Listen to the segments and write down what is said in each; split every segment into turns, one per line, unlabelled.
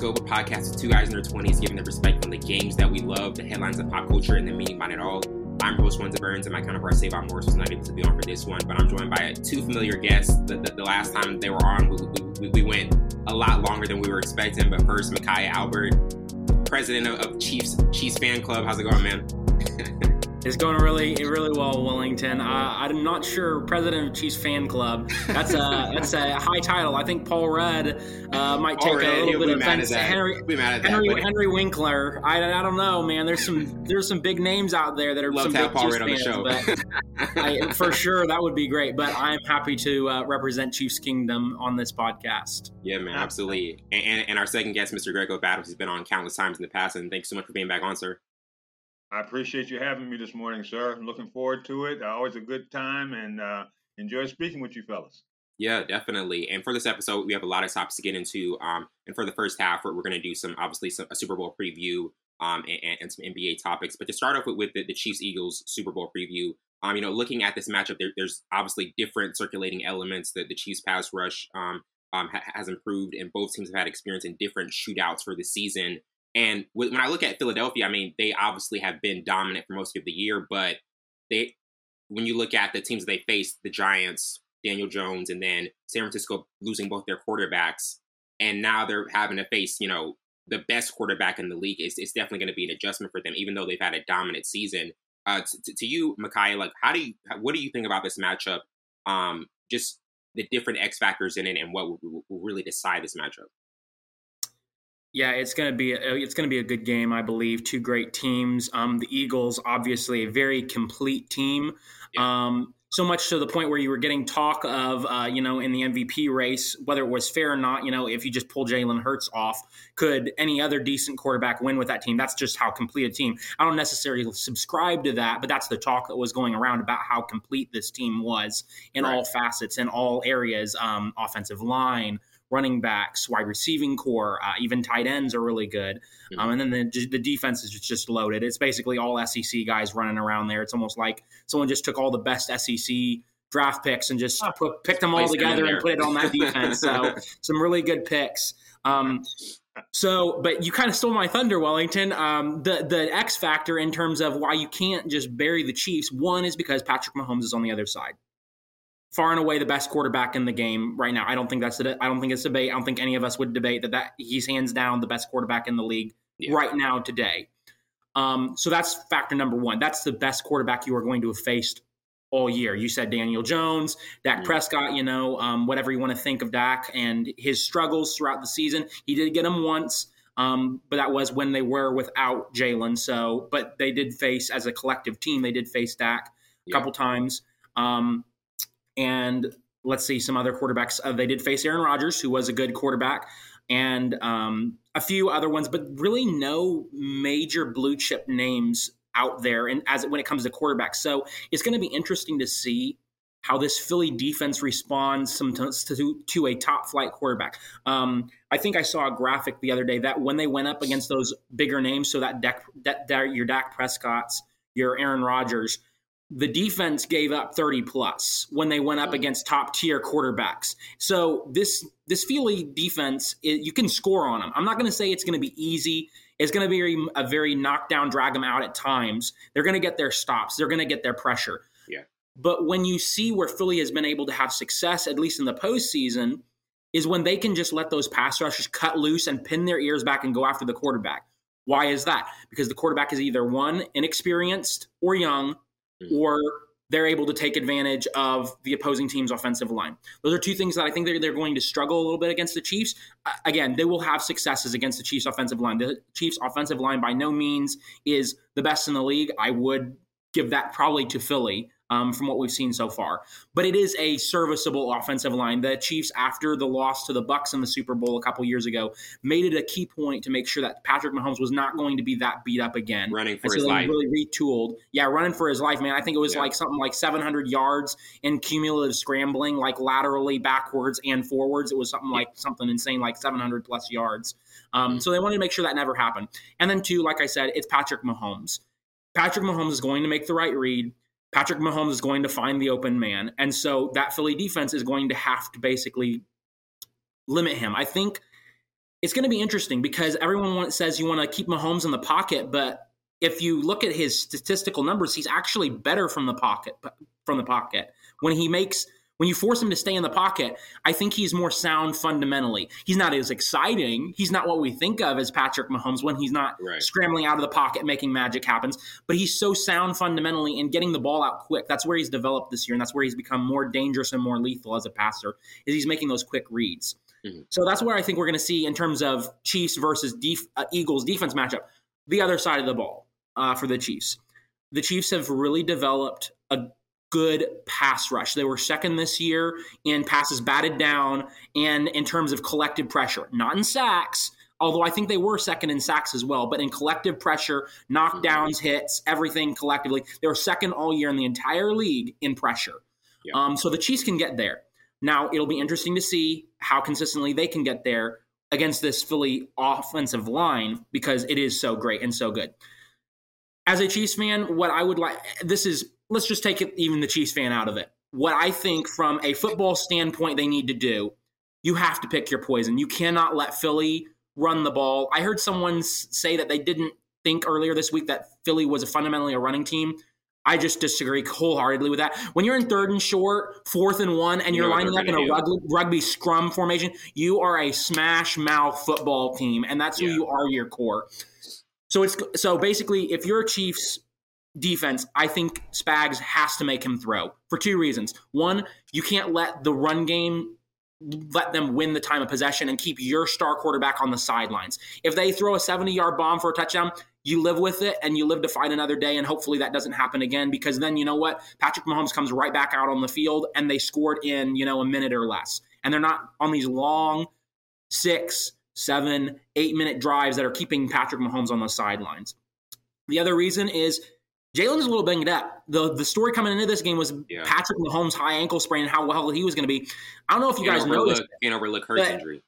Scope, a podcast of two guys in their 20s giving their perspective on the games that we love, the headlines of pop culture, and the meaning behind it all. I'm host Wenza Burns, and my counterpart Savon Morris was not able to be on for this one, but I'm joined by two familiar guests. The, the, the last time they were on, we, we, we, went a lot longer than we were expecting. But first, Micaiah Albert, president of, of Chiefs Chiefs fan club. How's it going, man?
It's going really, really well, Wellington. Uh, I'm not sure President of Chiefs fan club. That's a that's a high title. I think Paul Rudd uh, might take a little bit of offense. Henry, Henry, Henry Winkler. I, I don't know, man. There's some there's some big names out there that are
Love
some big
Paul
Chiefs
fans.
But I, for sure, that would be great. But I'm happy to uh, represent Chiefs Kingdom on this podcast.
Yeah, man, absolutely. And, and, and our second guest, Mr. Grego Battles, has been on countless times in the past, and thanks so much for being back on, sir.
I appreciate you having me this morning, sir. I'm looking forward to it. Always a good time and uh, enjoy speaking with you fellas.
Yeah, definitely. And for this episode, we have a lot of topics to get into. Um, and for the first half, we're, we're going to do some, obviously, some, a Super Bowl preview um, and, and, some NBA topics. But to start off with, with the, the Chiefs Eagles Super Bowl preview, um, you know, looking at this matchup, there, there's obviously different circulating elements that the Chiefs pass rush um, um, ha- has improved, and both teams have had experience in different shootouts for the season. And when I look at Philadelphia, I mean, they obviously have been dominant for most of the year, but they, when you look at the teams they faced, the Giants, Daniel Jones, and then San Francisco losing both their quarterbacks, and now they're having to face, you know, the best quarterback in the league. It's, it's definitely going to be an adjustment for them, even though they've had a dominant season. Uh, to, to you, Micaiah, like, how do you, what do you think about this matchup? Um, just the different X factors in it, and what will, will really decide this matchup.
Yeah, it's gonna be a, it's gonna be a good game, I believe. Two great teams. Um, the Eagles, obviously, a very complete team. Yeah. Um, so much to the point where you were getting talk of, uh, you know, in the MVP race, whether it was fair or not. You know, if you just pull Jalen Hurts off, could any other decent quarterback win with that team? That's just how complete a team. I don't necessarily subscribe to that, but that's the talk that was going around about how complete this team was in right. all facets, in all areas, um, offensive line running backs, wide receiving core, uh, even tight ends are really good. Mm-hmm. Um, and then the, the defense is just loaded. It's basically all SEC guys running around there. It's almost like someone just took all the best SEC draft picks and just put, picked them all together and put it on that defense. so some really good picks. Um, so, but you kind of stole my thunder, Wellington. Um, the the X factor in terms of why you can't just bury the Chiefs. One is because Patrick Mahomes is on the other side far and away the best quarterback in the game right now. I don't think that's I don't think it's a debate. I don't think any of us would debate that that he's hands down the best quarterback in the league yeah. right now today. Um, so that's factor number one. That's the best quarterback you are going to have faced all year. You said Daniel Jones, Dak mm-hmm. Prescott. You know, um, whatever you want to think of Dak and his struggles throughout the season. He did get him once. Um, but that was when they were without Jalen. So, but they did face as a collective team. They did face Dak a yeah. couple times. Um, and let's see some other quarterbacks. Uh, they did face Aaron Rodgers, who was a good quarterback, and um, a few other ones, but really no major blue chip names out there. And as when it comes to quarterbacks, so it's going to be interesting to see how this Philly defense responds to, to a top flight quarterback. Um, I think I saw a graphic the other day that when they went up against those bigger names, so that, Dak, that, that your Dak Prescott's, your Aaron Rodgers, the defense gave up 30 plus when they went up mm. against top tier quarterbacks. So this this Philly defense, it, you can score on them. I'm not going to say it's going to be easy. It's going to be a very knockdown, drag them out at times. They're going to get their stops. They're going to get their pressure.
Yeah.
But when you see where Philly has been able to have success, at least in the postseason, is when they can just let those pass rushers cut loose and pin their ears back and go after the quarterback. Why is that? Because the quarterback is either one inexperienced or young mm-hmm. or they're able to take advantage of the opposing team's offensive line. Those are two things that I think they're, they're going to struggle a little bit against the Chiefs. Again, they will have successes against the Chiefs' offensive line. The Chiefs' offensive line by no means is the best in the league. I would give that probably to Philly um, from what we've seen so far. But it is a serviceable offensive line. The Chiefs, after the loss to the Bucks in the Super Bowl a couple years ago, made it a key point to make sure that Patrick Mahomes was not going to be that beat up again.
Running for his life.
Really retooled. Yeah, running for his life, man. I think it was yeah. like something like 700 yards in cumulative scrambling, like laterally, backwards, and forwards. It was something like something insane, like 700 plus yards. Um, mm-hmm. So they wanted to make sure that never happened. And then, two, like I said, it's Patrick Mahomes. Patrick Mahomes is going to make the right read. Patrick Mahomes is going to find the open man. And so that Philly defense is going to have to basically limit him. I think it's going to be interesting because everyone says you want to keep Mahomes in the pocket, but if you look at his statistical numbers, he's actually better from the pocket. From the pocket, when he makes when you force him to stay in the pocket, I think he's more sound fundamentally. He's not as exciting. He's not what we think of as Patrick Mahomes when he's not right. scrambling out of the pocket making magic happens. But he's so sound fundamentally and getting the ball out quick. That's where he's developed this year, and that's where he's become more dangerous and more lethal as a passer. Is he's making those quick reads. Mm-hmm. So that's where I think we're going to see in terms of Chiefs versus def- uh, Eagles defense matchup, the other side of the ball uh, for the Chiefs. The Chiefs have really developed a good pass rush. They were second this year in passes batted down and in terms of collective pressure, not in sacks. Although I think they were second in sacks as well, but in collective pressure, knockdowns, hits, everything collectively, they were second all year in the entire league in pressure. Yeah. Um, so the Chiefs can get there. Now it'll be interesting to see how consistently they can get there against this Philly offensive line because it is so great and so good. As a Chiefs fan, what I would like this is let's just take it, even the Chiefs fan out of it. What I think from a football standpoint they need to do, you have to pick your poison. You cannot let Philly run the ball. I heard someone say that they didn't think earlier this week that Philly was a fundamentally a running team. I just disagree wholeheartedly with that. When you're in third and short, fourth and one, and you're you know lining up in a rugby, rugby, scrum formation, you are a smash mouth football team, and that's who you are. Your core. So it's so basically, if you're a Chiefs defense, I think Spags has to make him throw for two reasons. One, you can't let the run game let them win the time of possession and keep your star quarterback on the sidelines. If they throw a 70 yard bomb for a touchdown, you live with it and you live to fight another day. And hopefully that doesn't happen again because then you know what? Patrick Mahomes comes right back out on the field and they scored in, you know, a minute or less. And they're not on these long six, seven, eight minute drives that are keeping Patrick Mahomes on the sidelines. The other reason is Jalen's a little banged up. The the story coming into this game was yeah. Patrick Mahomes' high ankle sprain and how well he was going to be. I don't know if you can't guys know this.
Can't overlook Hurts injury.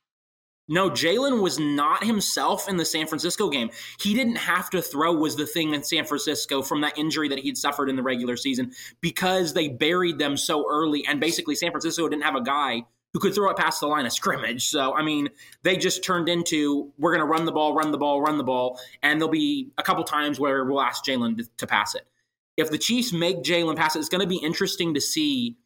No, Jalen was not himself in the San Francisco game. He didn't have to throw, was the thing in San Francisco from that injury that he'd suffered in the regular season because they buried them so early. And basically, San Francisco didn't have a guy who could throw it past the line of scrimmage. So, I mean, they just turned into we're going to run the ball, run the ball, run the ball. And there'll be a couple times where we'll ask Jalen to, to pass it. If the Chiefs make Jalen pass it, it's going to be interesting to see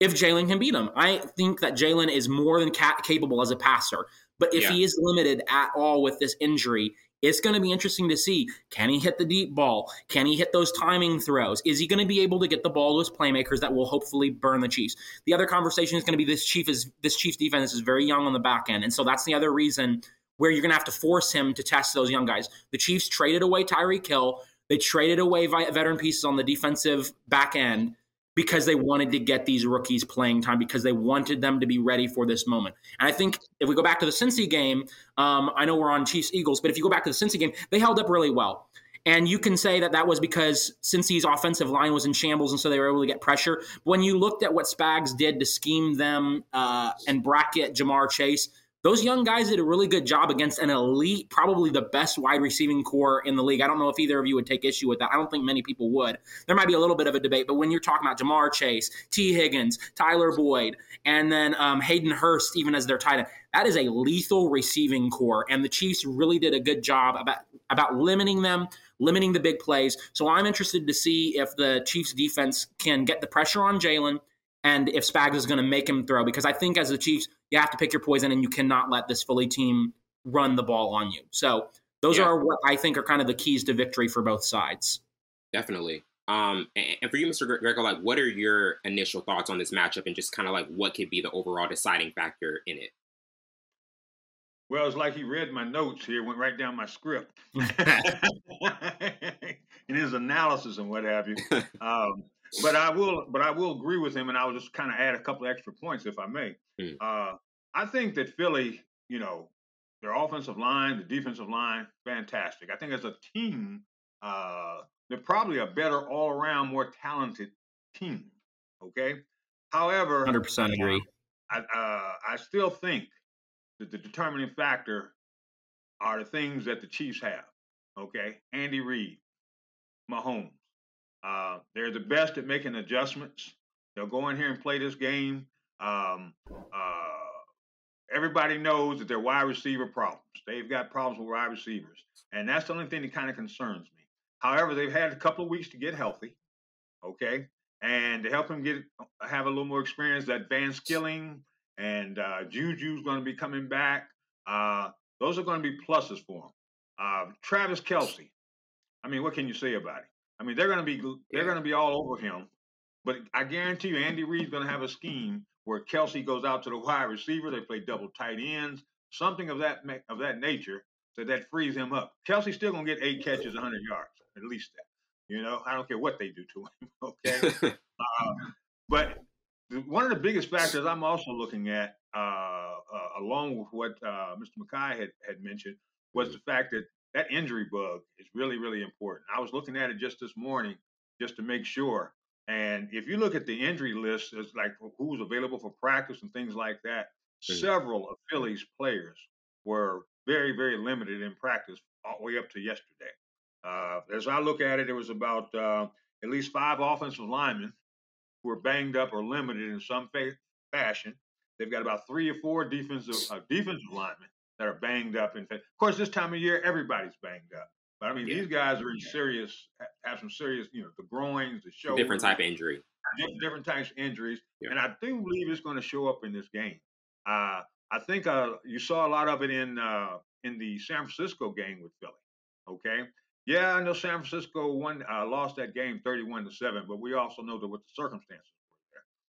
if Jalen can beat him. I think that Jalen is more than ca- capable as a passer. But if yeah. he is limited at all with this injury, it's going to be interesting to see can he hit the deep ball? Can he hit those timing throws? Is he going to be able to get the ball to his playmakers that will hopefully burn the Chiefs? The other conversation is going to be this Chief is this Chiefs defense is very young on the back end, and so that's the other reason where you're going to have to force him to test those young guys. The Chiefs traded away Tyreek Hill. They traded away veteran pieces on the defensive back end because they wanted to get these rookies playing time because they wanted them to be ready for this moment. And I think if we go back to the Cincy game, um, I know we're on Chiefs Eagles, but if you go back to the Cincy game, they held up really well. And you can say that that was because Cincy's offensive line was in shambles, and so they were able to get pressure. When you looked at what Spags did to scheme them uh, and bracket Ja'Marr Chase, those young guys did a really good job against an elite, probably the best wide receiving core in the league. I don't know if either of you would take issue with that. I don't think many people would. There might be a little bit of a debate, but when you're talking about Ja'Marr Chase, Tee Higgins, Tyler Boyd, and then um, Hayden Hurst, even as their tight end, that is a lethal receiving core. And the Chiefs really did a good job about, about limiting them, limiting the big plays. So I'm interested to see if the Chiefs defense can get the pressure on Jalen and if Spags is going to make him throw. Because I think as the Chiefs, you have to pick your poison and you cannot let this Philly team run the ball on you. So those yeah. are what I think are kind of the keys to victory for both sides.
Definitely. Um, and, for you, Mr. Greco, like, what are your initial thoughts on this matchup, and just kind of like what could be the overall deciding factor in it?
Well, it's like he read my notes here, went right down my script, in his analysis and what have you. Um, but I will, but I will agree with him, and I'll just kind of add a couple extra points, if I may. Mm. Uh, I think that Philly, you know, their offensive line, the defensive line, fantastic. I think as a team, uh, they're probably a better all-around, more talented team. Okay. However,
hundred percent agree.
I, uh, I still think that the determining factor are the things that the Chiefs have. Okay, Andy Reid, Mahomes, uh, they're the best at making adjustments. They'll go in here and play this game. Um, uh, everybody knows that they're wide receiver problems. They've got problems with wide receivers, and that's the only thing that kind of concerns me. However, they've had a couple of weeks to get healthy, okay, and to help them get have a little more experience. That Van Skilling and uh, Juju's going to be coming back. Uh, those are going to be pluses for them. Uh, Travis Kelce. I mean, what can you say about it? I mean, they're going to be they're going to be all over him. But I guarantee you, Andy Reid's going to have a scheme where Kelce goes out to the wide receiver. They play double tight ends, something of that of that nature, so that frees him up. Kelce's still going to get eight catches, 100 yards, at least that. You know, I don't care what they do to him. Okay, uh, but one of the biggest factors I'm also looking at, uh, uh, along with what uh, Mr. Mackay had, had mentioned, was the fact that that injury bug is really, really important. I was looking at it just this morning just to make sure. And if you look at the injury list, it's like who's available for practice and things like that. Mm-hmm. Several of Philly's players were very, very limited in practice all the way up to yesterday. Uh, as I look at it, it was about uh, at least five offensive linemen who are banged up or limited in some fa- fashion. They've got about three or four defensive uh, defensive linemen that are banged up. In fact, of course, this time of year, everybody's banged up. But I mean, yeah. these guys are in serious, have some serious, you know, the groins, the shoulders,
different type of injury,
different, different types of injuries, yeah. and I do believe it's going to show up in this game. Uh, I think uh, you saw a lot of it in uh, in the San Francisco game with Philly. Okay, yeah, I know San Francisco won, uh, lost that game 31 to 7, but we also know that what the circumstances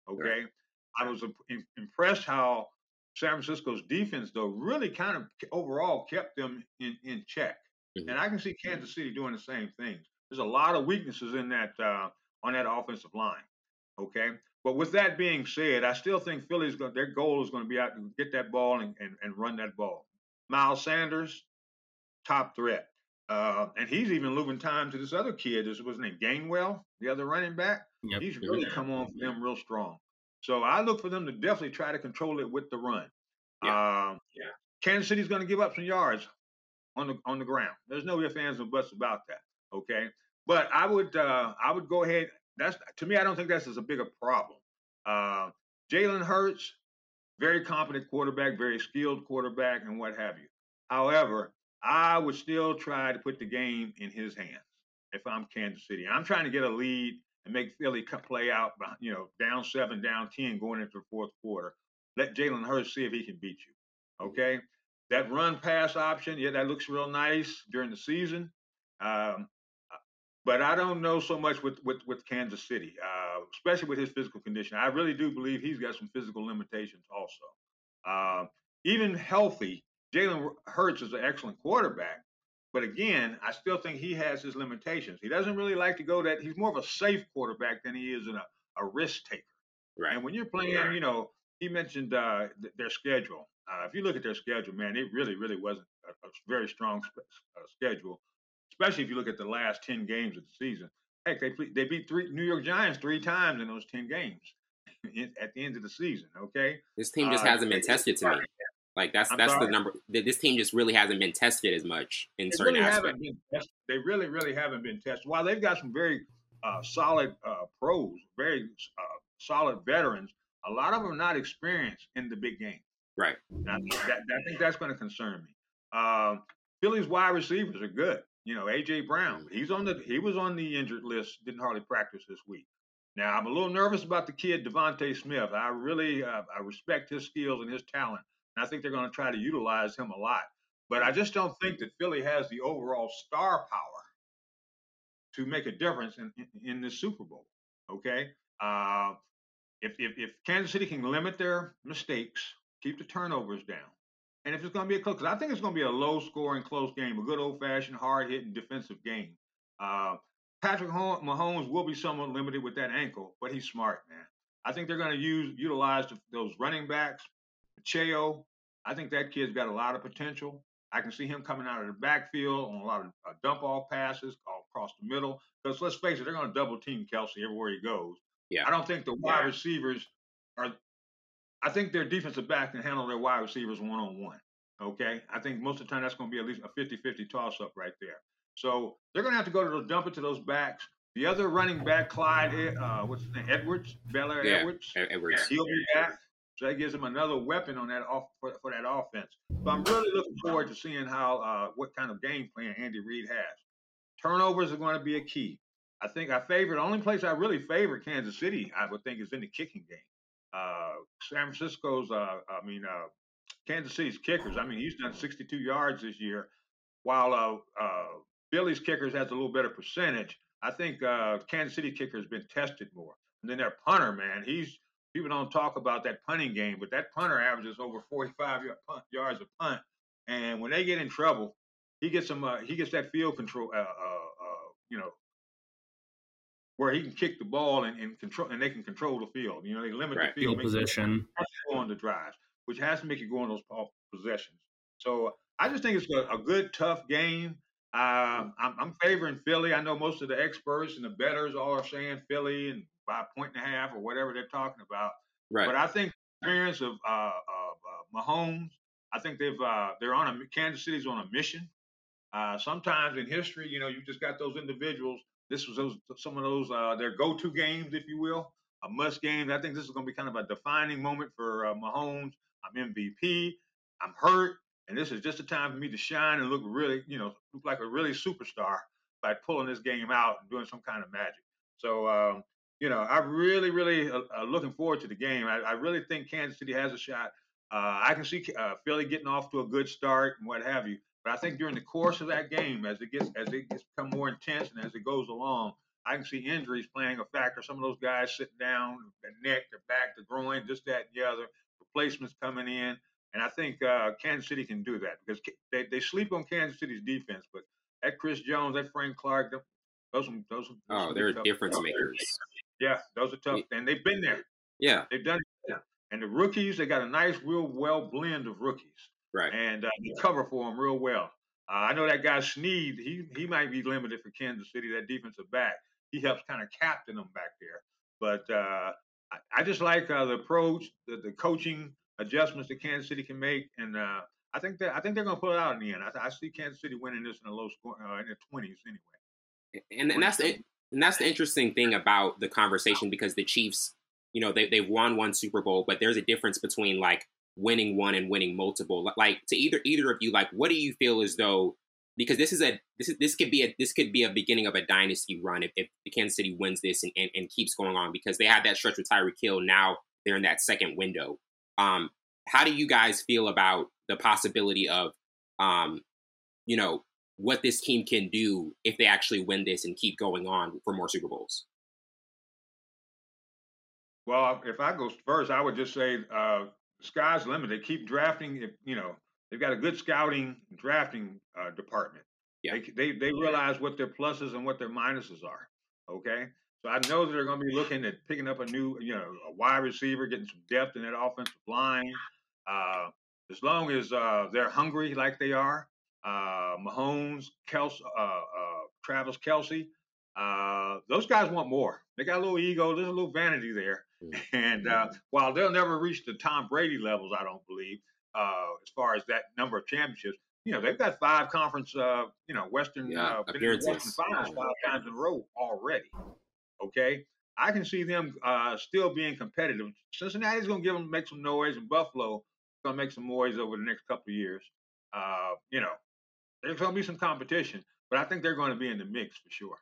were there. Okay. Right. I was impressed how San Francisco's defense, though, really kind of overall kept them in, in check. Mm-hmm. And I can see Kansas City doing the same thing. There's a lot of weaknesses in that uh, on that offensive line. Okay. But with that being said, I still think Philly's going their goal is going to be out to get that ball and, and, and run that ball. Miles Sanders, top threat. Uh, and he's even losing time to this other kid. This was named Gainwell, the other running back. Yep. He's really come on for them real strong. So I look for them to definitely try to control it with the run. Yeah. Um, yeah. Kansas City's going to give up some yards on the on the ground. There's no ifs ands or buts about that. Okay, but I would uh, I would go ahead. That's to me. I don't think that's as a bigger problem. Uh, Jalen Hurts, very competent quarterback, very skilled quarterback, and what have you. However, I would still try to put the game in his hands if I'm Kansas City. I'm trying to get a lead and make Philly play out, you know, down seven, down 10 going into the fourth quarter. Let Jalen Hurts see if he can beat you. Okay. That run pass option, yeah, that looks real nice during the season. Um, but I don't know so much with with, with Kansas City, uh, especially with his physical condition. I really do believe he's got some physical limitations also. Uh, even healthy, Jalen Hurts is an excellent quarterback, but again, I still think he has his limitations. He doesn't really like to go that. He's more of a safe quarterback than he is in a, a risk taker. Right. And when you're playing, you know, he mentioned uh, th- their schedule. Uh, if you look at their schedule, man, it really, really wasn't a, a very strong sp- uh, schedule, especially if you look at the last ten games of the season. Heck, they they beat three New York Giants three times in those ten games at the end of the season. Okay,
this team just uh, hasn't been tested to me. Like that's I'm that's sorry. the number. This team just really hasn't been tested as much in they certain really aspects.
They really, really haven't been tested. While they've got some very uh, solid uh, pros, very uh, solid veterans, a lot of them are not experienced in the big game.
Right.
I, that, I think that's going to concern me. Uh, Philly's wide receivers are good. You know, AJ Brown, he's on the he was on the injured list, didn't hardly practice this week. Now I'm a little nervous about the kid DeVonta Smith. I really uh, I respect his skills and his talent. And I think they're going to try to utilize him a lot. But I just don't think that Philly has the overall star power to make a difference in, in, in this Super Bowl. Okay. Uh, if, if, if Kansas City can limit their mistakes, keep the turnovers down, and if it's going to be a close, because I think it's going to be a low scoring, close game, a good old fashioned, hard hitting defensive game. Uh, Patrick Mahomes will be somewhat limited with that ankle, but he's smart, man. I think they're going to use utilize those running backs, Cheo, I think that kid's got a lot of potential. I can see him coming out of the backfield on a lot of uh, dump off passes across the middle. Because let's face it, they're going to double team Kelce everywhere he goes. Yeah. I don't think the wide yeah. receivers are. I think their defensive back can handle their wide receivers one on one. Okay. I think most of the time that's going to be at least a 50 50 toss up right there. So they're going to have to go to those, dump it to those backs. The other running back, Clyde, uh, what's his name? Edwards, Belair yeah, Edwards.
Edwards.
He'll be back. So that gives them another weapon on that off for, for that offense. So I'm really looking forward to seeing how uh, what kind of game plan Andy Reid has. Turnovers are going to be a key. I think I favor the only place I really favor Kansas City. I would think is in the kicking game. Uh, San Francisco's, uh, I mean, uh, Kansas City's kickers. I mean, he's done 62 yards this year, while uh, uh, Philly's kickers has a little better percentage. I think uh, Kansas City kicker has been tested more. And then their punter, man, he's people don't talk about that punting game, but that punter averages over 45 yards of punt. And when they get in trouble, he gets some. Uh, he gets that field control. Uh, uh, uh, you know, where he can kick the ball and, and, control, and they can control the field. You know, they limit right. the field,
field position,
go on the drives, which has to make you go on those possessions. So I just think it's a, a good, tough game. Um, I'm, I'm, favoring Philly. I know most of the experts and the betters all are saying Philly and by a point and a half or whatever they're talking about. Right. But I think the experience of, uh, uh, Mahomes, I think they've uh, they're on a Kansas City's on a mission. Uh, sometimes in history, you know, you just got those individuals. This was those some of those uh, their go-to games, if you will, a must game. I think this is going to be kind of a defining moment for uh, Mahomes. I'm MVP. I'm hurt. And this is just a time for me to shine and look really, you know, look like a really superstar by pulling this game out and doing some kind of magic. So, um, you know, I'm really, really uh, uh, looking forward to the game. I, I, really think Kansas City has a shot. Uh, I can see uh, Philly getting off to a good start and what have you. But I think during the course of that game, as it gets as it gets become more intense and as it goes along, I can see injuries playing a factor. Some of those guys sitting down, the neck, the back, the groin, just that and the other. Replacements coming in. And I think uh, Kansas City can do that because they, they sleep on Kansas City's defense. But that Chris Jones, that Frank Clark, those those, those
oh, they're difference makers.
Yeah, those are tough, and they've been there.
Yeah,
they've done it. Yeah. And the rookies, they got a nice, real well blend of rookies.
Right.
And uh, they cover for them real well. Uh, I know that guy Sneed. He he might be limited for Kansas City. That defensive back. He helps kind of captain them back there. But uh, I, I, just like uh, the approach, the, the coaching adjustments that Kansas City can make, and uh, I think that I think they're going to pull it out in the end. I, I, see Kansas City winning this in a low score uh, in the twenties anyway.
And, and that's the and that's the interesting thing about the conversation because the Chiefs, you know, they they've won one Super Bowl, but there's a difference between like winning one and winning multiple. Like to either either of you, like what do you feel as though because this is a this is this could be a this could be a beginning of a dynasty run if, if the Kansas City wins this and, and, and keeps going on because they had that stretch with Tyreek Hill. Now they're in that second window. Um, how do you guys feel about the possibility of, um, you know, what this team can do if they actually win this and keep going on for more Super Bowls?
Well, if I go first, I would just say uh, sky's the limit. They keep drafting. If, you know, they've got a good scouting drafting uh, department. Yeah. They, they, they realize what their pluses and what their minuses are. Okay. So I know that they're going to be looking at picking up a new, you know, a wide receiver, getting some depth in that offensive line. Uh, as long as uh, they're hungry like they are, uh, Mahomes, Kels, uh, uh, Travis Kelce. uh, those guys want more. They got a little ego. There's a little vanity there. Mm. And while they'll never reach the Tom Brady levels, I don't believe, as far as that number of championships, you know, they've got five conference, you know, Western, yeah, appearances. Western finals five times in a row already. Okay. I can see them still being competitive. Cincinnati's going to give them make some noise, and Buffalo going to make some noise over the next couple of years. Uh, you know, there's going to be some competition, but I think they're going to be in the mix for sure.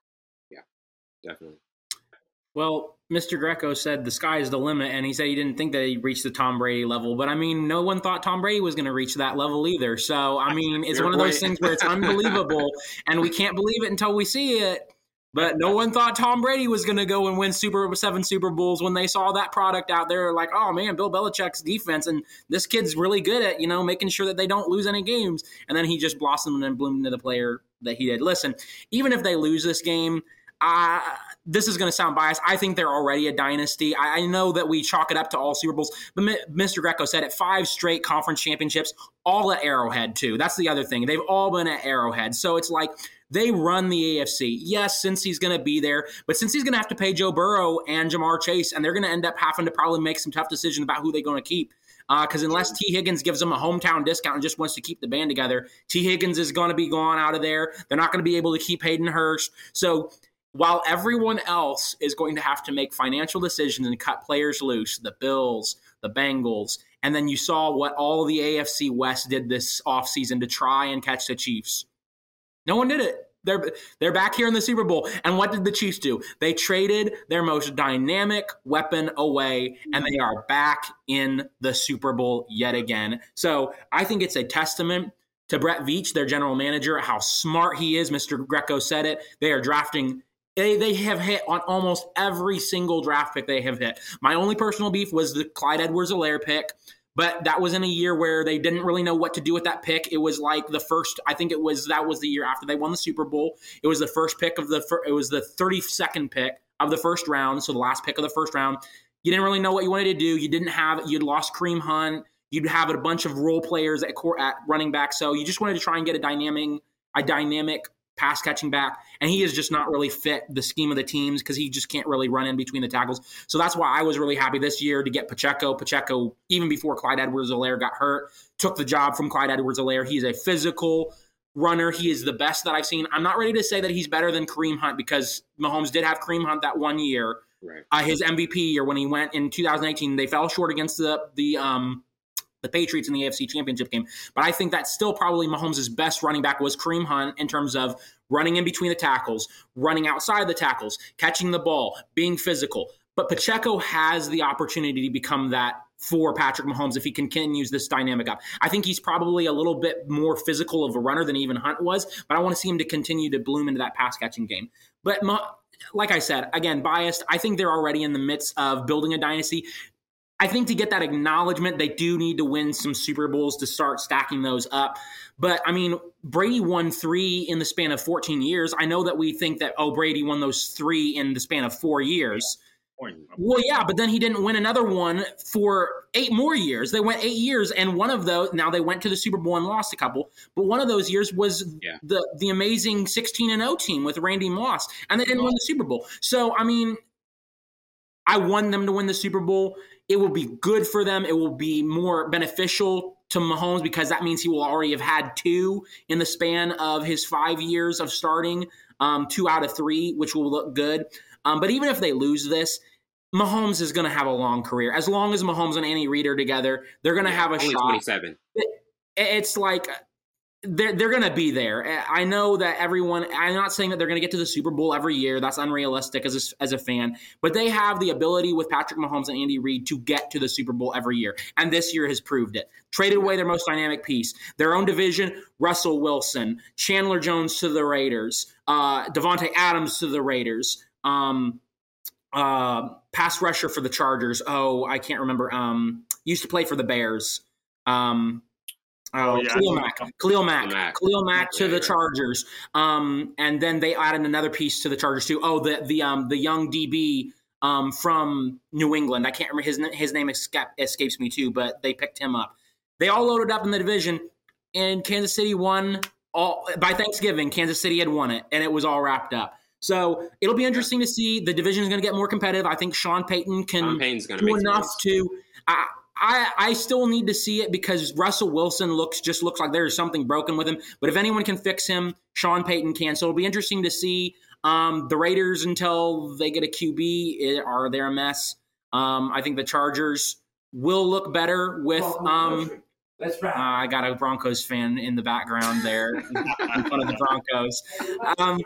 Yeah, definitely.
Well, Mr. Greco said the sky is the limit, and he said he didn't think that he'd reach the Tom Brady level. But I mean, no one thought Tom Brady was going to reach that level either. So I mean, it's one of those things where it's unbelievable, and we can't believe it until we see it. But no one thought Tom Brady was going to go and win Super Seven Super Bowls when they saw that product out there. Like, oh man, Bill Belichick's defense and this kid's really good at you know making sure that they don't lose any games. And then he just blossomed and bloomed into the player that he did. Listen, even if they lose this game, this is going to sound biased. I think they're already a dynasty. I, I, know that we chalk it up to all Super Bowls, but Mr. Greco said it five straight conference championships, all at Arrowhead, too. That's the other thing. They've all been at Arrowhead. So it's like they run the AFC. Yes, since he's going to be there, but since he's going to have to pay Joe Burrow and Ja'Marr Chase, and they're going to end up having to probably make some tough decisions about who they're going to keep. Because uh, unless Tee Higgins gives them a hometown discount and just wants to keep the band together, Tee Higgins is going to be gone out of there. They're not going to be able to keep Hayden Hurst. So while everyone else is going to have to make financial decisions and cut players loose, the Bills, the Bengals, and then you saw what all the AFC West did this offseason to try and catch the Chiefs. No one did it. They're they're back here in the Super Bowl. And what did the Chiefs do? They traded their most dynamic weapon away and they are back in the Super Bowl yet again. So, I think it's a testament to Brett Veach, their general manager, how smart he is. Mr. Greco said it. They are drafting they, they have hit on almost every single draft pick they have hit. My only personal beef was the Clyde Edwards-Helaire pick. But that was in a year where they didn't really know what to do with that pick. It was like the first, I think it was that was the year after they won the Super Bowl. It was the first pick of the, it was the 32nd pick of the first round. So the last pick of the first round. You didn't really know what you wanted to do. You didn't have, you'd lost Kareem Hunt. You'd have a bunch of role players at, core, at running back. So you just wanted to try and get a dynamic, a dynamic pass catching back, and he is just not really fit the scheme of the teams because he just can't really run in between the tackles. So that's why I was really happy this year to get Pacheco. Pacheco, even before Clyde Edwards-Helaire got hurt, took the job from Clyde Edwards-Helaire. He's a physical runner. He is the best that I've seen. I'm not ready to say that he's better than Kareem Hunt because Mahomes did have Kareem Hunt that one year. Right. Uh, his MVP year when he went in 2018, they fell short against the the um, the Patriots in the AFC Championship game. But I think that still probably Mahomes' best running back was Kareem Hunt in terms of running in between the tackles, running outside the tackles, catching the ball, being physical. But Pacheco has the opportunity to become that for Patrick Mahomes if he continues this dynamic up. I think he's probably a little bit more physical of a runner than even Hunt was, but I want to see him to continue to bloom into that pass catching game. But like I said, again, biased. I think they're already in the midst of building a dynasty. I think to get that acknowledgement, they do need to win some Super Bowls to start stacking those up. But I mean, Brady won three in the span of 14 years. I know that we think that, oh, Brady won those three in the span of four years. Well, yeah, but then he didn't win another one for eight more years. They went eight years, and one of those now they went to the Super Bowl and lost a couple. But one of those years was yeah. the the amazing 16 and 0 team with Randy Moss, and they didn't win the Super Bowl. So I mean, I won them to win the Super Bowl. It will be good for them. It will be more beneficial to Mahomes because that means he will already have had two in the span of his five years of starting, um, two out of three, which will look good. Um, but even if they lose this, Mahomes is going to have a long career. As long as Mahomes and Andy Reid are together, they're going to yeah, have a shot.
27.
It, it's like they're they're going to be there. I know that everyone. I'm not saying that they're going to get to the Super Bowl every year. That's unrealistic as a, as a fan. But they have the ability with Patrick Mahomes and Andy Reid to get to the Super Bowl every year, and this year has proved it. Traded away their most dynamic piece, their own division. Russell Wilson, Chandler Jones to the Raiders, uh, Davante Adams to the Raiders. Um, uh, pass rusher for the Chargers. Oh, I can't remember. Um, used to play for the Bears. Um, Oh, yeah. Khalil Mack, Khalil Mack, Mack, Khalil Mack to the Chargers, um, and then they added another piece to the Chargers too. Oh, the the um the young DB um from New England. I can't remember his his name escapes me too, but they picked him up. They all loaded up in the division, and Kansas City won all by Thanksgiving. Kansas City had won it, and it was all wrapped up. So it'll be interesting to see. The division is going to get more competitive. I think Sean Payton can Sean do enough to. I, I, I still need to see it because Russell Wilson looks just looks like there's something broken with him. But if anyone can fix him, Sean Payton can. So it'll be interesting to see um, the Raiders until they get a QB. It, are they a mess? Um, I think the Chargers will look better with. Um, That's right. Uh, I got a Broncos fan in the background there in front of the Broncos. Um,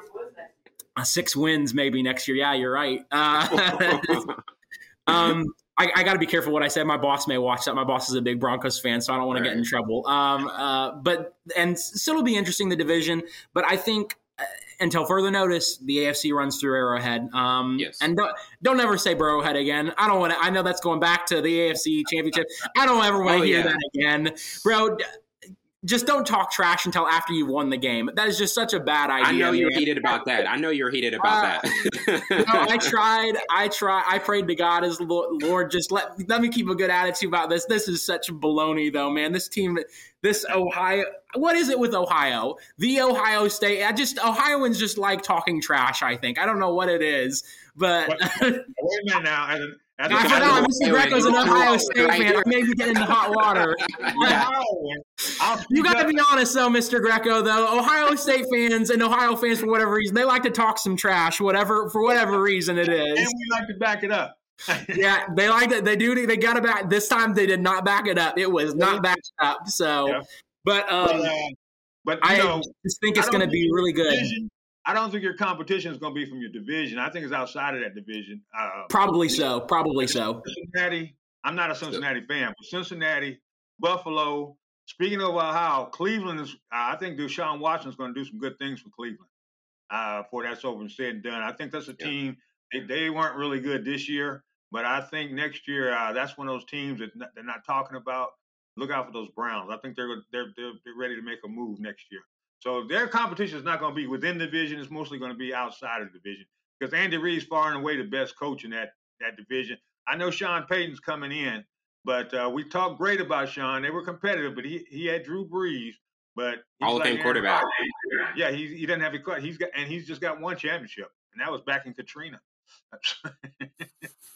six wins maybe next year. Yeah, you're right. Uh, um, I, I got to be careful what I say. My boss may watch that. My boss is a big Broncos fan, so I don't want right. to get in trouble. Um, uh, but and still, it'll be interesting the division. But I think uh, until further notice, the AFC runs through Arrowhead. Um, yes. And don't, don't ever say Burrowhead again. I don't want to. I know that's going back to the AFC Championship. I don't ever want to oh, hear yeah. that again, bro just don't talk trash until after you've won the game. That is just such a bad idea.
I know you're man. heated about that. I know you're heated about uh,
that. no, I tried. I tried. I prayed to God as Lord, just let let me keep a good attitude about this. This is such baloney, though, man. This team, this Ohio. What is it with Ohio? The Ohio State. I just Ohioans just like talking trash. I think. I don't know what it is, but
wait, wait a minute now.
I forgot. Mr. Greco's an Ohio State fan. Maybe get in the hot water. you got to be honest, though, Mr. Greco. Though Ohio State fans and Ohio fans, for whatever reason, they like to talk some trash, whatever for whatever reason it is.
And we like to back it up.
yeah, they like it. They do. They got it back. This time they did not back it up. It was not backed up. So, yeah. but um, but, uh, but I know, just think it's going to be really good.
Division, I don't think your competition is going to be from your division. I think it's outside of that division.
Uh, Probably so. Probably so.
Cincinnati. I'm not a Cincinnati fan, but Cincinnati, Buffalo. Speaking of Ohio, Cleveland is. Uh, I think Deshaun Watson is going to do some good things for Cleveland. Uh, before that's over and said and done, I think that's a yeah. team. They, they, weren't really good this year, but I think next year uh, that's one of those teams that they're not talking about. Look out for those Browns. I think they're they're they're, they're ready to make a move next year. So their competition is not going to be within the division. It's mostly going to be outside of the division because Andy Reid's far and away the best coach in that that division. I know Sean Payton's coming in, but uh, we talked great about Sean. They were competitive, but he he had Drew Brees, but
Hall of Fame quarterback.
Yeah, he he doesn't have a cut. he's got and he's just got one championship, and that was back in Katrina,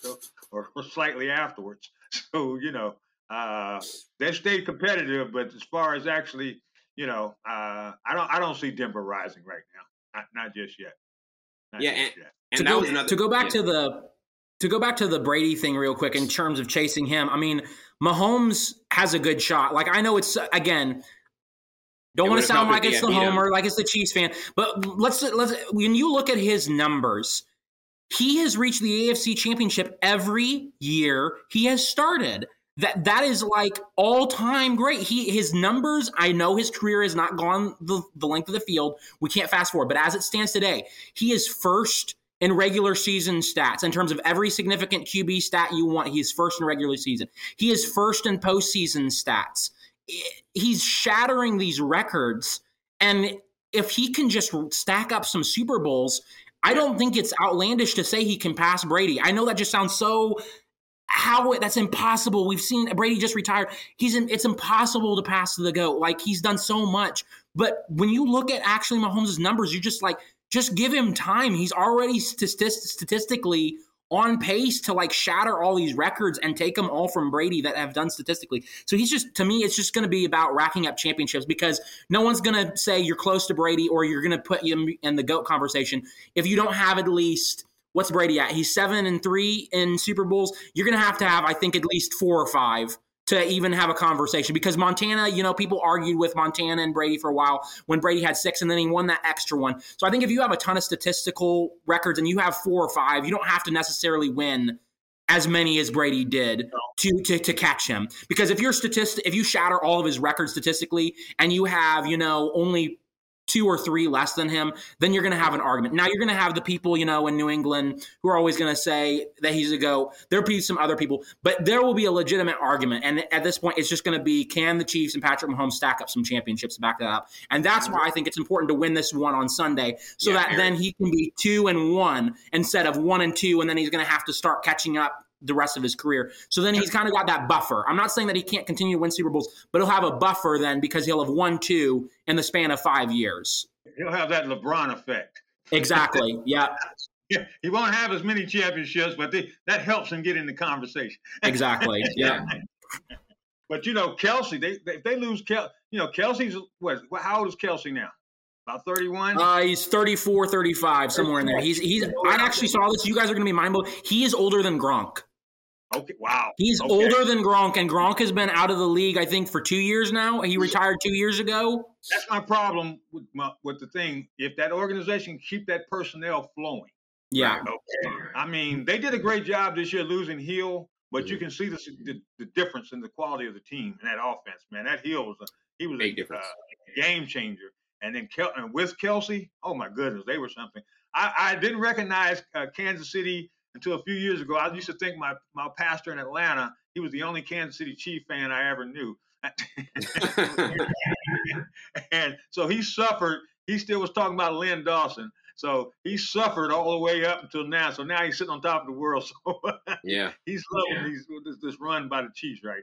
so, or, or slightly afterwards. So you know, uh, they stayed competitive, but as far as actually you know, uh, I don't I don't see Denver rising right now. Not, not just yet.
Not yeah, just and, yet. and
to, go, another, to go back yeah. to the to go back to the Brady thing real quick in terms of chasing him. I mean, Mahomes has a good shot. Like I know it's again. Don't want to sound like it's the homer, like it's the Chiefs fan, but let's let's when you look at his numbers, he has reached the AFC Championship every year he has started that that is like all time great. He his numbers. I know his career has not gone the, the length of the field. We can't fast forward, but as it stands today, he is first in regular season stats in terms of every significant QB stat you want. He's first in regular season. He is first in postseason stats. He's shattering these records, and if he can just stack up some Super Bowls, I don't think it's outlandish to say he can pass Brady. I know that just sounds so how that's impossible. We've seen Brady just retired. He's in, it's impossible to pass to the goat. Like he's done so much. But when you look at actually Mahomes' numbers, you're just like, just give him time. He's already statistically on pace to like shatter all these records and take them all from Brady that have done statistically. So he's just to me, it's just going to be about racking up championships because no one's going to say you're close to Brady or you're going to put him in the goat conversation if you don't have at least What's Brady at? He's seven and three in Super Bowls. You're going to have to have, I think, at least four or five to even have a conversation because Montana, you know, people argued with Montana and Brady for a while when Brady had six and then he won that extra one. So I think if you have a ton of statistical records and you have four or five, you don't have to necessarily win as many as Brady did to, to to catch him. Because if you're statistic if you shatter all of his records statistically and you have, you know, only two or three less than him, then you're going to have an argument. Now you're going to have the people, you know, in New England who are always going to say that he's a go. There'll be some other people, but there will be a legitimate argument. And at this point, it's just going to be can the Chiefs and Patrick Mahomes stack up some championships to back that up? And that's why I think it's important to win this one on Sunday so yeah, that then he can be two and one instead of one and two, and then he's going to have to start catching up the rest of his career. So then he's kind of got that buffer. I'm not saying that he can't continue to win Super Bowls, but he'll have a buffer then because he'll have won two in the span of five years.
He'll have that LeBron effect.
Exactly. Yeah.
yeah. He won't have as many championships, but they, that helps him get in the conversation.
Exactly. Yeah.
but you know, Kelce, they, they they lose Kel, you know, Kelce's what? How old is Kelce now? About 31?
Uh, he's 34, 35, somewhere in there. He's he's. I actually saw this. You guys are going to be mind blown. He is older than Gronk.
Okay. Wow.
He's
okay.
older than Gronk, and Gronk has been out of the league, I think, for two years now. He retired two years ago.
That's my problem with my, with the thing. If that organization keep that personnel flowing.
Yeah.
Right? Okay. I mean, they did a great job this year losing Hill, but mm-hmm. you can see the, the, the difference in the quality of the team and that offense. Man, that Hill was a he was
Big
a, uh, game changer. And then Kel- and with Kelce, oh my goodness, they were something. I, I didn't recognize uh, Kansas City until a few years ago. I used to think my, my pastor in Atlanta, he was the only Kansas City Chief fan I ever knew. and so he suffered. He still was talking about Len Dawson. So he suffered all the way up until now. So now he's sitting on top of the world. So
yeah,
he's loving these, this, this run by the Chiefs right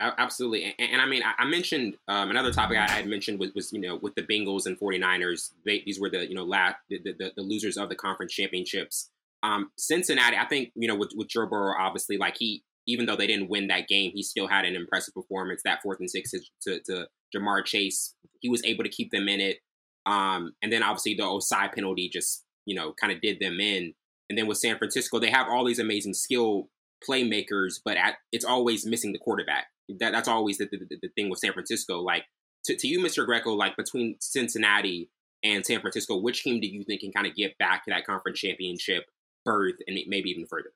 now. Absolutely. And, and, I mean, I, mentioned um, another topic I had mentioned was, was, you know, with the Bengals and 49ers, they, these were the, you know, last, the, the, the, losers of the conference championships. Um, Cincinnati, I think you know with, with Joe Burrow, obviously, like he even though they didn't win that game, he still had an impressive performance. That fourth and six to, to Ja'Marr Chase, he was able to keep them in it. Um, and then obviously the Ossai penalty just you know kind of did them in. And then with San Francisco, they have all these amazing skill playmakers, but at, it's always missing the quarterback. That, that's always the, the, the thing with San Francisco. Like to, to you, Mr. Greco, like between Cincinnati and San Francisco, which team do you think can kind of get back to that conference championship berth and maybe even further?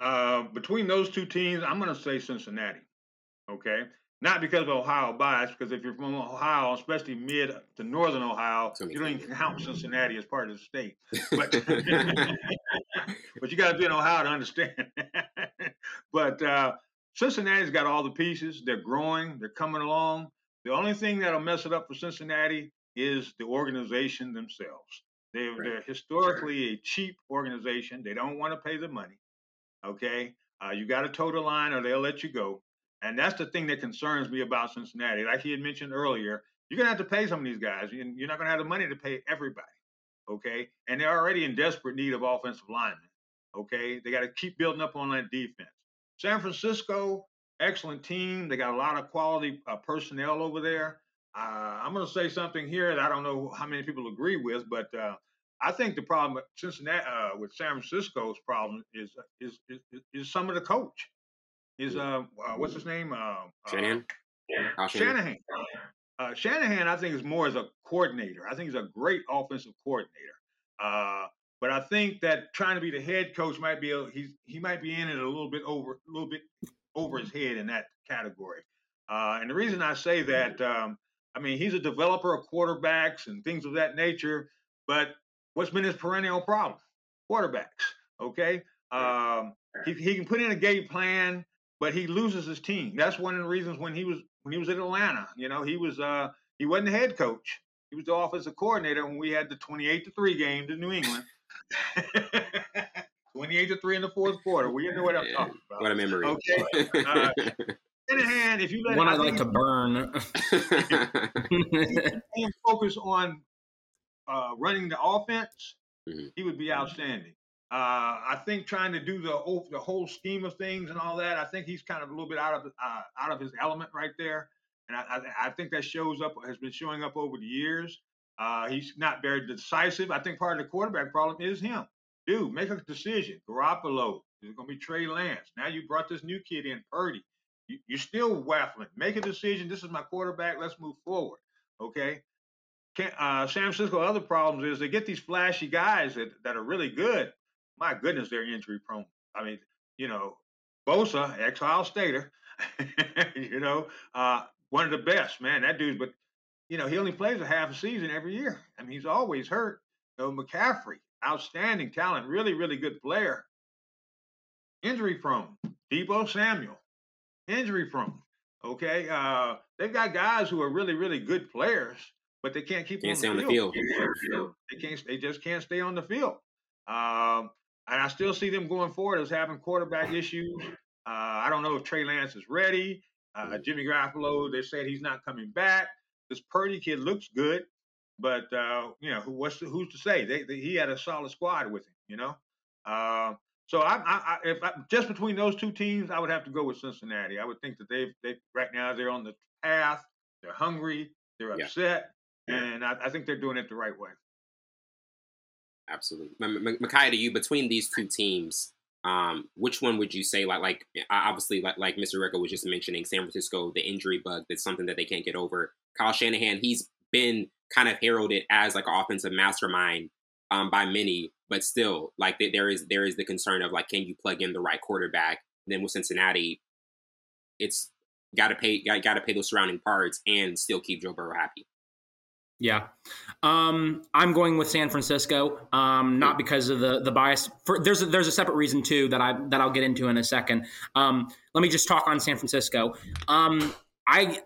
Uh, between those two teams, I'm going to say Cincinnati. Okay, not because of Ohio bias, because if you're from Ohio, especially mid to northern Ohio, you don't even count Cincinnati as part of the state. But, but you got to be in Ohio to understand. but uh, Cincinnati's got all the pieces. They're growing. They're coming along. The only thing that'll mess it up for Cincinnati is the organization themselves. They're, right. they're historically a cheap organization. They don't want to pay the money. Okay, uh, you got to toe the line, or they'll let you go. And that's the thing that concerns me about Cincinnati. Like he had mentioned earlier, you're gonna have to pay some of these guys. You're not gonna have the money to pay everybody. Okay, and they're already in desperate need of offensive linemen. Okay, they got to keep building up on that defense. San Francisco, excellent team. They got a lot of quality uh, personnel over there. Uh, I'm going to say something here that I don't know how many people agree with, but uh, I think the problem with Cincinnati, uh, with San Francisco's problem is, is, is is some of the coach. Is uh, uh what's his name? Uh,
Shanahan.
Uh, Shanahan. Uh, Shanahan, I think, is more as a coordinator. I think he's a great offensive coordinator. Uh, but I think that trying to be the head coach might be a, he's he might be in it a little bit over a little bit over his head in that category. Uh, and the reason I say that, um, I mean, he's a developer of quarterbacks and things of that nature. But what's been his perennial problem? Quarterbacks. Okay. Um, he, he can put in a game plan, but he loses his team. That's one of the reasons when he was when he was in Atlanta. You know, he was uh, he wasn't the head coach. He was the offensive coordinator when we had the 28 to three game to New England. 28 to 3 in the fourth quarter. We know what I'm talking about.
What a memory.
Okay. Uh, hand, if you
let one I, I like to burn,
focus on uh, running the offense, mm-hmm. he would be outstanding. Uh, I think trying to do the the whole scheme of things and all that, I think he's kind of a little bit out of uh, out of his element right there, and I, I, I, think that shows up has been showing up over the years. Uh, he's not very decisive. I think part of the quarterback problem is him. Dude, make a decision. Garoppolo is going to be Trey Lance. Now you brought this new kid in, Purdy. You, you're still waffling. Make a decision. This is my quarterback. Let's move forward. Okay. Can, uh, San Francisco, other problems is they get these flashy guys that, that are really good. My goodness, they're injury prone. I mean, you know, Bosa, ex Ohio Stater, you know, uh, one of the best, man. That dude's, but, you know, he only plays a half a season every year. I mean, he's always hurt. So McCaffrey, outstanding talent, really, really good player. Injury prone. Deebo Samuel, injury prone. Okay, uh, they've got guys who are really, really good players, but they can't keep
can't
on,
stay
the
on the field.
They can't. They just can't stay on the field. Um, and I still see them going forward as having quarterback issues. Uh, I don't know if Trey Lance is ready. Uh, mm-hmm. Jimmy Garoppolo, they said he's not coming back. This Purdy kid looks good, but uh, you know who what's who's to say? They, they, he had a solid squad with him. You know, uh, so I, I, if I, just between those two teams, I would have to go with Cincinnati. I would think that they've they right now they're on the path. They're hungry. They're upset, yeah. and I, I, think they're doing it the right way.
Absolutely, Micaiah, to you between these two teams, um, which one would you say like like obviously like like Mr. Greco was just mentioning San Francisco, the injury bug that's something that they can't get over. Kyle Shanahan, he's been kind of heralded as like an offensive mastermind um, by many, but still, like there is there is the concern of like, can you plug in the right quarterback? And then with Cincinnati, it's got to pay got, got to pay those surrounding parts and still keep Joe Burrow happy.
Yeah, um, I'm going with San Francisco. Um, not because of the the bias. For, there's a, there's a separate reason too that I that I'll get into in a second. Um, let me just talk on San Francisco. Um, I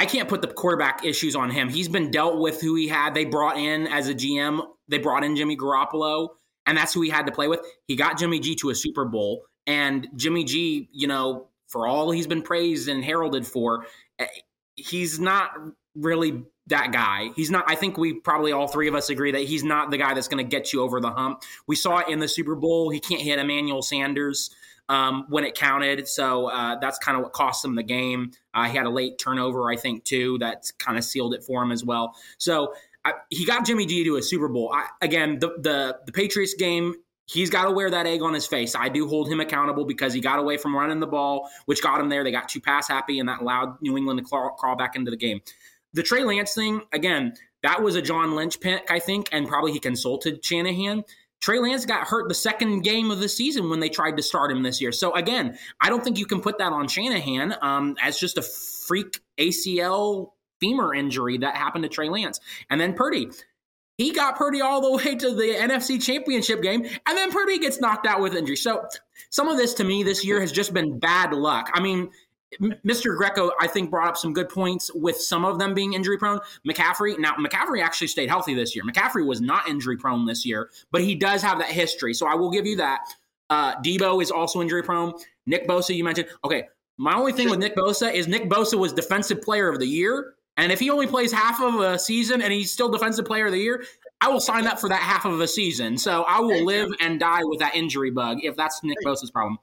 I can't put the quarterback issues on him. He's been dealt with who he had. They brought in as a GM, they brought in Jimmy Garoppolo, and that's who he had to play with. He got Jimmy G to a Super Bowl, and Jimmy G, you know, for all he's been praised and heralded for, eh, he's not really that guy. He's not, I think we probably all three of us agree that he's not the guy that's going to get you over the hump. We saw it in the Super Bowl. He can't hit Emmanuel Sanders um, when it counted. So uh, that's kind of what cost him the game. Uh, he had a late turnover, I think, too, that kind of sealed it for him as well. So I, he got Jimmy G to a Super Bowl. I, again, the, the the Patriots game he's got to wear that egg on his face. I do hold him accountable because he got away from running the ball, which got him there. They got too pass happy, and that allowed New England to crawl, crawl, back into the game. The Trey Lance thing, again, that was a John Lynch pick, I think, and probably he consulted Shanahan. Trey Lance got hurt the second game of the season when they tried to start him this year. So again, I don't think you can put that on Shanahan um, as just a freak ACL femur injury that happened to Trey Lance. And then Purdy, he got Purdy all the way to the NFC Championship game, and then Purdy gets knocked out with injury. So some of this to me this year has just been bad luck. I mean, Mr. Greco, I think, brought up some good points with some of them being injury prone. McCaffrey, now McCaffrey actually stayed healthy this year. McCaffrey was not injury prone this year, but he does have that history. So I will give you that. Uh, Deebo is also injury prone. Nick Bosa, you mentioned. Okay, my only thing with Nick Bosa is Nick Bosa was Defensive Player of the Year. And if he only plays half of a season and he's still Defensive Player of the Year, I will sign up for that half of a season. So I will live and die with that injury bug if that's Nick Bosa's problem.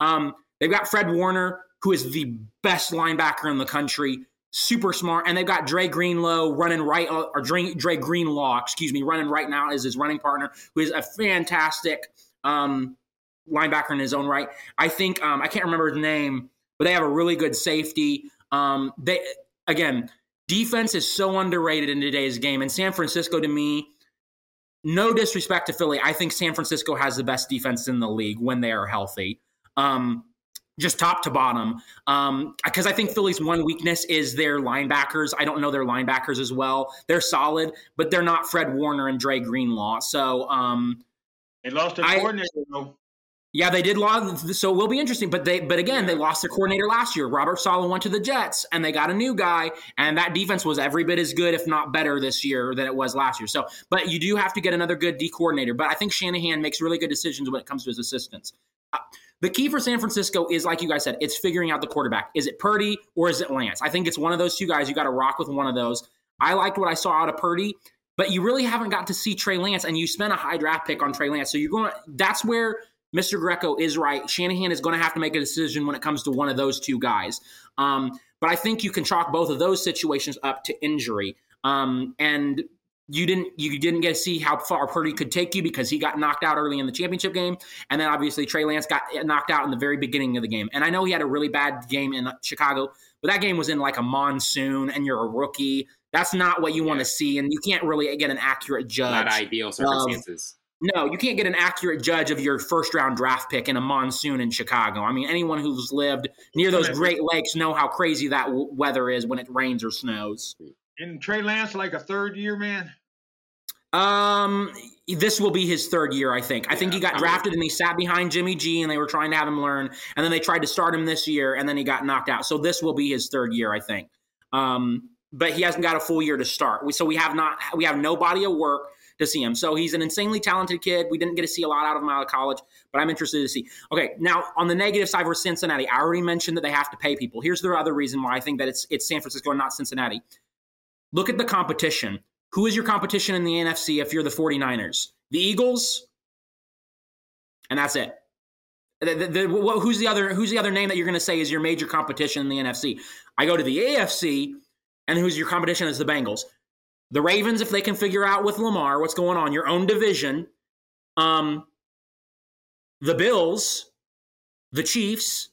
Um, they've got Fred Warner who is the best linebacker in the country, super smart. And they've got Dre Greenlow running right, uh, or Dre, Dre Greenlaw, excuse me, running right now as his running partner, who is a fantastic um, linebacker in his own right. I think, um, I can't remember his name, but they have a really good safety. Um, they, again, defense is so underrated in today's game. And San Francisco, to me, no disrespect to Philly, I think San Francisco has the best defense in the league when they are healthy. Um, just top to bottom. Because um, I think Philly's one weakness is their linebackers. I don't know their linebackers as well. They're solid, but they're not Fred Warner and Dre Greenlaw. So um,
they lost their coordinator. Though.
Yeah, they did lose. So it will be interesting. But they, but again, they lost their coordinator last year. Robert Saleh went to the Jets, and they got a new guy, and that defense was every bit as good, if not better, this year than it was last year. So, but you do have to get another good D coordinator. But I think Shanahan makes really good decisions when it comes to his assistants. Uh, the key for San Francisco is, like you guys said, it's figuring out the quarterback. Is it Purdy or is it Lance? I think it's one of those two guys. You got to rock with one of those. I liked what I saw out of Purdy, but you really haven't got to see Trey Lance, and you spent a high draft pick on Trey Lance. So you're going. That's where Mr. Greco is right. Shanahan is going to have to make a decision when it comes to one of those two guys. Um, but I think you can chalk both of those situations up to injury. Um, and you didn't you didn't get to see how far Purdy could take you because he got knocked out early in the championship game, and then obviously Trey Lance got knocked out in the very beginning of the game. And I know he had a really bad game in Chicago, but that game was in like a monsoon, and you're a rookie. That's not what you yeah. want to see, and you can't really get an accurate judge.
Not ideal circumstances.
Of, no, you can't get an accurate judge of your first round draft pick in a monsoon in Chicago. I mean, anyone who's lived near those Great Lakes know how crazy that w- weather is when it rains or snows.
And Trey Lance like a third year man?
Um, this will be his third year, I think. I think he got drafted and he sat behind Jimmy G, and they were trying to have him learn, and then they tried to start him this year, and then he got knocked out. So this will be his third year, I think. Um, but he hasn't got a full year to start. We, so we have not we have no body of work to see him. So he's an insanely talented kid. We didn't get to see a lot out of him out of college, but I'm interested to see. Okay, now on the negative side for Cincinnati, I already mentioned that they have to pay people. Here's the other reason why I think that it's it's San Francisco and not Cincinnati. Look at the competition. Who is your competition in the NFC if you're the 49ers? The Eagles? And that's it. The, the, the, who's the other who's the other name that you're going to say is your major competition in the NFC? I go to the AFC and who's your competition is the Bengals. The Ravens if they can figure out with Lamar what's going on, your own division. Um the Bills, the Chiefs,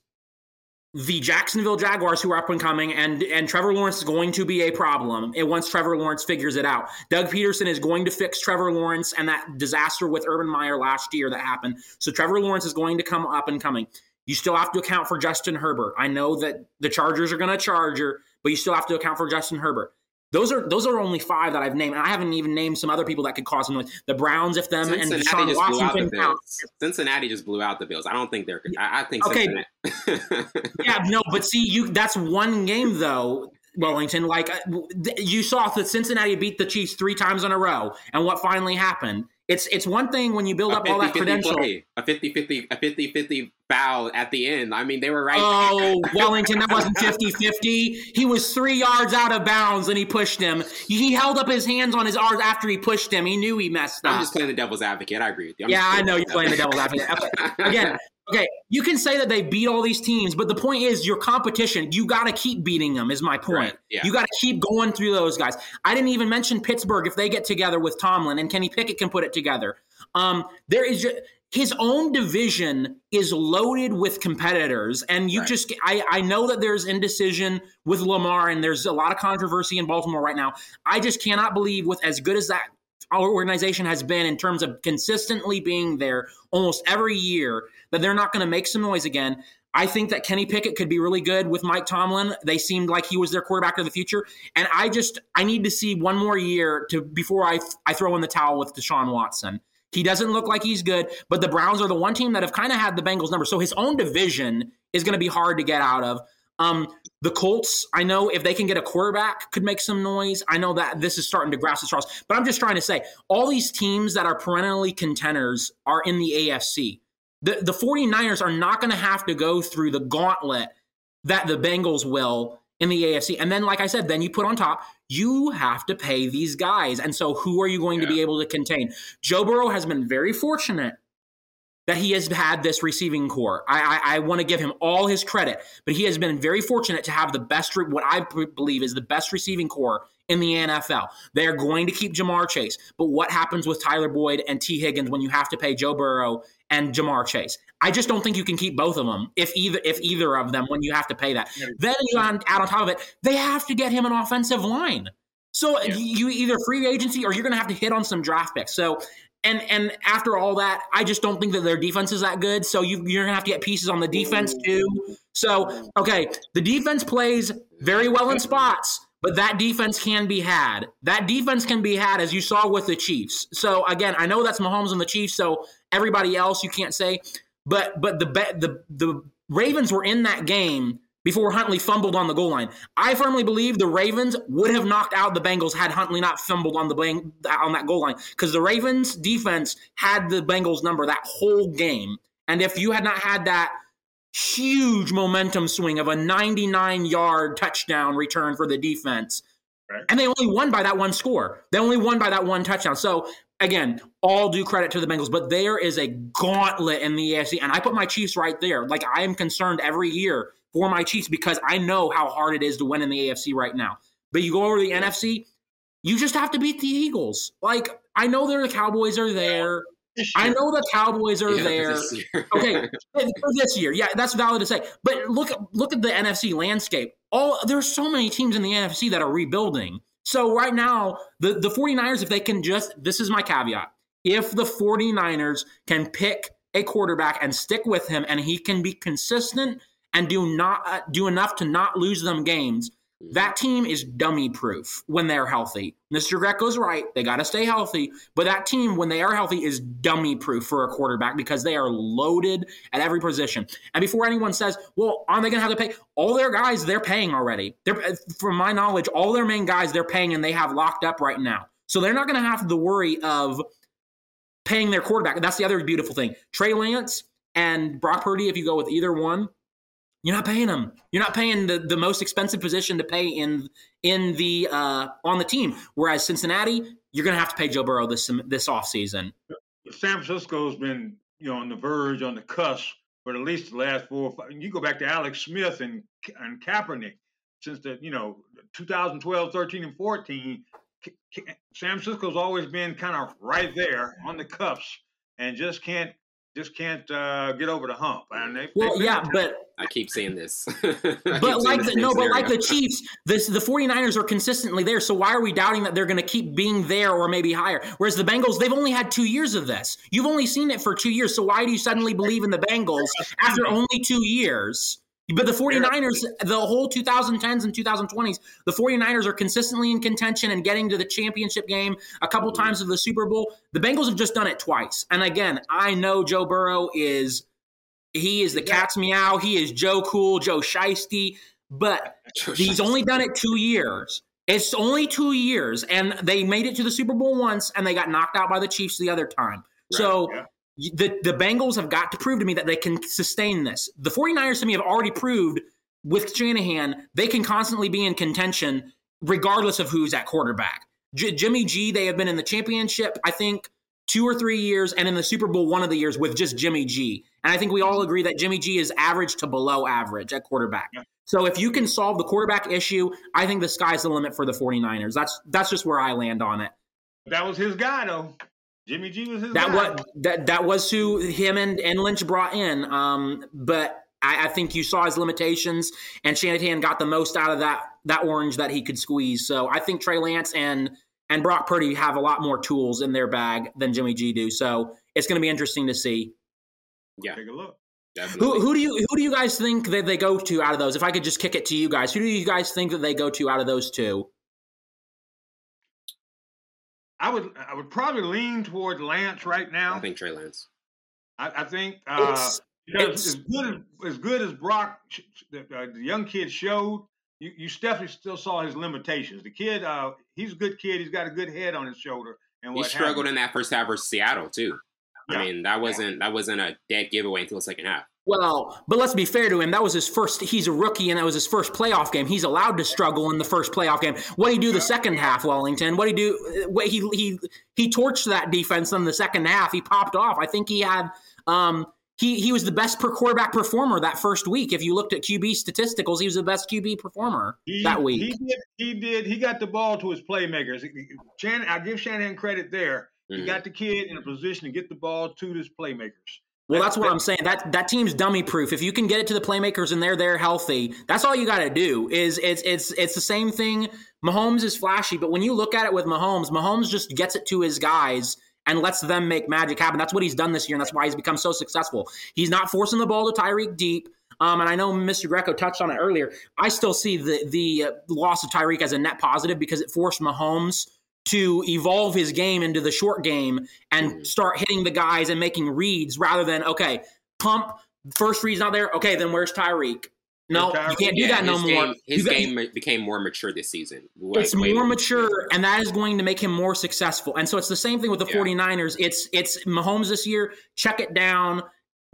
the Jacksonville Jaguars, who are up and coming, and and Trevor Lawrence is going to be a problem. And once Trevor Lawrence figures it out, Doug Pederson is going to fix Trevor Lawrence and that disaster with Urban Meyer last year that happened. So Trevor Lawrence is going to come up and coming. You still have to account for Justin Herbert. I know that the Chargers are going to charge her, but you still have to account for Justin Herbert. Those are those are only five that I've named. And I haven't even named some other people that could cause some noise. The Browns, if them Cincinnati and Deshaun Washington
count. Cincinnati just blew out the Bills. I don't think they're. I, I think okay.
yeah, no, but see, you that's one game though. Wellington, like uh, you saw that Cincinnati beat the Chiefs three times in a row, and what finally happened? It's it's one thing when you build up 50, all that credential. Play,
a 50-50 a 50-50 foul at the end. I mean, they were right.
Oh, Wellington, that wasn't 50-50. He was 3 yards out of bounds and he pushed him. He held up his hands on his arms after he pushed him. He knew he messed up.
I'm just playing the devil's advocate. I agree with you. I'm
yeah, I know you're playing the devil's advocate. Again, Okay, you can say that they beat all these teams, but the point is your competition. You got to keep beating them. Is my point. Right. Yeah. You got to keep going through those guys. I didn't even mention Pittsburgh if they get together with Tomlin and Kenny Pickett can put it together. Um, there is just, his own division is loaded with competitors, and you right. just I I know that there's indecision with Lamar, and there's a lot of controversy in Baltimore right now. I just cannot believe with as good as that our organization has been in terms of consistently being there almost every year that they're not going to make some noise again. I think that Kenny Pickett could be really good with Mike Tomlin. They seemed like he was their quarterback of the future, and I just I need to see one more year to before I I throw in the towel with Deshaun Watson. He doesn't look like he's good, but the Browns are the one team that have kind of had the Bengals number. So his own division is going to be hard to get out of. Um, the Colts, I know if they can get a quarterback, could make some noise. I know that this is starting to grasp its straws, but I'm just trying to say all these teams that are perennially contenders are in the AFC. The, the 49ers are not going to have to go through the gauntlet that the Bengals will in the AFC. And then, like I said, then you put on top, you have to pay these guys. And so, who are you going yeah. to be able to contain? Joe Burrow has been very fortunate that he has had this receiving corps. I, I, I want to give him all his credit, but he has been very fortunate to have the best, what I believe is the best receiving corps in the NFL. They are going to keep Ja'Marr Chase, but what happens with Tyler Boyd and Tee Higgins when you have to pay Joe Burrow and Ja'Marr Chase? I just don't think you can keep both of them if either if either of them when you have to pay that. Then you add on top of it, they have to get him an offensive line. So yeah. you either free agency or you're going to have to hit on some draft picks. So and and after all that, I just don't think that their defense is that good. So you, you're gonna have to get pieces on the defense mm. too. So okay, the defense plays very well in spots, but that defense can be had. That defense can be had, as you saw with the Chiefs. So again, I know that's Mahomes and the Chiefs. So everybody else you can't say, but but the the the Ravens were in that game before Huntley fumbled on the goal line. I firmly believe the Ravens would have knocked out the Bengals had Huntley not fumbled on the bang, on that goal line because the Ravens defense had the Bengals number that whole game. And if you had not had that huge momentum swing of a 99 yard touchdown return for the defense, right. and they only won by that one score. They only won by that one touchdown. So again, all due credit to the Bengals, but there is a gauntlet in the AFC, and I put my Chiefs right there. Like I am concerned every year for my Chiefs because I know how hard it is to win in the AFC right now. But you go over to the NFC, you just have to beat the Eagles. Like I know the Cowboys are there. I know the Cowboys are yeah, there. okay, this year, yeah, that's valid to say. But look, look at the NFC landscape. All there's so many teams in the NFC that are rebuilding. So right now, the the 49ers, if they can just, this is my caveat. If the 49ers can pick a quarterback and stick with him, and he can be consistent and do not uh, do enough to not lose them games, that team is dummy proof when they're healthy. Mr. Greco's right. They got to stay healthy. But that team, when they are healthy, is dummy proof for a quarterback because they are loaded at every position. And before anyone says, well, aren't they going to have to pay? All their guys, they're paying already. They're, uh, from my knowledge, all their main guys, they're paying and they have locked up right now. So they're not going to have the worry of paying their quarterback. That's the other beautiful thing. Trey Lance and Brock Purdy, if you go with either one, you're not paying them. You're not paying the, the most expensive position to pay in in the uh, on the team. Whereas Cincinnati, you're going to have to pay Joe Burrow this this offseason.
San Francisco's been you know on the verge, on the cusp for at least the last four. Five, you go back to Alex Smith and and Kaepernick since the you know 2012, 13, and 14. San Francisco's always been kind of right there on the cuffs and just can't just can't uh, get over the hump. And they,
well, yeah, but
I keep saying this.
but like the, no, but like the Chiefs, this, the 49ers are consistently there. So why are we doubting that they're going to keep being there or maybe higher? Whereas the Bengals, they've only had two years of this. You've only seen it for two years. So why do you suddenly believe in the Bengals after only two years? But the 49ers, the whole 2010s and 2020s, the 49ers are consistently in contention and getting to the championship game a couple mm-hmm. times of the Super Bowl. The Bengals have just done it twice. And again, I know Joe Burrow is he is the cat's meow. He is Joe Cool, Joe Shiesty, but Joe he's only done it two years. It's only two years, and they made it to the Super Bowl once, and they got knocked out by the Chiefs the other time. Right, so yeah the, the Bengals have got to prove to me that they can sustain this. The 49ers to me have already proved with Shanahan they can constantly be in contention regardless of who's at quarterback. J- Jimmy G, they have been in the championship, I think, two or three years, and in the Super Bowl one of the years with just Jimmy G. And I think we all agree that Jimmy G is average to below average at quarterback. Yeah. So if you can solve the quarterback issue, I think the sky's the limit for the 49ers. That's that's just where I land on it.
That was his guy though. Jimmy G was his
that
guy.
What, that that was who him and, and Lynch brought in. Um, but I, I, think you saw his limitations, and Shanahan got the most out of that that orange that he could squeeze. So I think Trey Lance and and Brock Purdy have a lot more tools in their bag than Jimmy G do. So it's going to be interesting to see.
Yeah, take a look.
Who, who do you who do you guys think that they go to out of those? If I could just kick it to you guys, who do you guys think that they go to out of those two?
I would I would probably lean toward Lance right now.
I think Trey Lance.
I, I think uh, as good as, as good as Brock, the, uh, the young kid showed, you, you definitely still saw his limitations. The kid, uh, he's a good kid. He's got a good head on his shoulder. And
he struggled happened. in that first half versus Seattle too. I mean, that wasn't that wasn't a dead giveaway until the second half.
Well, but let's be fair to him. That was his first. He's a rookie, and that was his first playoff game. He's allowed to struggle in the first playoff game. What did he do the second half, Wellington? What did he do? What, he he he torched that defense in the second half. He popped off. I think he had. Um, he he was the best per quarterback performer that first week. If you looked at QB statisticals, he was the best QB performer he, that week.
He did. He did. He got the ball to his playmakers. Shannon, I give Shanahan credit there. Mm-hmm. Got the kid in a position to get the ball to his playmakers.
Well, that's what I'm saying. That that team's dummy proof. If you can get it to the playmakers and they're there healthy, that's all you got to do. Is it's it's it's the same thing. Mahomes is flashy, but when you look at it with Mahomes, Mahomes just gets it to his guys and lets them make magic happen. That's what he's done this year, and that's why he's become so successful. He's not forcing the ball to Tyreek deep. Um, and I know Mr. Greco touched on it earlier. I still see the the uh, loss of Tyreek as a net positive because it forced Mahomes to evolve his game into the short game and mm-hmm. start hitting the guys and making reads rather than okay, pump first read's not there. Okay, then where's Tyreek? No, you can't do yeah, that no
game,
more.
His got, game became more mature this season.
It's more mature, and that is going to make him more successful. And so it's the same thing with the yeah. 49ers. It's it's Mahomes this year. Check it down.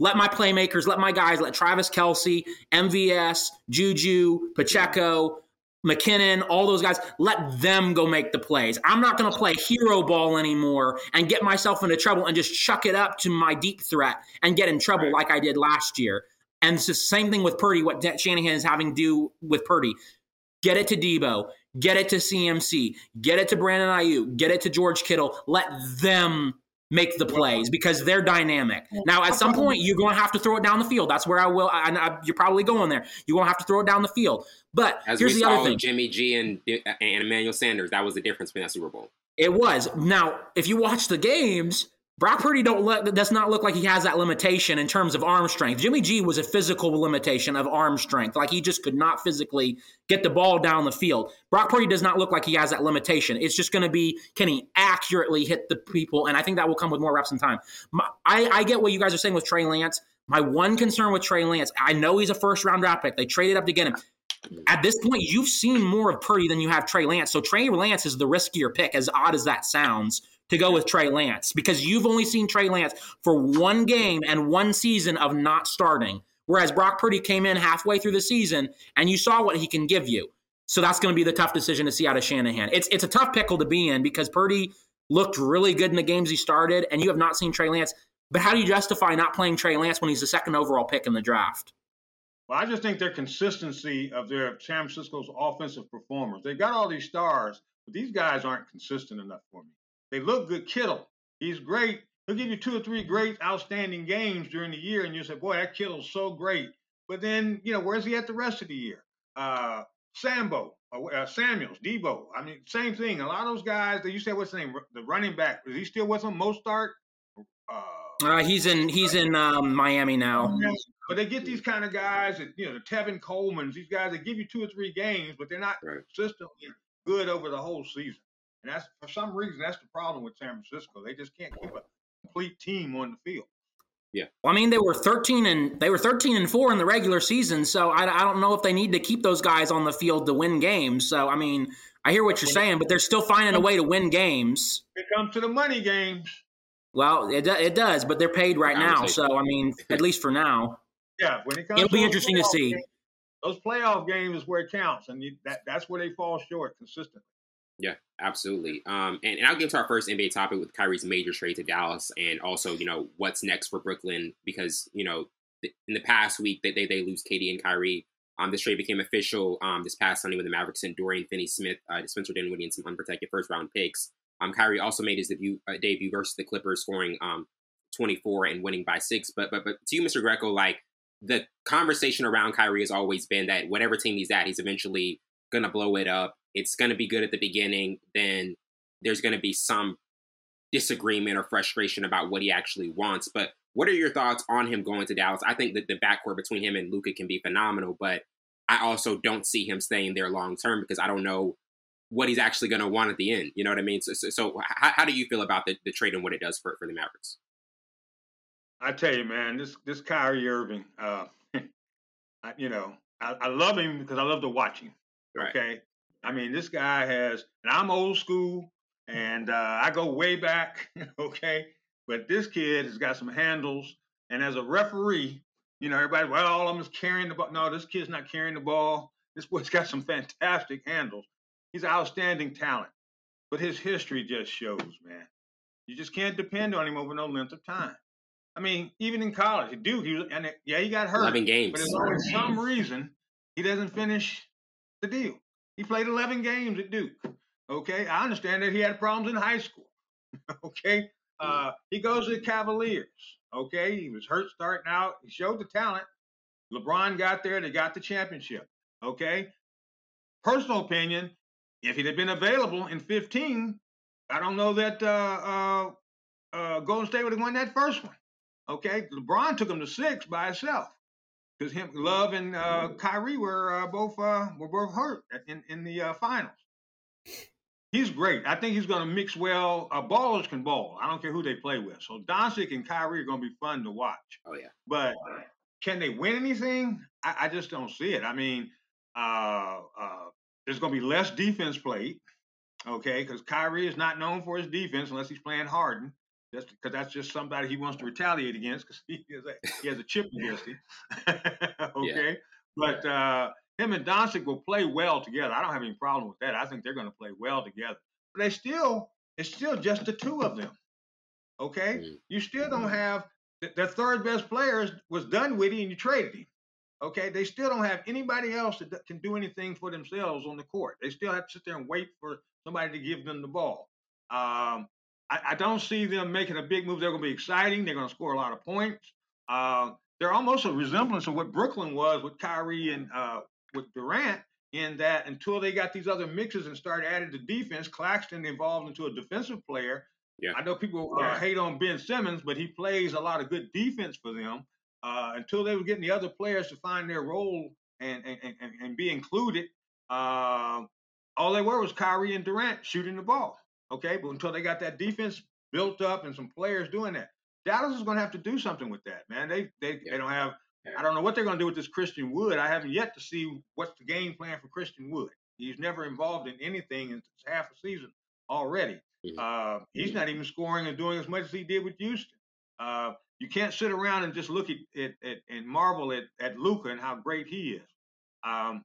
Let my playmakers, let my guys, let Travis Kelce, MVS, Juju, Pacheco, McKinnon, all those guys, let them go make the plays. I'm not going to play hero ball anymore and get myself into trouble and just chuck it up to my deep threat and get in trouble like I did last year. And it's the same thing with Purdy, what Shanahan is having to do with Purdy. Get it to Deebo, get it to CMC, get it to Brandon Aiyuk, get it to George Kittle. Let them make the plays because they're dynamic. Now, at some point, you're going to have to throw it down the field. That's where I will. I, I, you're probably going there. You're going to have to throw it down the field. But
As
here's the other thing:
Jimmy G and and Emmanuel Sanders. That was the difference between that Super Bowl.
It was. Now, if you watch the games, Brock Purdy don't look, does not look like he has that limitation in terms of arm strength. Jimmy G was a physical limitation of arm strength. Like he just could not physically get the ball down the field. Brock Purdy does not look like he has that limitation. It's just going to be can he accurately hit the people? And I think that will come with more reps and time. My, I, I get what you guys are saying with Trey Lance. My one concern with Trey Lance, I know he's a first round draft pick. They traded up to get him. At this point, you've seen more of Purdy than you have Trey Lance. So Trey Lance is the riskier pick, as odd as that sounds to go with Trey Lance because you've only seen Trey Lance for one game and one season of not starting. Whereas Brock Purdy came in halfway through the season and you saw what he can give you. So that's going to be the tough decision to see out of Shanahan. It's it's a tough pickle to be in because Purdy looked really good in the games he started, and you have not seen Trey Lance. But how do you justify not playing Trey Lance when he's the second overall pick in the draft?
Well, I just think their consistency of their San Francisco's offensive performers. They've got all these stars, but these guys aren't consistent enough for me. They look good. Kittle, he's great. He'll give you two or three great, outstanding games during the year, and you say, "Boy, that Kittle's so great." But then, you know, where's he at the rest of the year? Uh, Sambo, uh, uh Samuels, Deebo. I mean, same thing. A lot of those guys that you said, what's the name? The running back. Is he still with them? Most start.
Uh, uh, he's in. He's in um, Miami now.
But they get these kind of guys, that, you know, the Tevin Coleman's. These guys that give you two or three games, but they're not right. consistently good over the whole season. And that's for some reason that's the problem with San Francisco. They just can't keep a complete team on the field.
Yeah.
Well, I mean, they were 13 and they were 13 and four in the regular season, so I, I don't know if they need to keep those guys on the field to win games. So, I mean, I hear what you're saying, but they're still finding a way to win games.
It comes to the money games.
Well, it, it does, but they're paid right now, so I mean, at least for now.
Yeah, when it comes,
it'll be interesting to see.
Games, those playoff games is where it counts, and you, that that's where they fall short consistently.
Yeah, absolutely. Um, and, and I'll get to our first NBA topic with Kyrie's major trade to Dallas, and also you know what's next for Brooklyn because you know in the past week they they, they lose KD and Kyrie. Um, this trade became official um, this past Sunday when the Mavericks sent Dorian Finney-Smith, uh, Spencer Dinwiddie, and some unprotected first-round picks. Um, Kyrie also made his debut, uh, debut versus the Clippers, scoring um, 24 and winning by six. But but but to you, Mr. Greco, like the conversation around Kyrie has always been that whatever team he's at, he's eventually gonna blow it up. It's gonna be good at the beginning, then there's gonna be some disagreement or frustration about what he actually wants. But what are your thoughts on him going to Dallas? I think that the backcourt between him and Luka can be phenomenal, but I also don't see him staying there long term because I don't know what he's actually going to want at the end. You know what I mean? So, so, so how, how, do you feel about the, the trade and what it does for, for the Mavericks?
I tell you, man, this this Kyrie Irving, uh, I, you know, I, I, love him because I love to watch him. Right. Okay, I mean, this guy has, and I'm old school, and uh, I go way back. Okay, but this kid has got some handles, and as a referee, you know, everybody, well, all of them is carrying the ball. No, this kid's not carrying the ball. This boy's got some fantastic handles. He's outstanding talent, but his history just shows, man. You just can't depend on him over no length of time. I mean, even in college, Duke, he was, and it, yeah, he got hurt.
Eleven games,
but there's always some reason he doesn't finish the deal. He played eleven games at Duke. Okay, I understand that he had problems in high school. okay, uh, he goes to the Cavaliers. Okay, he was hurt starting out. He showed the talent. LeBron got there. They got the championship. Okay, personal opinion: if he'd have been available in 15, I don't know that uh, uh, uh Golden State would have won that first one. Okay, LeBron took him to six by himself because him, Love, and uh, Kyrie were uh, both uh, were both hurt in in the uh, finals. He's great. I think he's going to mix well. Uh, ballers can ball. I don't care who they play with. So Doncic and Kyrie are going to be fun to watch.
Oh yeah.
But can they win anything? I, I just don't see it. I mean, uh, uh, there's going to be less defense played. Okay, because Kyrie is not known for his defense unless he's playing Harden. Just because that's just somebody he wants to retaliate against because he, he, has a chip against him. okay, yeah. but uh, him and Doncic will play well together. I don't have any problem with that. I think they're going to play well together. But they still, it's still just the two of them. Okay, mm-hmm. you still don't have their third best player was done Dinwiddie, and you traded him. Okay, they still don't have anybody else that can do anything for themselves on the court. They still have to sit there and wait for somebody to give them the ball. Um, I, I, don't see them making a big move. They're going to be exciting. They're going to score a lot of points. Uh, they're almost a resemblance of what Brooklyn was with Kyrie and uh, with Durant. In that, until they got these other mixes and started adding the defense, Claxton evolved into a defensive player. Yeah. I know people uh, hate on Ben Simmons, but he plays a lot of good defense for them. Uh, until they were getting the other players to find their role and and, and, and be included, uh, all they were was Kyrie and Durant shooting the ball. Okay, but until they got that defense built up and some players doing that, Dallas is going to have to do something with that, man. They they, yeah. they don't have. I don't know what they're going to do with this Christian Wood. I haven't yet to see what's the game plan for Christian Wood. He's never involved in anything in half a season already. Mm-hmm. Uh, he's not even scoring and doing as much as he did with Houston. Uh, you can't sit around and just look at, at, at and marvel at, at Luka and how great he is. Um,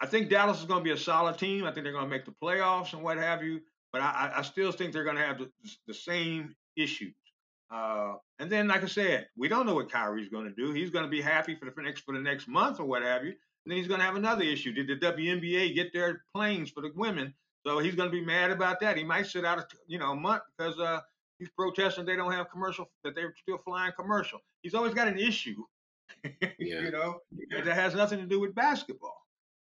I think Dallas is going to be a solid team. I think they're going to make the playoffs and what have you. But I, I still think they're going to have the, the same issues. Uh, and then, like I said, we don't know what Kyrie's going to do. He's going to be happy for the next for the next month or what have you. And then he's going to have another issue. Did the WNBA get their planes for the women? So he's going to be mad about that. He might sit out, a, you know, a month because uh, he's protesting they don't have commercial that they're still flying commercial. He's always got an issue, yeah. you know, that has nothing to do with basketball.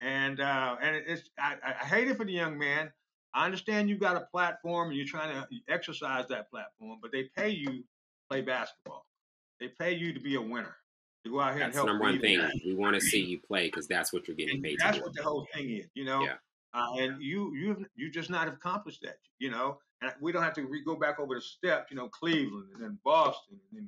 And uh, and it's I, I hate it for the young man. I understand you got a platform and you're trying to exercise that platform, but they pay you to play basketball. They pay you to be a winner. To go out here
that's
and help.
number one thing. We want to see you play because that's what you're getting
and
paid.
That's what the whole thing is, you know. Yeah. Uh, and you you you just not accomplished that, you know. And we don't have to re- go back over the steps, you know, Cleveland and then Boston and,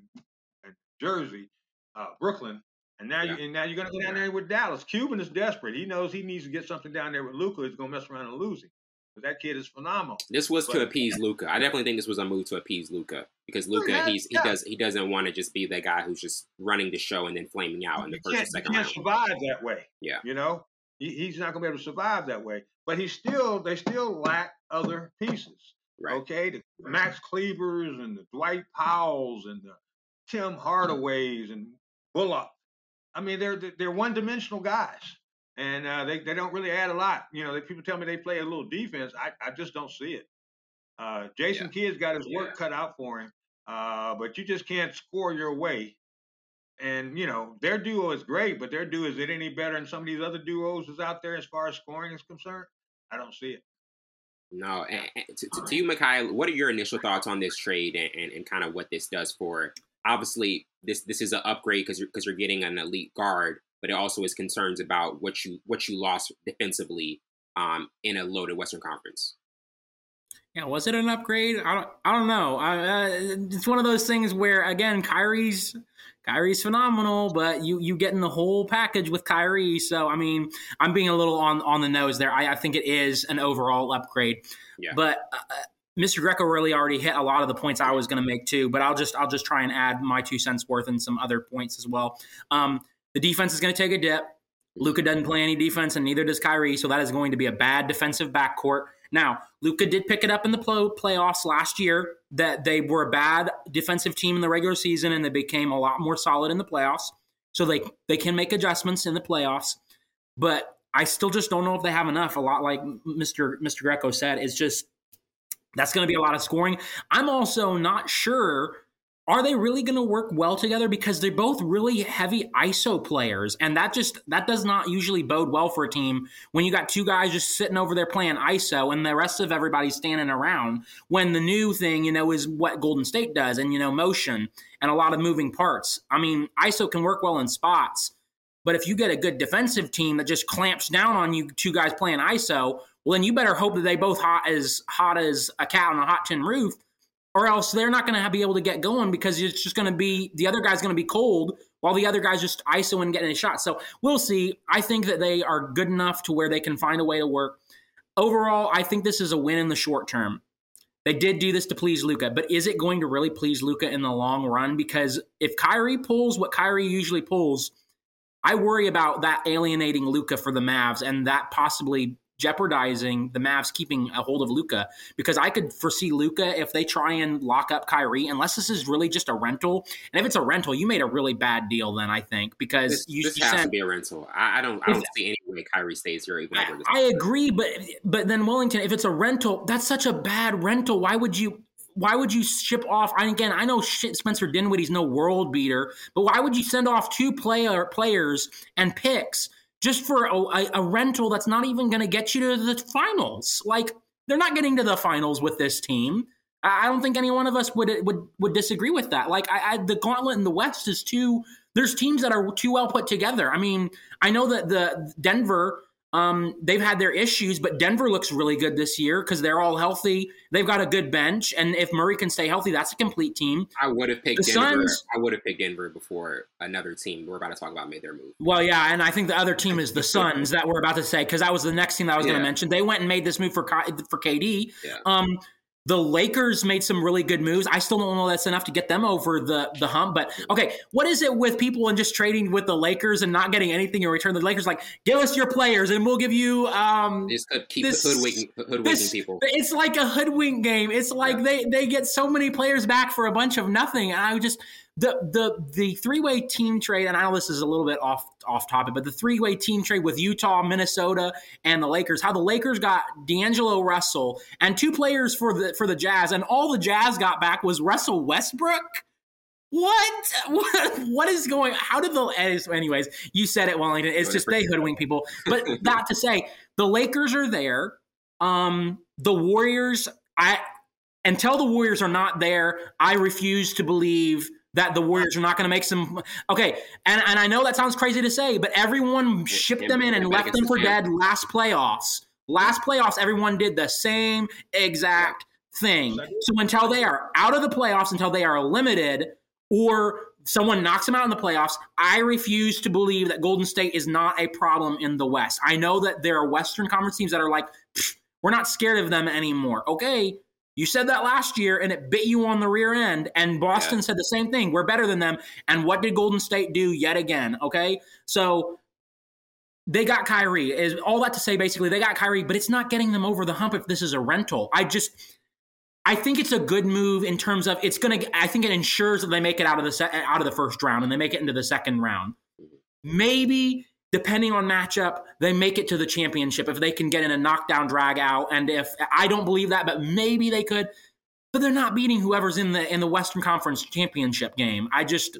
and Jersey, uh, Brooklyn, and now yeah. you and now you're gonna go down there with Dallas. Cuban is desperate. He knows he needs to get something down there with Luka. He's gonna mess around and lose him. But that kid is phenomenal.
This was but, to appease Luka. I definitely think this was a move to appease Luka because oh, Luka yeah, he's he yeah. does he doesn't want to just be that guy who's just running the show and then flaming out in the first or second
round. survive that way.
Yeah,
you know. He, he's not going to be able to survive that way. But he still, they still lack other pieces. Right. Okay, the Max Klebers and the Dwight Powells and the Tim Hardaways and Bullock. I mean, they're they're one dimensional guys, and uh, they they don't really add a lot. You know, they, people tell me they play a little defense. I, I just don't see it. Uh, Jason yeah. Kidd's got his work yeah. cut out for him, uh, but you just can't score your way. And you know their duo is great, but their duo is it any better than some of these other duos is out there as far as scoring is concerned? I don't see it.
No, and, and to, to, to, you, Mikhail, what are your initial thoughts on this trade and, and, and kind of what this does for? Obviously, this this is an upgrade because you're because you're getting an elite guard, but it also is concerns about what you what you lost defensively um, in a loaded Western Conference.
Yeah, was it an upgrade? I don't, I don't know. uh, it's one of those things where again, Kyrie's Kyrie's phenomenal, but you you get in the whole package with Kyrie. So I mean, I'm being a little on on the nose there. I, I think it is an overall upgrade. Yeah. But uh, Mr. Greco really already hit a lot of the points I was going to make too. But I'll just I'll just try and add my two cents worth and some other points as well. Um, the defense is going to take a dip. Luka doesn't play any defense, and neither does Kyrie. So that is going to be a bad defensive backcourt. Now, Luka did pick it up in the playoffs last year. That they were a bad defensive team in the regular season, and they became a lot more solid in the playoffs. So they they can make adjustments in the playoffs, but I still just don't know if they have enough. A lot like Mr. Mr. Greco said, it's just that's going to be a lot of scoring. I'm also not sure are they really going to work well together? Because they're both really heavy iso players and that just that does not usually bode well for a team when you got two guys just sitting over there playing iso and the rest of everybody's standing around when the new thing you know is what golden state does and you know motion and a lot of moving parts. I mean iso can work well in spots but if you get a good defensive team that just clamps down on you two guys playing iso well then you better hope that they both hot as hot as a cat on a hot tin roof or else they're not going to be able to get going because it's just going to be the other guy's going to be cold while the other guy's just ISO and getting a shot. So we'll see. I think that they are good enough to where they can find a way to work. Overall, I think this is a win in the short term. They did do this to please Luka, but is it going to really please Luka in the long run? Because if Kyrie pulls what Kyrie usually pulls, I worry about that alienating Luka for the Mavs and that possibly jeopardizing the Mavs keeping a hold of Luka because I could foresee Luka if they try and lock up Kyrie, unless this is really just a rental. And if it's a rental, you made a really bad deal then I think because
this,
you,
this
you
has
sent,
to be a rental. I, I don't I don't see any way Kyrie stays here even
I, I agree, but but then Wellington, if it's a rental, that's such a bad rental. Why would you? why would you ship off? I, again, I know shit, Spencer Dinwiddie's no world beater, but why would you send off two player players and picks just for a, a, rental that's not even going to get you to the finals. Like they're not getting to the finals with this team. I, I don't think any one of us would would would disagree with that. Like I, I, the gauntlet in the West is too. There's teams that are too well put together. I mean, I know that the Denver um, they've had their issues, but Denver looks really good this year because they're all healthy. They've got a good bench, and if Murray can stay healthy, that's a complete team.
I would have picked the Denver. Suns, I would have picked Denver before another team we're about to talk about made their move.
Well, yeah, and I think the other team is the Suns that we're about to say because that was the next team that I was yeah. going to mention. They went and made this move for for KD. Yeah. Um, the Lakers made some really good moves. I still don't know that's enough to get them over the the hump. But okay, what is it with people and just trading with the Lakers and not getting anything in return? The Lakers like give us your players and we'll give you um
just keep this, hoodwinking, hoodwinking this, people.
It's like a hoodwink game. It's like yeah. they they get so many players back for a bunch of nothing. And I just the the the three way team trade, and I know this is a little bit off off topic, but the three way team trade with Utah, Minnesota, and the Lakers. How the Lakers got D'Angelo Russell and two players for the for the Jazz, and all the Jazz got back was Russell Westbrook. What? What? What is going? How did the? Anyways, you said it, Wellington. It's just they hoodwink people. But not to say the Lakers are there. Um, the Warriors. I until the Warriors are not there, I refuse to believe that the Warriors are not going to make some. Okay, and, and I know that sounds crazy to say, but everyone shipped them in and left them for dead last playoffs. Last playoffs, everyone did the same exact thing. So until they are out of the playoffs, until they are limited, or someone knocks them out in the playoffs, I refuse to believe that Golden State is not a problem in the West. I know that there are Western Conference teams that are like, we're not scared of them anymore. Okay, you said that last year and it bit you on the rear end. And Boston yeah. said the same thing. We're better than them. And what did Golden State do yet again? Okay. So they got Kyrie. Is all that to say basically they got Kyrie, but it's not getting them over the hump if this is a rental. I just I think it's a good move in terms of it's going to I think it ensures that they make it out of the se- out of the first round and they make it into the second round. Mm-hmm. Maybe depending on matchup, they make it to the championship if they can get in a knockdown drag out and if I don't believe that, but maybe they could. But they're not beating whoever's in the in the Western Conference championship game. I just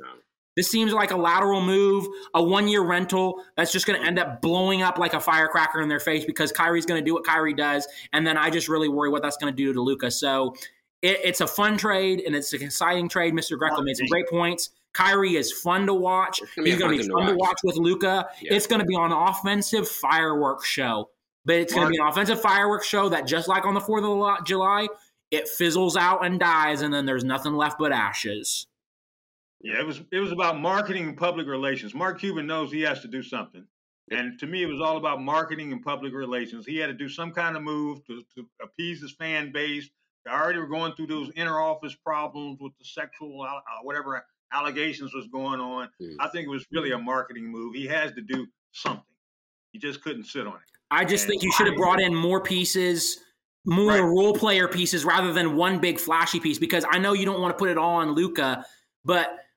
this seems like a lateral move, a one year rental that's just going to end up blowing up like a firecracker in their face because Kyrie's going to do what Kyrie does. And then I just really worry what that's going to do to Luka. So it, it's a fun trade and it's an exciting trade. Mr. Greco made some great points. Kyrie is fun to watch. He's going to be fun to watch, with Luka. Yeah. It's going to be an offensive fireworks show. But it's going to be an offensive fireworks show that, just like on the 4th of July, it fizzles out and dies, and then there's nothing left but ashes.
Yeah, it was it was about marketing and public relations. Mark Cuban knows he has to do something. And to me, it was all about marketing and public relations. He had to do some kind of move to, to appease his fan base. They already were going through those inner office problems with the sexual, uh, whatever allegations was going on. Mm. I think it was really a marketing move. He has to do something. He just couldn't sit on it.
I just and think you should have brought in more pieces, more right. role player pieces rather than one big flashy piece because I know you don't want to put it all on Luka, but –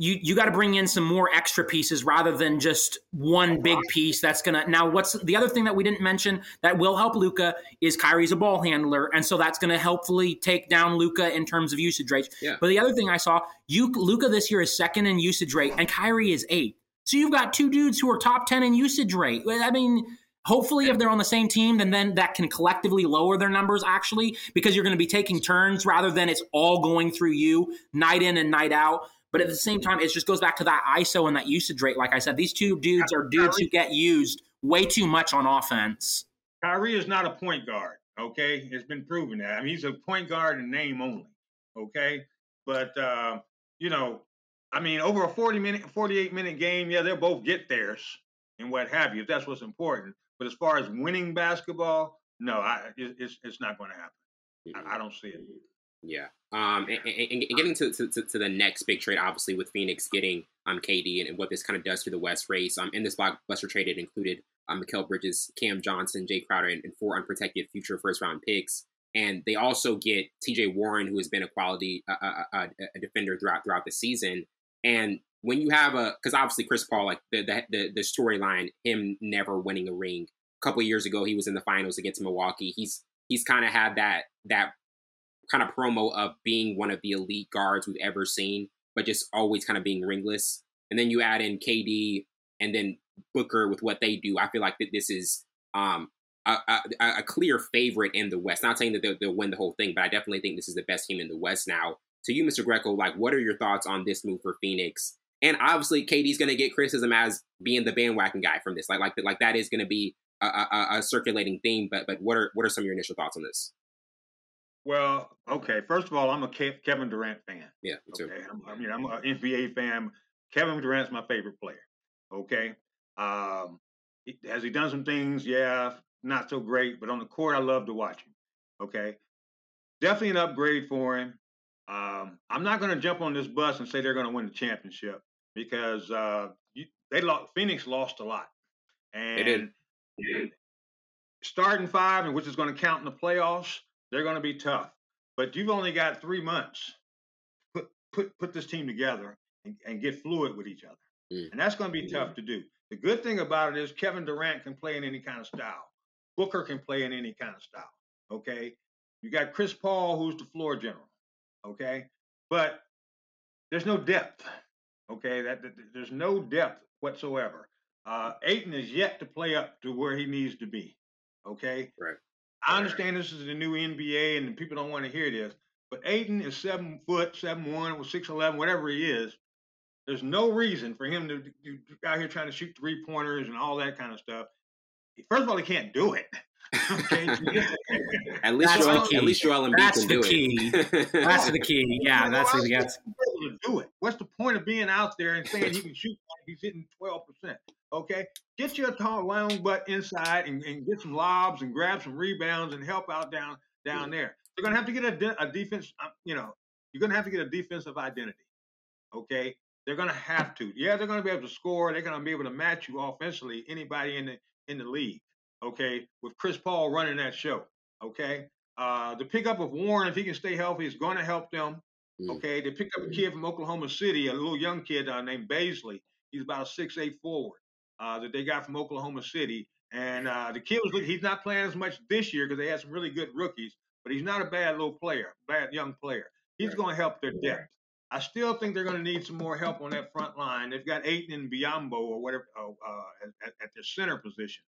you you got to bring in some more extra pieces rather than just one big piece that's gonna now what's the other thing that we didn't mention that will help Luka is Kyrie's a ball handler and so that's gonna helpfully take down Luka in terms of usage rates. Yeah. But the other thing I saw, you Luka this year is second in usage rate and Kyrie is eight. So you've got two dudes who are top ten in usage rate. I mean Hopefully, if they're on the same team, then then that can collectively lower their numbers actually, because you're going to be taking turns rather than it's all going through you night in and night out. But at the same time, it just goes back to that ISO and that usage rate. Like I said, these two dudes are dudes who get used way too much on offense.
Kyrie is not a point guard. Okay, it's been proven that. I mean, he's a point guard in name only. Okay, but uh, you know, I mean, over a forty minute, forty-eight minute game, yeah, they'll both get theirs and what have you. If that's what's important. But as far as winning basketball, no, I, it's it's not going to happen. I, I don't see it.
Yeah. Um, and, and, and getting to, to, to, the next big trade, obviously, with Phoenix getting um, KD and, and what this kind of does to the West race. Um, in this blockbuster trade, it included um, Mikal Bridges, Cam Johnson, Jae Crowder, and, and four unprotected future first round picks. And they also get TJ Warren, who has been a quality uh, uh, uh, a defender throughout throughout the season. And when you have a, because obviously Chris Paul, like the the, the, the storyline, him never winning a ring. A couple years ago, he was in the finals against Milwaukee. He's he's kind of had that that kind of promo of being one of the elite guards we've ever seen, but just always kind of being ringless. And then you add in KD and then Booker with what they do. I feel like that this is um, a, a, a, clear favorite in the West. Not saying that they'll, they'll, win the whole thing, but I definitely think this is the best team in the West now. To you, Mr. Greco, like, what are your thoughts on this move for Phoenix? And obviously, KD's going to get criticism as being the bandwagon guy from this. Like, like, like that is going to be a, a, a circulating theme. But, but what are what are some of your initial thoughts on this?
Well, okay. First of all, I'm a Kevin Durant fan.
Yeah, me too.
Okay, I'm, I mean, I'm an NBA fan. Kevin Durant's my favorite player. Okay, um, has he done some things? Yeah, not so great, but on the court, I love to watch him. Okay, definitely an upgrade for him. Um, I'm not going to jump on this bus and say they're going to win the championship because uh, you, they lost. Phoenix lost a lot, and they did. starting five, and which is going to count in the playoffs they're going to be tough. But you've only got three months. Put put put this team together and, and get fluid with each other, mm. and that's going to be mm. tough to do. The good thing about it is Kevin Durant can play in any kind of style. Booker can play in any kind of style. Okay, you got Chris Paul, who's the floor general. Okay, but there's no depth. Okay, that, that there's no depth whatsoever. Uh, Ayton is yet to play up to where he needs to be. Okay,
right.
I understand this is the new NBA and people don't want to hear this, but Ayton is seven foot, seven one, or six eleven, whatever he is. There's no reason for him to, to out here trying to shoot three pointers and all that kind of stuff. First of all, he can't do it.
at least that's Joel, at least Joel Embiid
that's
can
the
do
key.
it.
that's the key. Yeah, that's the
that's to do it. What's the point of being out there and saying he can shoot like he's hitting twelve percent? Okay, get your tall long butt inside and, and, get some lobs and grab some rebounds and help out down down there. You're gonna have to get a, de- a defense. Uh, you know, you're gonna have to get a defensive identity. Okay, They're going to have to. Yeah, they're going to be able to score. They're going to be able to match you offensively. Anybody in the in the league. Okay, with Chris Paul running that show. Okay, uh, the pickup of Warren, if he can stay healthy, is going to help them. Mm. Okay, they picked up a kid from Oklahoma City, a little young kid uh, named Bazley. He's about a six-eight forward uh, that they got from Oklahoma City. And uh, the kid was he's not playing as much this year because they had some really good rookies, but he's not a bad little player, bad young player. He's going to help their depth. I still think they're going to need some more help on that front line. They've got Ayton and Biyombo or whatever uh, uh, at, at, their center position.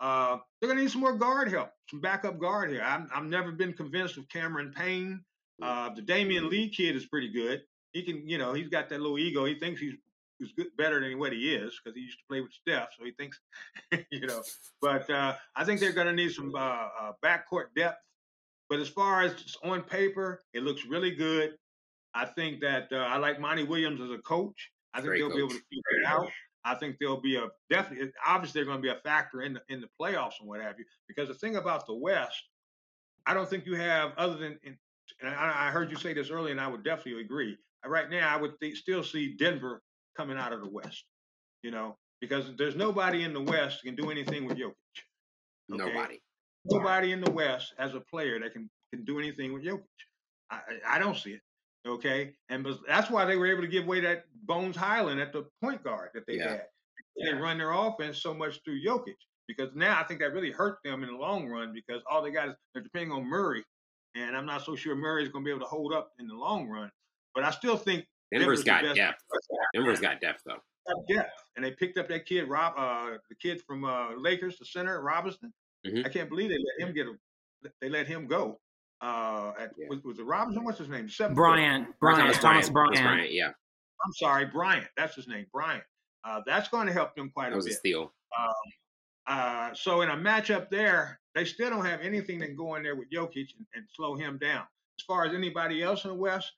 Uh, they're going to need some more guard help, some backup guard here. i have never been convinced of Cameron Payne. Uh, the Damion Lee kid is pretty good. He can, you know, he's got that little ego. He thinks he's who's good, better than what he is because he used to play with Steph, so he thinks, you know. But uh, I think they're going to need some uh, uh, backcourt depth. But as far as on paper, it looks really good. I think that uh, I like Monty Williams as a coach. I think Great they'll coach. be able to figure it out. I think there'll be a definitely, obviously, they're going to be a factor in the in the playoffs and what have you. Because the thing about the West, I don't think you have other than, and I, I heard you say this earlier, and I would definitely agree. Right now, I would th- still see Denver coming out of the West. You know, because there's nobody in the West can do anything with Jokic.
Okay? Nobody.
Nobody in the West as a player that can can do anything with Jokic. I, I don't see it. Okay, and that's why they were able to give away that Bones Hyland at the point guard that they yeah. had. They run their offense so much through Jokic because now I think that really hurt them in the long run because all they got is they're depending on Murray, and I'm not so sure Murray is going to be able to hold up in the long run. But I still think
Denver's, Denver's got depth. Denver's got depth though.
Depth, and they picked up that kid Rob, uh, the kid from uh, Lakers, the center Robinson. Mm-hmm. I can't believe they let him get a, they let him go. Uh, at, yeah. was, was it Robinson? What's his name?
Seven Bryant. Bryant. Thomas Bryant.
Bryant. Yeah.
I'm sorry, Bryant. That's his name, Bryant. Uh, that's going to help them quite
that
a bit.
Was a steal.
Um, uh, so in a matchup there, they still don't have anything that can go in there with Jokic and, and slow him down. As far as anybody else in the West,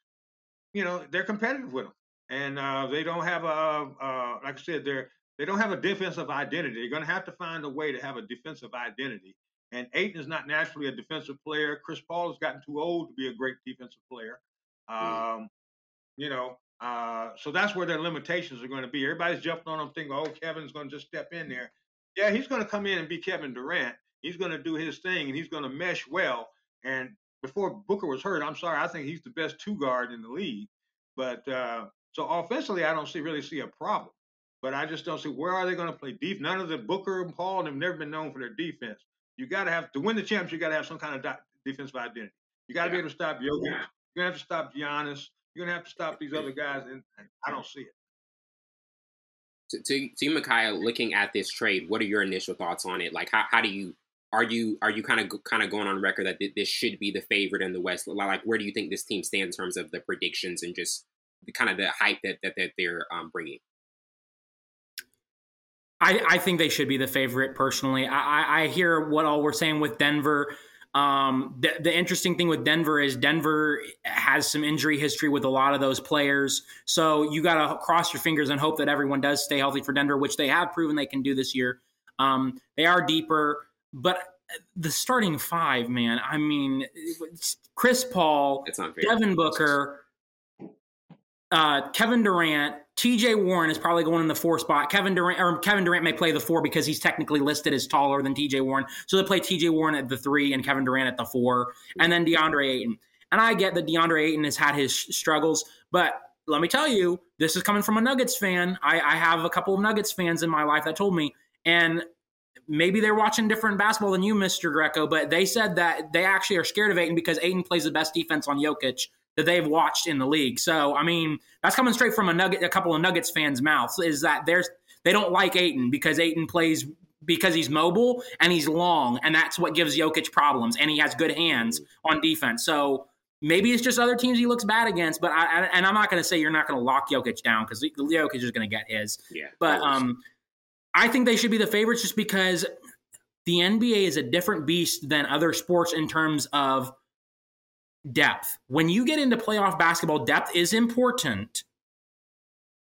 you know, they're competitive with them, and uh, they don't have a, uh, like I said, they're they don't have a defensive identity. They're going to have to find a way to have a defensive identity. And Ayton is not naturally a defensive player. Chris Paul has gotten too old to be a great defensive player. Mm. Um, you know, uh, so that's where their limitations are going to be. Everybody's jumping on them, thinking, "Oh, Kevin's going to just step in there." Yeah, he's going to come in and be Kevin Durant. He's going to do his thing, and he's going to mesh well. And before Booker was hurt, I'm sorry, I think he's the best two guard in the league. But uh, so offensively, I don't see really see a problem. But I just don't see where are they going to play deep. None of the Booker and Paul have never been known for their defense. You got to have to win the championship. You got to have some kind of defensive identity. You got to yeah. be able to stop Jokic. Yeah. You're gonna have to stop Giannis. You're gonna have to stop these other guys, and, and I don't see it.
To, to, to you, Micaiah, looking at this trade, what are your initial thoughts on it? Like, how, how do you are you are you kind of kind of going on record that this should be the favorite in the West? Like, where do you think this team stands in terms of the predictions and just the kind of the hype that that, that they're um, bringing?
I, I think they should be the favorite personally. I, I hear what all we're saying with Denver. Um, the, the, interesting thing with Denver is Denver has some injury history with a lot of those players. So you got to cross your fingers and hope that everyone does stay healthy for Denver, which they have proven they can do this year. Um, they are deeper. But the starting five, man, I mean, Chris Paul, Devin Booker, uh, Kevin Durant, T.J. Warren is probably going in the four spot. Kevin Durant or Kevin Durant may play the four because he's technically listed as taller than T.J. Warren, so they play T.J. Warren at the three and Kevin Durant at the four, and then DeAndre Ayton. And I get that DeAndre Ayton has had his struggles, but let me tell you, this is coming from a Nuggets fan. I, I have a couple of Nuggets fans in my life that told me, and maybe they're watching different basketball than you, Mr. Greco, but they said that they actually are scared of Ayton because Ayton plays the best defense on Jokic that they've watched in the league. So, I mean, that's coming straight from a nugget, a couple of Nuggets fans' mouths is that there's they don't like Ayton because Ayton plays because he's mobile and he's long, and that's what gives Jokic problems. And he has good hands on defense. So maybe it's just other teams he looks bad against. But I, and I'm not going to say you're not going to lock Jokic down because Jokic is going to get his.
Yeah.
But um, I think they should be the favorites just because the NBA is a different beast than other sports in terms of depth. When you get into playoff basketball, depth is important.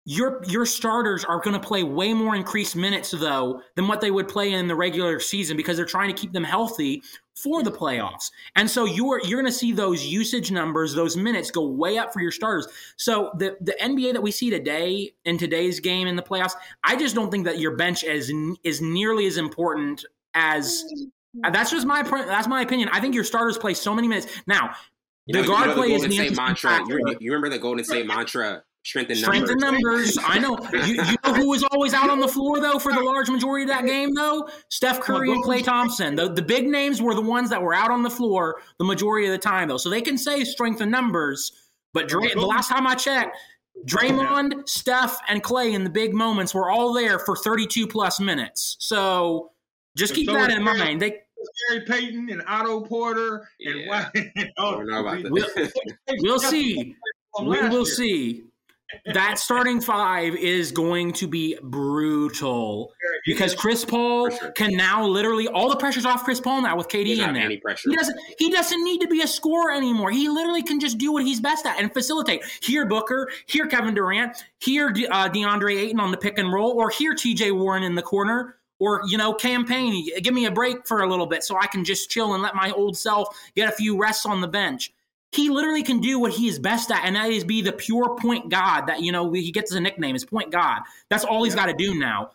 Your your starters are going to play way more increased minutes though than what they would play in the regular season because they're trying to keep them healthy for the playoffs. And so you're you're going to see those usage numbers, those minutes go way up for your starters. So the the NBA that we see today in today's game in the playoffs, I just don't think that your bench is is nearly as important as mm-hmm. that's just my that's my opinion. I think your starters play so many minutes. Now,
you the guard you know play the is the mantra. You remember the Golden State mantra Strength in
Strength
numbers.
in numbers. I know. You, you, know who was always out on the floor though for the large majority of that game though? Steph Curry and Klay Thompson. The the big names were the ones that were out on the floor the majority of the time though. So they can say strength in numbers, but Dray, the last time I checked, Draymond, Steph, and Klay in the big moments were all there for 32 plus minutes. So just keep so that in mind. They
Gary Payton and Otto Porter and yeah.
Why, oh,
we'll, we'll see. We will see that starting five is going to be brutal because Chris Paul can now literally all the pressure's off Chris Paul now with KD in there. He doesn't he doesn't need to be a scorer anymore. He literally can just do what he's best at and facilitate. Here Booker, here Kevin Durant, here De- uh, DeAndre Ayton on the pick and roll, or here TJ Warren in the corner. Or you know, Cam Payne. Give me a break for a little bit so I can just chill and let my old self get a few rests on the bench he literally can do what he is best at, and that is be the pure point god that, you know, he gets a nickname, is point god. That's all he's yeah. got to do now.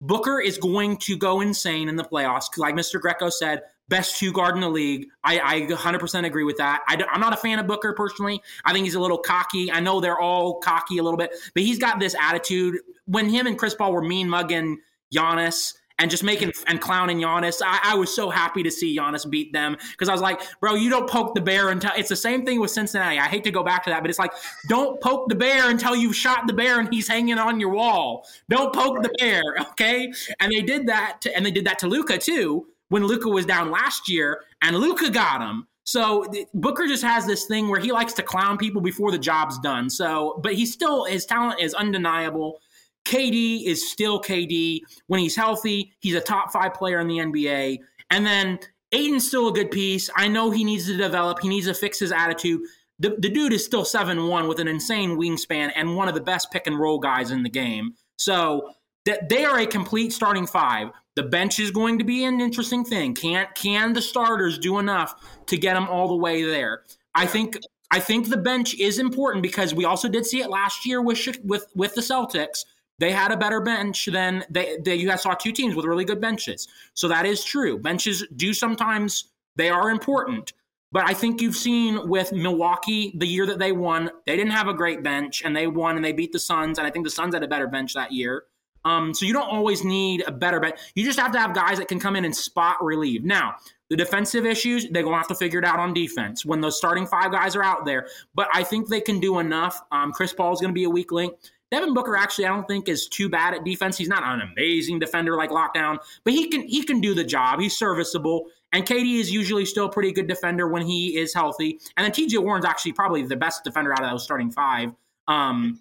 Booker is going to go insane in the playoffs. Like Mr. Greco said, best two guard in the league. I, I 100% agree with that. I, am not a fan of Booker personally. I think he's a little cocky. I know they're all cocky a little bit, but he's got this attitude. When him and Chris Paul were mean mugging Giannis, and just making and clowning Giannis. I, I was so happy to see Giannis beat them because I was like, bro, you don't poke the bear until it's the same thing with Cincinnati. I hate to go back to that, but it's like, don't poke the bear until you've shot the bear and he's hanging on your wall. Don't poke right. the bear, okay? And they did that, to, and they did that to Luka too when Luka was down last year, and Luka got him. So Booker just has this thing where he likes to clown people before the job's done. So, but he still his talent is undeniable. KD is still KD. When he's healthy, he's a top five player in the NBA. And then Ayton's still a good piece. I know he needs to develop, he needs to fix his attitude. The, the dude is still 7 1 with an insane wingspan and one of the best pick and roll guys in the game. So that they are a complete starting five. The bench is going to be an interesting thing. Can can the starters do enough to get them all the way there? I think I think the bench is important because we also did see it last year with with with the Celtics they had a better bench than they, they you guys saw two teams with really good benches. So that is true. Benches do sometimes they are important. But I think you've seen with Milwaukee the year that they won, they didn't have a great bench and they won and they beat the Suns. And I think the Suns had a better bench that year. Um, so you don't always need a better bench. You just have to have guys that can come in and spot relieve. Now, the defensive issues, they're going to have to figure it out on defense when those starting five guys are out there. But I think they can do enough. Um, Chris Paul is going to be a weak link. Devin Booker actually I don't think is too bad at defense. He's not an amazing defender like lockdown, but he can he can do the job. He's serviceable. And KD is usually still a pretty good defender when he is healthy. And then TJ Warren's actually probably the best defender out of those starting five. Um,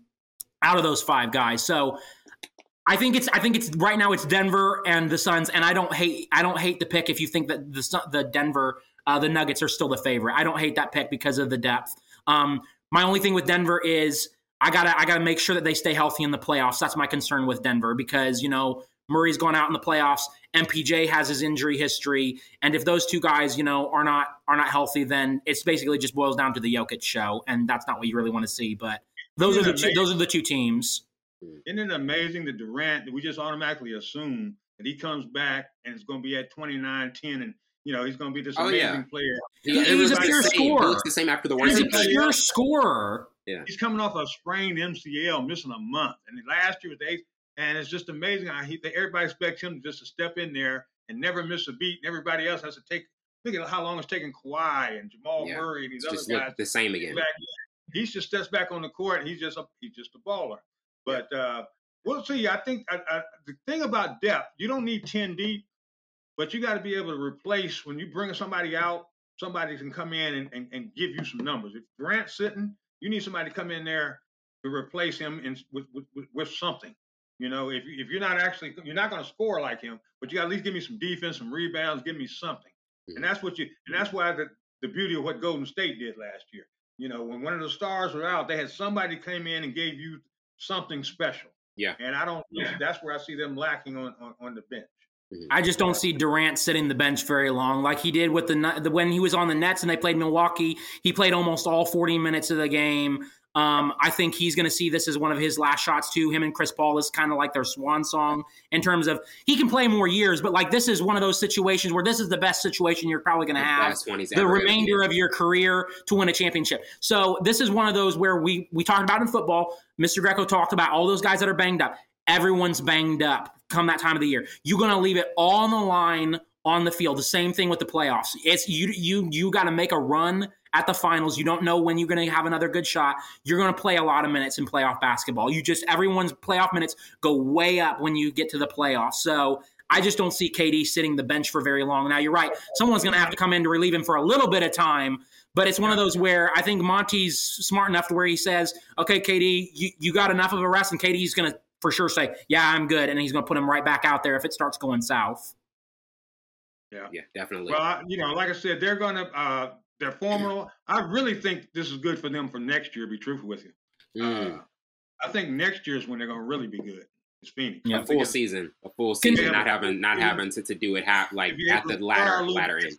out of those five guys. So I think it's I think it's right now it's Denver and the Suns, and I don't hate I don't hate the pick if you think that the the Denver uh, the Nuggets are still the favorite. I don't hate that pick because of the depth. Um, my only thing with Denver is I gotta I gotta make sure that they stay healthy in the playoffs. That's my concern with Denver because you know Murray's gone out in the playoffs. MPJ has his injury history, and if those two guys you know are not are not healthy, then it's basically just boils down to the Jokic show, and that's not what you really want to see. But those Isn't are the two, those are the two teams.
Isn't it amazing that Durant? that We just automatically assume that he comes back and it's going to be at 29, 10, and you know, he's going to be this oh, amazing yeah. player.
He, he's a pure scorer. He
looks the same after the worst.
He's a pure scorer.
Yeah. He's coming off a sprained MCL, missing a month, and last year was the eighth. And it's just amazing how he, everybody expects him just to step in there and never miss a beat, and everybody else has to take. Look at how long it's taking Kawhi and Jamal yeah. Murray and these
it's
other guys.
the same again.
He just steps back on the court. And he's just a he's just a baller. But uh, we'll see. I think I, I, the thing about depth, you don't need ten deep, but you got to be able to replace when you bring somebody out. Somebody can come in and, and, and give you some numbers. If Grant's sitting, you need somebody to come in there to replace him in, with, with, with something. You know, if, if you're not actually, you're not going to score like him, but you got to at least give me some defense, some rebounds, give me something. And that's what you, and that's why the, the beauty of what Golden State did last year. You know, when one of the stars were out, they had somebody came in and gave you something special.
Yeah.
And I don't. Yeah. That's where I see them lacking on on, on the bench.
Mm-hmm. I just don't see Durant sitting the bench very long, like he did with the, the when he was on the Nets and they played Milwaukee. He played almost all 40 minutes of the game. Um, I think he's going to see this as one of his last shots too. Him and Chris Paul is kind of like their swan song in terms of he can play more years, but like this is one of those situations where this is the best situation you're probably going to have the remainder of your career to win a championship. So this is one of those where we we talked about in football. Mr. Greco talked about all those guys that are banged up. Everyone's banged up come that time of the year. You're going to leave it all on the line on the field. The same thing with the playoffs. It's you you you got to make a run at the finals. You don't know when you're going to have another good shot. You're going to play a lot of minutes in playoff basketball. You just everyone's playoff minutes go way up when you get to the playoffs. So I just don't see KD sitting the bench for very long. Now you're right. Someone's going to have to come in to relieve him for a little bit of time. But it's one of those where I think Monty's smart enough to where he says, "Okay, KD, you, you got enough of a rest," and KD's going to for sure say, "Yeah, I'm good," and he's going to put him right back out there if it starts going south.
Yeah,
yeah, definitely.
Well, you know, like I said, they're going to uh, they're formidable. I really think this is good for them for next year. To be truthful with you, mm. uh, I think next year is when they're going to really be good. It's Phoenix.
Yeah, a full season, a full season, yeah. not having not yeah. having to, to do it half like at the ladder ladder end.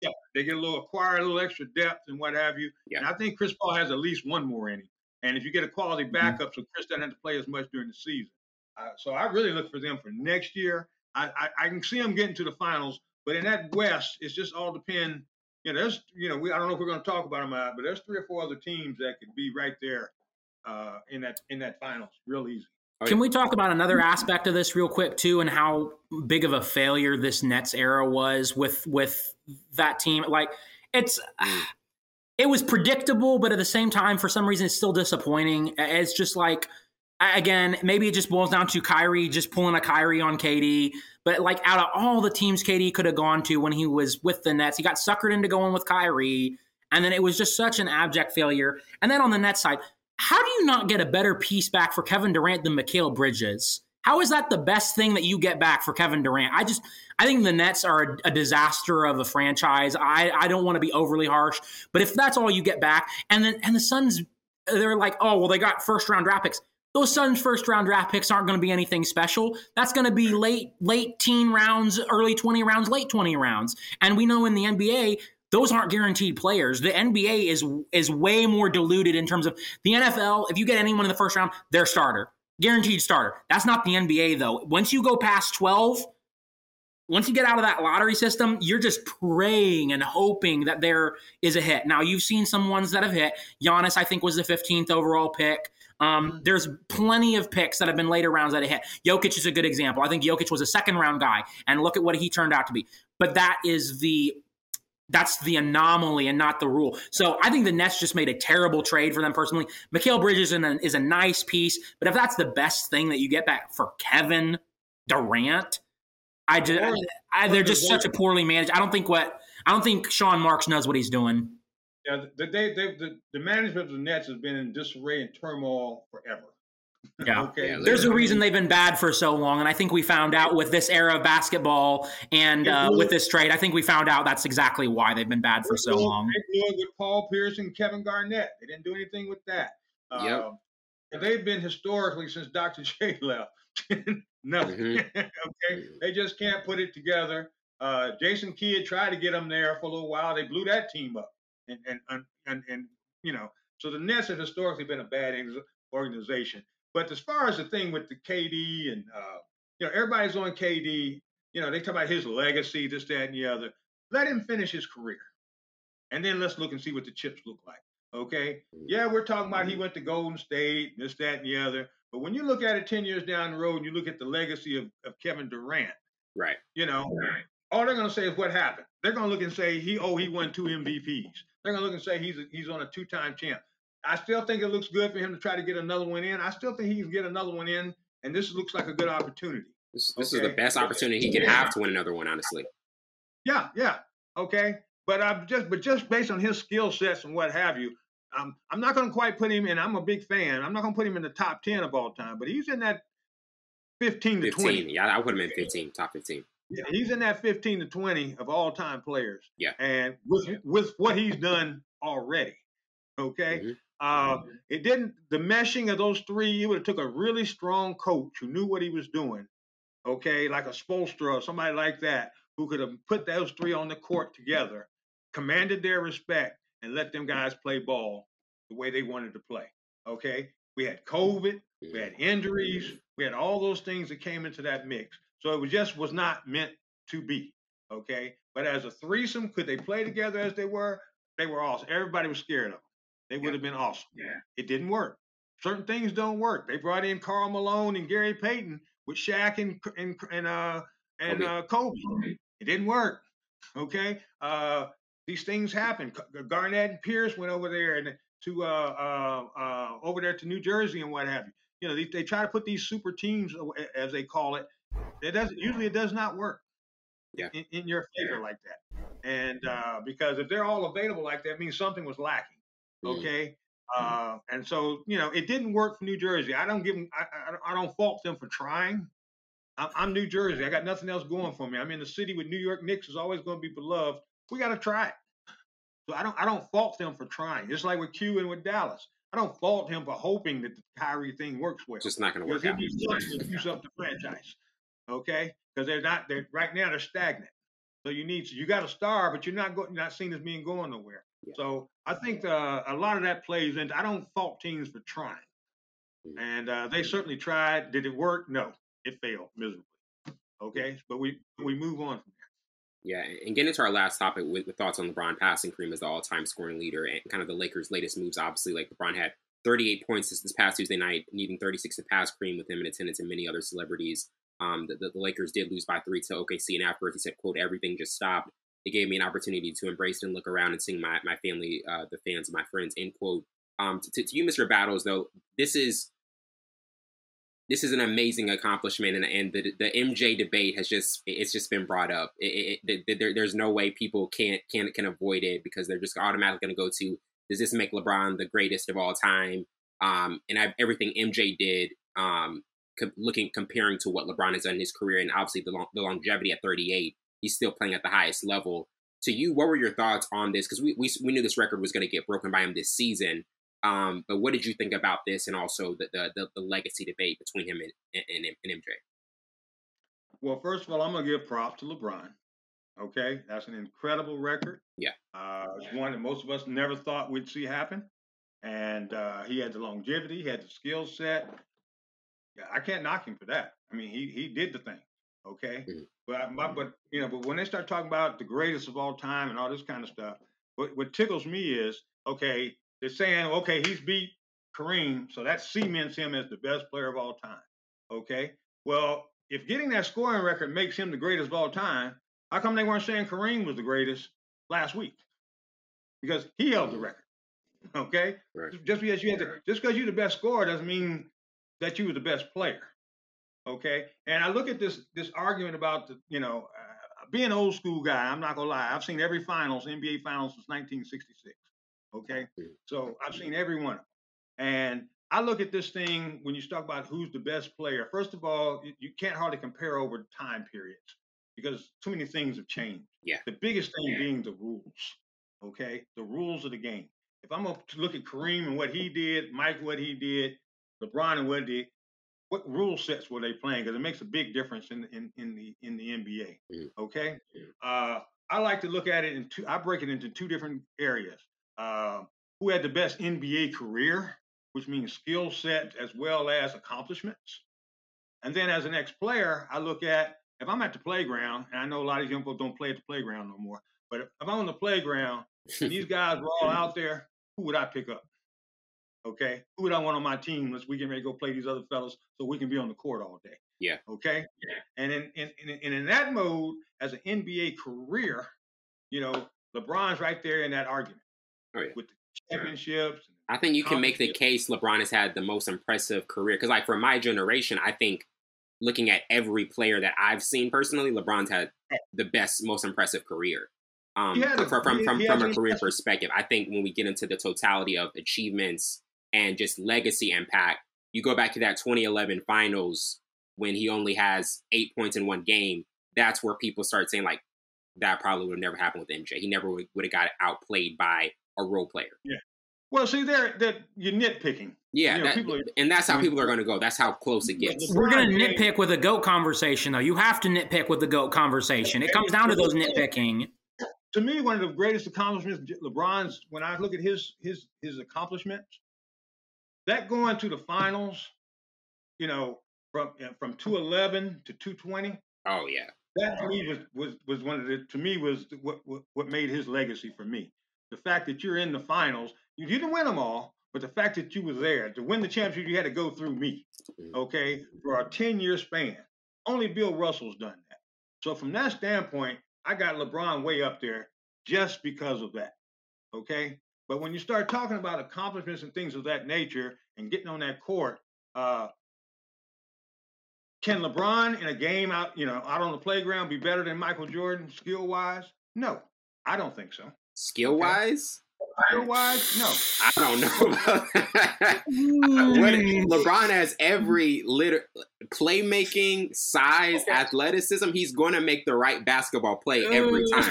Yeah, they get a little acquire a little extra depth and what have you.
Yeah.
And I think Chris Paul has at least one more in him. And if you get a quality mm-hmm. backup, mm-hmm. so Chris doesn't have to play as much during the season. Uh, so I really look for them for next year. I, I, I, can see them getting to the finals, but in that West, it's just all depend. You know, there's you know we I don't know if we're going to talk about them, out, but there's three or four other teams that could be right there uh, in that in that finals, real easy.
Can we talk about another aspect of this real quick too, and how big of a failure this Nets era was with with that team? Like, it's mm. It was predictable, but at the same time, for some reason, it's still disappointing. It's just like again, maybe it just boils down to Kyrie just pulling a Kyrie on KD. But like out of all the teams KD could have gone to when he was with the Nets, he got suckered into going with Kyrie. And then it was just such an abject failure. And then on the Nets side, how do you not get a better piece back for Kevin Durant than Mikal Bridges? How is that the best thing that you get back for Kevin Durant? I just I think the Nets are a, a disaster of a franchise. I, I don't want to be overly harsh, but if that's all you get back, and then and the Suns they're like, oh well, they got first round draft picks those Suns first round draft picks aren't going to be anything special. That's going to be late late teen rounds, early 20 rounds, late 20 rounds. And we know in the NBA those aren't guaranteed players. The NBA is is way more diluted in terms of the NFL. If you get anyone in the first round, they're starter. Guaranteed starter. That's not the NBA though. Once you go past 12, once you get out of that lottery system, you're just praying and hoping that there is a hit. Now, you've seen some ones that have hit. Giannis, I think, was the 15th overall pick. Um, mm-hmm. there's plenty of picks that have been later rounds that have hit. Jokic is a good example. I think Jokic was a second round guy, and look at what he turned out to be. But that is the that's the anomaly and not the rule. So I think the Nets just made a terrible trade for them personally. Mikal Bridges is a, is a nice piece, but if that's the best thing that you get back for Kevin Durant, I just I, they're just such a poorly managed. I don't think what I don't think Sean Marks knows what he's doing.
Yeah, the, they, they, the, the management of the Nets has been in disarray and turmoil forever.
Yeah. okay. Yeah, There's a reason they've been bad for so long, and I think we found out with this era of basketball and uh, with this trade. I think we found out that's exactly why they've been bad for so long.
They with Paul Pierce and Kevin Garnett. They didn't do anything with that.
Yep.
Uh, they've been historically since Dr. J left. Nothing. Mm-hmm. okay. They just can't put it together. Uh, Jason Kidd tried to get them there for a little while. They blew that team up and and and, and, and you know, so the Nets have historically been a bad organization. But as far as the thing with the KD and uh, you know, everybody's on KD. You know, they talk about his legacy, this, that, and the other. Let him finish his career, and then let's look and see what the chips look like. Okay? Yeah, we're talking about he went to Golden State, this, that, and the other. But when you look at it 10 years down the road and you look at the legacy of, of Kevin Durant,
right?
You know, all they're going to say is what happened. They're going to look and say he oh he won two MVPs. They're going to look and say he's a, he's on a two-time champ. I still think it looks good for him to try to get another one in. I still think he can get another one in, and this looks like a good opportunity.
This, this okay? is the best opportunity he can have to win another one, honestly.
Yeah, yeah, okay. But I'm just, but just based on his skill sets and what have you, I'm I'm not going to quite put him in. I'm a big fan. I'm not going to put him in the top ten of all time, but he's in that 15 to 15, 20.
Yeah, I put him in 15, top 15.
Yeah, he's in that 15 to 20 of all time players.
Yeah.
And with with what he's done already, okay. Mm-hmm. Uh, it didn't. The meshing of those three, it would have took a really strong coach who knew what he was doing. Okay, like a Spoelstra or somebody like that, who could have put those three on the court together, commanded their respect, and let them guys play ball the way they wanted to play. Okay, we had COVID, we had injuries, we had all those things that came into that mix. So it was just was not meant to be. Okay, but as a threesome, could they play together as they were? They were awesome. Everybody was scared of them. They would have been awesome.
Yeah.
It didn't work. Certain things don't work. They brought in Karl Malone and Gary Payton with Shaq and and and uh and Kobe. uh Kobe. It didn't work. Okay. Uh these things happen. Garnett and Pierce went over there and to uh, uh, uh, over there to New Jersey and what have you. You know, they, they try to put these super teams, as they call it. It doesn't usually it does not work.
Yeah.
In, in your favor like that, and uh, because if they're all available like that, means something was lacking. Okay. Uh, and so you know it didn't work for New Jersey. I don't give them. I, I, I don't fault them for trying. I'm, I'm New Jersey. I got nothing else going for me. I'm in the city with New York Knicks is always going to be beloved. We got to try it. So I don't I don't fault them for trying. Just like with Cuban with Dallas. I don't fault him for hoping that the Kyrie thing works well.
It's just not going to work out. He's
to use up the franchise, okay? Because they're not. They're right now. They're stagnant. So you need. You got a star, but you're not going. You're not seen as being going nowhere. Yeah. So I think uh, a lot of that plays into. I don't fault teams for trying, mm-hmm. and uh, they certainly tried. Did it work? No, it failed miserably. Okay, but we we move on from
yeah, and getting into our last topic with, with thoughts on LeBron passing Kareem as the all-time scoring leader and kind of the Lakers' latest moves. Obviously, like LeBron had 38 points this, this past Tuesday night, needing 36 to pass Kareem with him in attendance and many other celebrities. Um, the, the, the, Lakers did lose by three to OKC, and afterwards he said, "quote Everything just stopped. It gave me an opportunity to embrace and look around and sing my my family, uh, the fans, my friends." End quote. Um, to, to you, Mr. Battles, though, this is this is an amazing accomplishment, and, and the the MJ debate has just it's just been brought up. It, it, it, there, there's no way people can't can can avoid it because they're just automatically going to go to does this make LeBron the greatest of all time? Um, and I've, everything MJ did, um, co- looking comparing to what LeBron has done in his career, and obviously the, long, the longevity at 38, he's still playing at the highest level. To you, what were your thoughts on this? Because we, we we knew this record was going to get broken by him this season. Um, but what did you think about this and also the the, the, the legacy debate between him and, and, and MJ?
Well, first of all, I'm gonna give props to LeBron. Okay, that's an incredible record.
Yeah,
uh, it's one that most of us never thought we'd see happen, and uh, he had the longevity, he had the skill set. Yeah, I can't knock him for that. I mean, he he did the thing. Okay, mm-hmm. but my, but you know, but when they start talking about the greatest of all time and all this kind of stuff, what what tickles me is okay, they're saying, okay, he's beat Kareem, so that cements him as the best player of all time. Okay. Well, if getting that scoring record makes him the greatest of all time, how come they weren't saying Kareem was the greatest last week? Because he held the record. Okay. Right. Just because you had the, just because you're the best scorer doesn't mean that you were the best player. Okay. And I look at this this argument about the, you know, uh, being an old school guy. I'm not gonna lie. I've seen every finals, NBA finals since 1966. Okay. So I've seen every one. And I look at this thing when you talk about who's the best player. First of all, you can't hardly compare over time periods because too many things have changed.
Yeah.
The biggest thing being the rules. Okay. The rules of the game. If I'm to look at Kareem and what he did, Mike, what he did, LeBron and what did, what rule sets were they playing? Because it makes a big difference in, in, in the in the NBA. Mm-hmm. Okay. Uh, I like to look at it in two. I break it into two different areas. Uh, who had the best NBA career, which means skill set as well as accomplishments. And then as an ex player, I look at if I'm at the playground, and I know a lot of young folks don't play at the playground no more, but if I'm on the playground and these guys were all out there, who would I pick up? Okay. Who would I want on my team unless we get ready to go play these other fellas so we can be on the court all day?
Yeah.
Okay. Yeah. And in, in, in, in that mode, as an NBA career, you know, LeBron's right there in that argument.
Oh, yeah.
With the championships.
I think you can make the case LeBron has had the most impressive career because, like, for my generation, I think looking at every player that I've seen personally, LeBron's had the best, most impressive career. Um, from, from, from, from, from a career perspective, I think when we get into the totality of achievements and just legacy impact, you go back to that 2011 finals when he only has eight points in one game. That's where people start saying like that probably would have never happened with MJ. He never would have got outplayed by a role player.
Yeah. Well, see, there that you're nitpicking.
Yeah, you know, that, are, and that's how people are going to go. That's how close it gets.
We're going to nitpick with a goat conversation, though. You have to nitpick with the goat conversation. It comes down to those nitpicking.
To me, one of the greatest accomplishments, LeBron's. When I look at his his his accomplishments, that going to the finals, you know, from from two eleven to two twenty.
Oh yeah.
That to me was was was one of the to me was what what, what made his legacy for me. The fact that you're in the finals, you didn't win them all, but the fact that you were there to win the championship, you had to go through me. Mm-hmm. Okay, for a ten year span. Only Bill Russell's done that. So from that standpoint, I got LeBron way up there just because of that. Okay. But when you start talking about accomplishments and things of that nature and getting on that court, uh, can LeBron in a game out, you know, out on the playground be better than Michael Jordan skill wise? No, I don't think so.
Skill wise?
Skill wise? No.
I don't know. what, LeBron has every liter- playmaking, size, okay. athleticism. He's going to make the right basketball play every time.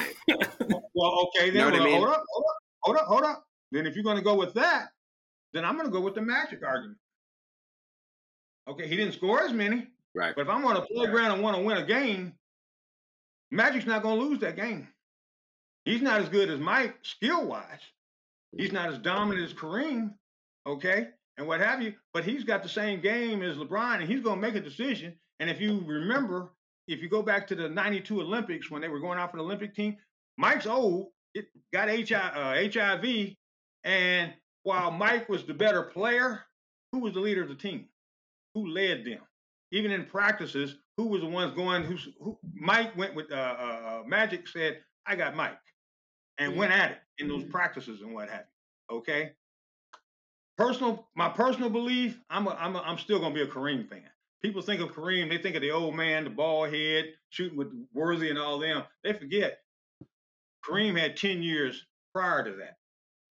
well, okay, then well, I mean? hold up, hold up, hold up, hold up. Then if you're going to go with that, then I'm going to go with the Magic argument. Okay, he didn't score as many.
Right.
But if I'm on a playground and want to win a game, Magic's not going to lose that game. He's not as good as Mike skill wise. He's not as dominant as Kareem, okay, and what have you. But he's got the same game as LeBron, and he's going to make a decision. And if you remember, if you go back to the '92 Olympics when they were going out for the Olympic team, Mike's old, it got HIV, uh, HIV, and while Mike was the better player, who was the leader of the team? Who led them? even in practices, who was the ones going? Who's who? Mike went with uh, uh, uh Magic. Said, "I got Mike," and went at it in those mm-hmm. practices and what have you. Okay. Personal, my personal belief, I'm a, I'm a, I'm still gonna be a Kareem fan. People think of Kareem, they think of the old man, the ball head, shooting with Worthy and all them. They forget Kareem had 10 years prior to that.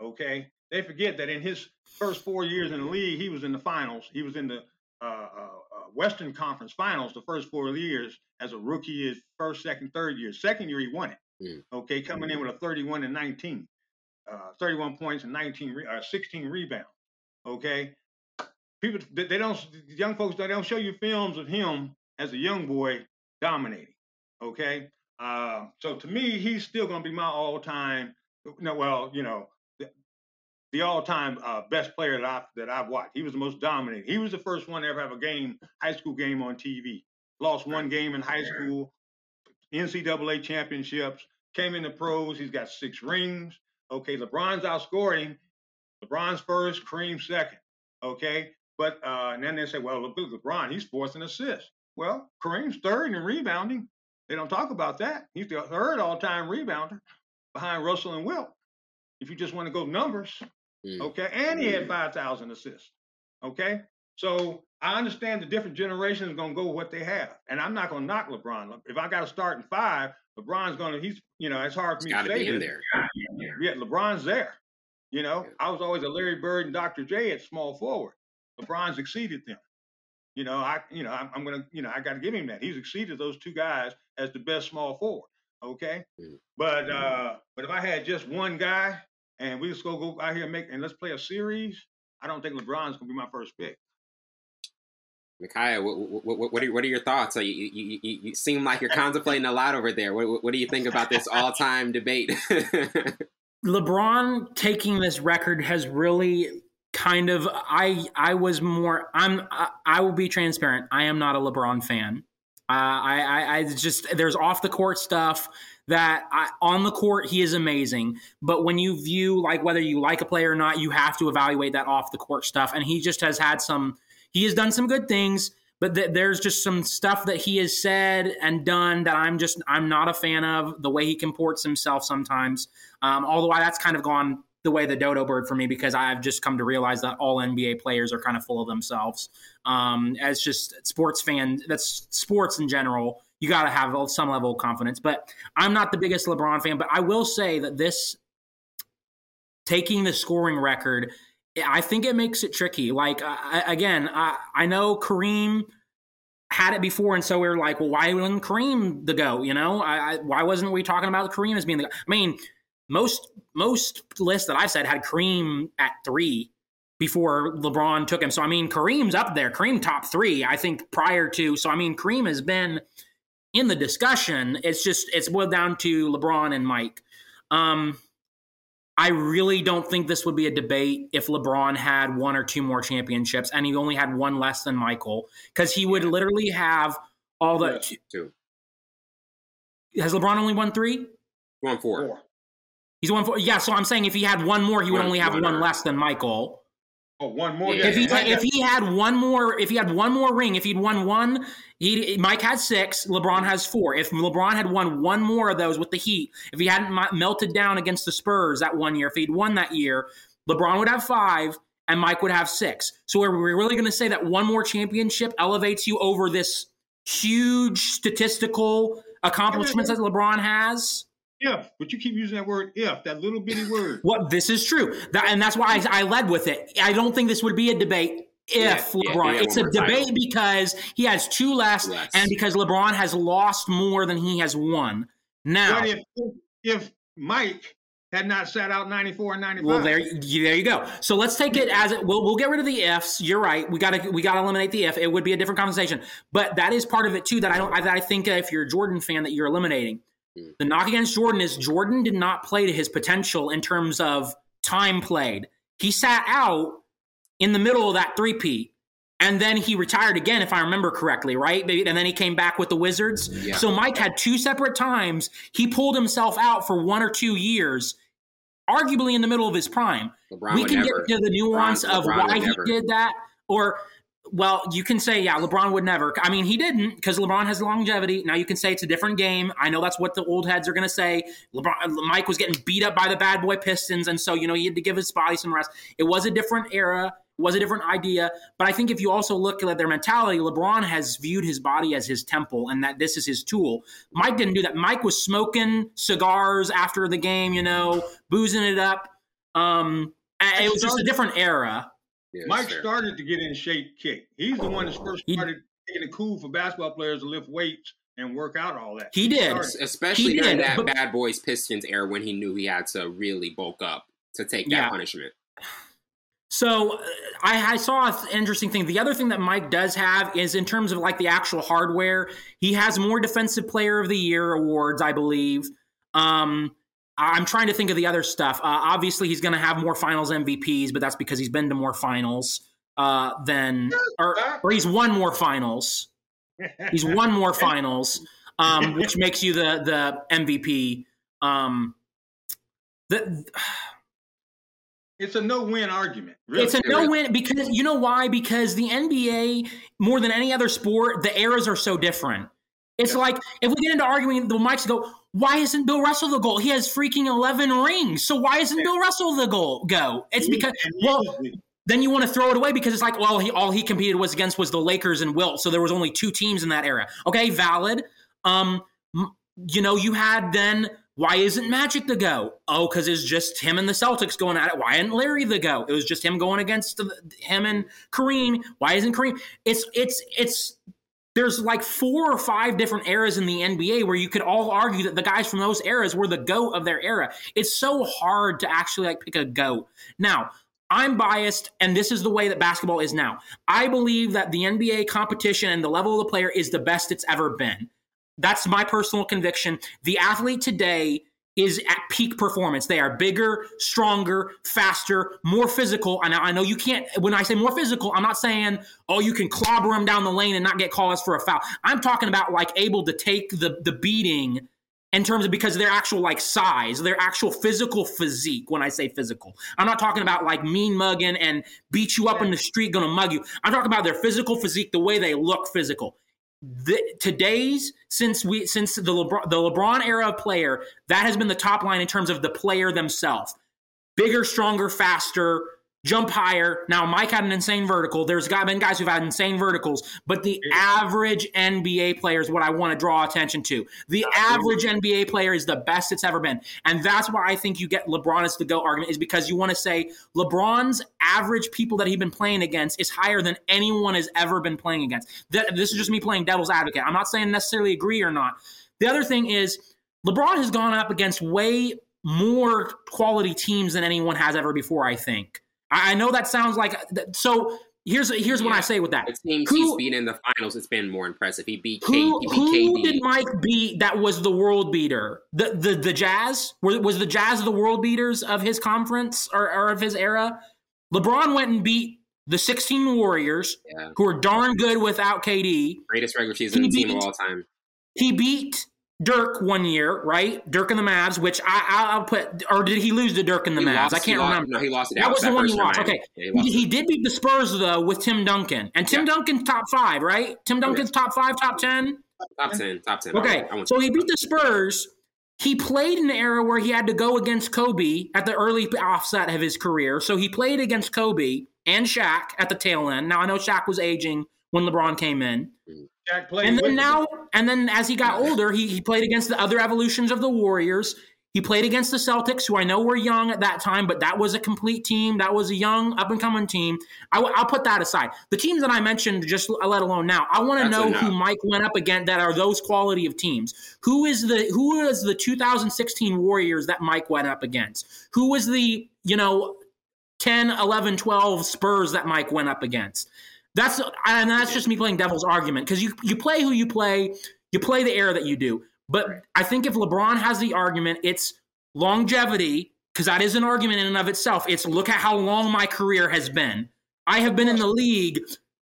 Okay. They forget that in his first four years in the league, he was in the finals. He was in the uh, uh, Western Conference Finals the first four years as a rookie, his first, second, third year. Second year he won it. Mm. Okay, coming in with a 31 and 19, uh, 31 points and 19, re- uh, 16 rebounds. Okay, people they don't young folks they don't show you films of him as a young boy dominating. Okay, uh, so to me he's still going to be my all-time. No, well, you know, the all-time uh, best player that I that I've watched. He was the most dominant. He was the first one to ever have a game, high school game on TV. Lost one game in high school, NCAA championships. Came in the pros. He's got six rings. Okay, LeBron's outscored him. LeBron's first, Kareem second. Okay, but uh, and then they say, well, look, LeBron, he's fourth in assists. Well, Kareem's third in rebounding. They don't talk about that. He's the third all-time rebounder behind Russell and Wilt. If you just want to go numbers, Mm. Okay. And he had mm. 5,000 assists. Okay. So I understand the different generations are going to go with what they have. And I'm not going to knock LeBron. If I got to start in five, LeBron's going to, he's, you know, it's hard for me to say. Be in there. Yeah. LeBron's there. You know, yeah. I was always a Larry Bird and Dr. J at small forward. LeBron's exceeded them. You know, I, you know, I'm, I'm going to, you know, I got to give him that. He's exceeded those two guys as the best small forward. Okay. Mm. But, uh, but if I had just one guy, and we just go go out here and make and let's play a series, I don't think LeBron's gonna be my first pick.
Micaiah, what, what, what, are, what are your thoughts? You, you, you, you seem like you're contemplating a lot over there. What, what do you think about this all-time debate?
LeBron taking this record has really kind of I I was more I'm I, I will be transparent. I am not a LeBron fan. I, I I just there's off the court stuff that I, on the court he is amazing, but when you view like whether you like a player or not, you have to evaluate that off the court stuff. And he just has had some. He has done some good things, but th- there's just some stuff that he has said and done that I'm just I'm not a fan of. The way he comports himself sometimes, um, although that's kind of gone the way the dodo bird for me because I've just come to realize that all NBA players are kind of full of themselves. Um, as just sports fans, that's sports in general you got to have some level of confidence. But I'm not the biggest LeBron fan, but I will say that this taking the scoring record, I think it makes it tricky. Like again, I, I know Kareem had it before, and so we are like, well, why wasn't Kareem the go? You know, I, I, why wasn't we talking about Kareem as being the? Go? I mean, most most lists that I've said had Kareem at three before LeBron took him. So I mean, Kareem's up there. Kareem top three, I think, prior to. So I mean, Kareem has been in the discussion. It's just it's boiled down to LeBron and Mike. Um, I really don't think this would be a debate if LeBron had one or two more championships and he only had one less than Michael because he would literally have all the
two.
Has LeBron only won three?
Won four. four.
He's one four. Yeah, so I'm saying if he had one more, he would one, only have one, one less than Michael.
Oh, one more.
Yeah. If he if he had one more, if he had one more ring, if he'd won one, he Mike had six. LeBron has four. If LeBron had won one more of those with the Heat, if he hadn't melted down against the Spurs that one year, if he'd won that year, LeBron would have five and Mike would have six. So are we really going to say that one more championship elevates you over this huge statistical accomplishments that LeBron has?
If, but you keep using that word if, that little bitty word.
Well, this is true. That, and that's why I, I, led with it. I don't think this would be a debate if yeah, LeBron. Yeah, it's a debate title. because he has two less, less, and because LeBron has lost more than he has won. Now,
if, if Mike had not sat out 94 and 95.
Well, there, there you go. So let's take it as it. We'll, we'll get rid of the ifs. You're right. We got to we got to eliminate the if. It would be a different conversation. But that is part of it too. That I don't. That I think if you're a Jordan fan, that you're eliminating. The knock against Jordan is Jordan did not play to his potential in terms of time played. He sat out in the middle of that three-peat. And then he retired again, if I remember correctly, right? And then he came back with the Wizards. Yeah. So Mike had two separate times. He pulled himself out for one or two years, arguably in the middle of his prime. LeBron we can never. get to the nuance LeBron, of LeBron why he did that. Or well, you can say, yeah, LeBron would never. I mean, he didn't because LeBron has longevity. Now you can say it's a different game. I know that's what the old heads are going to say. LeBron, Mike was getting beat up by the bad boy Pistons, and so you know he had to give his body some rest. It was a different era. Was a different idea. But I think if you also look at their mentality, LeBron has viewed his body as his temple, and that this is his tool. Mike didn't do that. Mike was smoking cigars after the game, you know, boozing it up. Um, it was just a different era.
Yeah, Mike started to get in shape kick. He's the one that first started making it cool for basketball players to lift weights and work out all that.
He, he did,
especially he during did, that but, Bad Boys Pistons era when he knew he had to really bulk up to take that yeah. punishment.
So uh, I, I, saw an interesting thing. The other thing that Mike does have is in terms of like the actual hardware, he has more Defensive Player of the Year awards, I believe. Um, I'm trying to think of the other stuff. Uh, obviously, he's going to have more finals MVPs, but that's because he's been to more finals uh, than, or, or he's won more finals. He's won more finals, um, which makes you the the MVP. Um, the,
it's a no-win argument. Really.
It's a no-win because you know why? Because the NBA, more than any other sport, the eras are so different. It's yeah. like if we get into arguing, the mics go, why isn't Bill Russell the goal? He has freaking 11 rings. So why isn't Bill Russell the goal go? It's because, well, then you want to throw it away because it's like, well, he, all he competed was against was the Lakers and Wilt. So there was only two teams in that era. Okay, valid. Um, you know, you had then, why isn't Magic the go? Oh, because it's just him and the Celtics going at it. Why isn't Larry the go? It was just him going against the, him and Kareem. Why isn't Kareem? It's, it's, it's, there's like four or five different eras in the NBA where you could all argue that the guys from those eras were the GOAT of their era. It's so hard to actually like pick a GOAT. Now, I'm biased, and this is the way that basketball is now. I believe that the NBA competition and the level of the player is the best it's ever been. That's my personal conviction. The athlete today is at peak performance. They are bigger, stronger, faster, more physical. And I know you can't, when I say more physical, I'm not saying, oh, you can clobber them down the lane and not get calls for a foul. I'm talking about like able to take the, the beating in terms of because of their actual like size, their actual physical physique. When I say physical, I'm not talking about like mean mugging and beat you up in the street, gonna mug you. I'm talking about their physical physique, the way they look physical the, today's since we since the LeBron, the LeBron era of player that has been the top line in terms of the player themselves. Bigger, stronger, faster, jump higher. Now, Mike had an insane vertical. There's been guys who've had insane verticals, but the average NBA player is what I want to draw attention to. The average NBA player is the best it's ever been. And that's why I think you get LeBron as the GO argument, is because you want to say LeBron's average people that he's been playing against is higher than anyone has ever been playing against. This is just me playing devil's advocate. I'm not saying necessarily agree or not. The other thing is, LeBron has gone up against way more quality teams than anyone has ever before. I think. I, I know that sounds like so. Here's here's yeah. what I say with that.
The teams who, he's beaten in the finals, it's been more impressive. He beat
K, who, he beat who did Mike beat that was the world beater? The the the Jazz was, was the Jazz the world beaters of his conference or, or of his era? LeBron went and beat the 16 Warriors, yeah. who are darn good without KD.
Greatest regular season he team beat, of all time.
He beat Dirk one year, right? Dirk and the Mavs, which I, will put, or did he lose to Dirk and the he Mavs? Lost, I can't remember.
No, he lost It
That was the one he lost. Okay, yeah, he, he, he, did beat the Spurs though with Tim Duncan, and Tim yeah. Duncan's top five, right? Tim Duncan's top five, top ten.
Top ten, top ten.
Okay, I, I so he beat the Spurs. He played in the era where he had to go against Kobe at the early offset of his career. So he played against Kobe and Shaq at the tail end. Now I know Shaq was aging when LeBron came in. Mm-hmm.
Played.
And then now, him. and then as he got older, he, he played against the other evolutions of the Warriors. He played against the Celtics, who I know were young at that time, but that was a complete team. That was a young, up and coming team. I, will put that aside. The teams that I mentioned, just let alone now, I want to know enough. who Mike went up against that are those quality of teams. Who is the who is the 2016 Warriors that Mike went up against? Who was the you know 10, 11, 12 Spurs that Mike went up against? That's and that's just me playing devil's argument because you you play who you play, you play the era that you do. But I think if LeBron has the argument, it's longevity because that is an argument in and of itself. It's look at how long my career has been. I have been in the league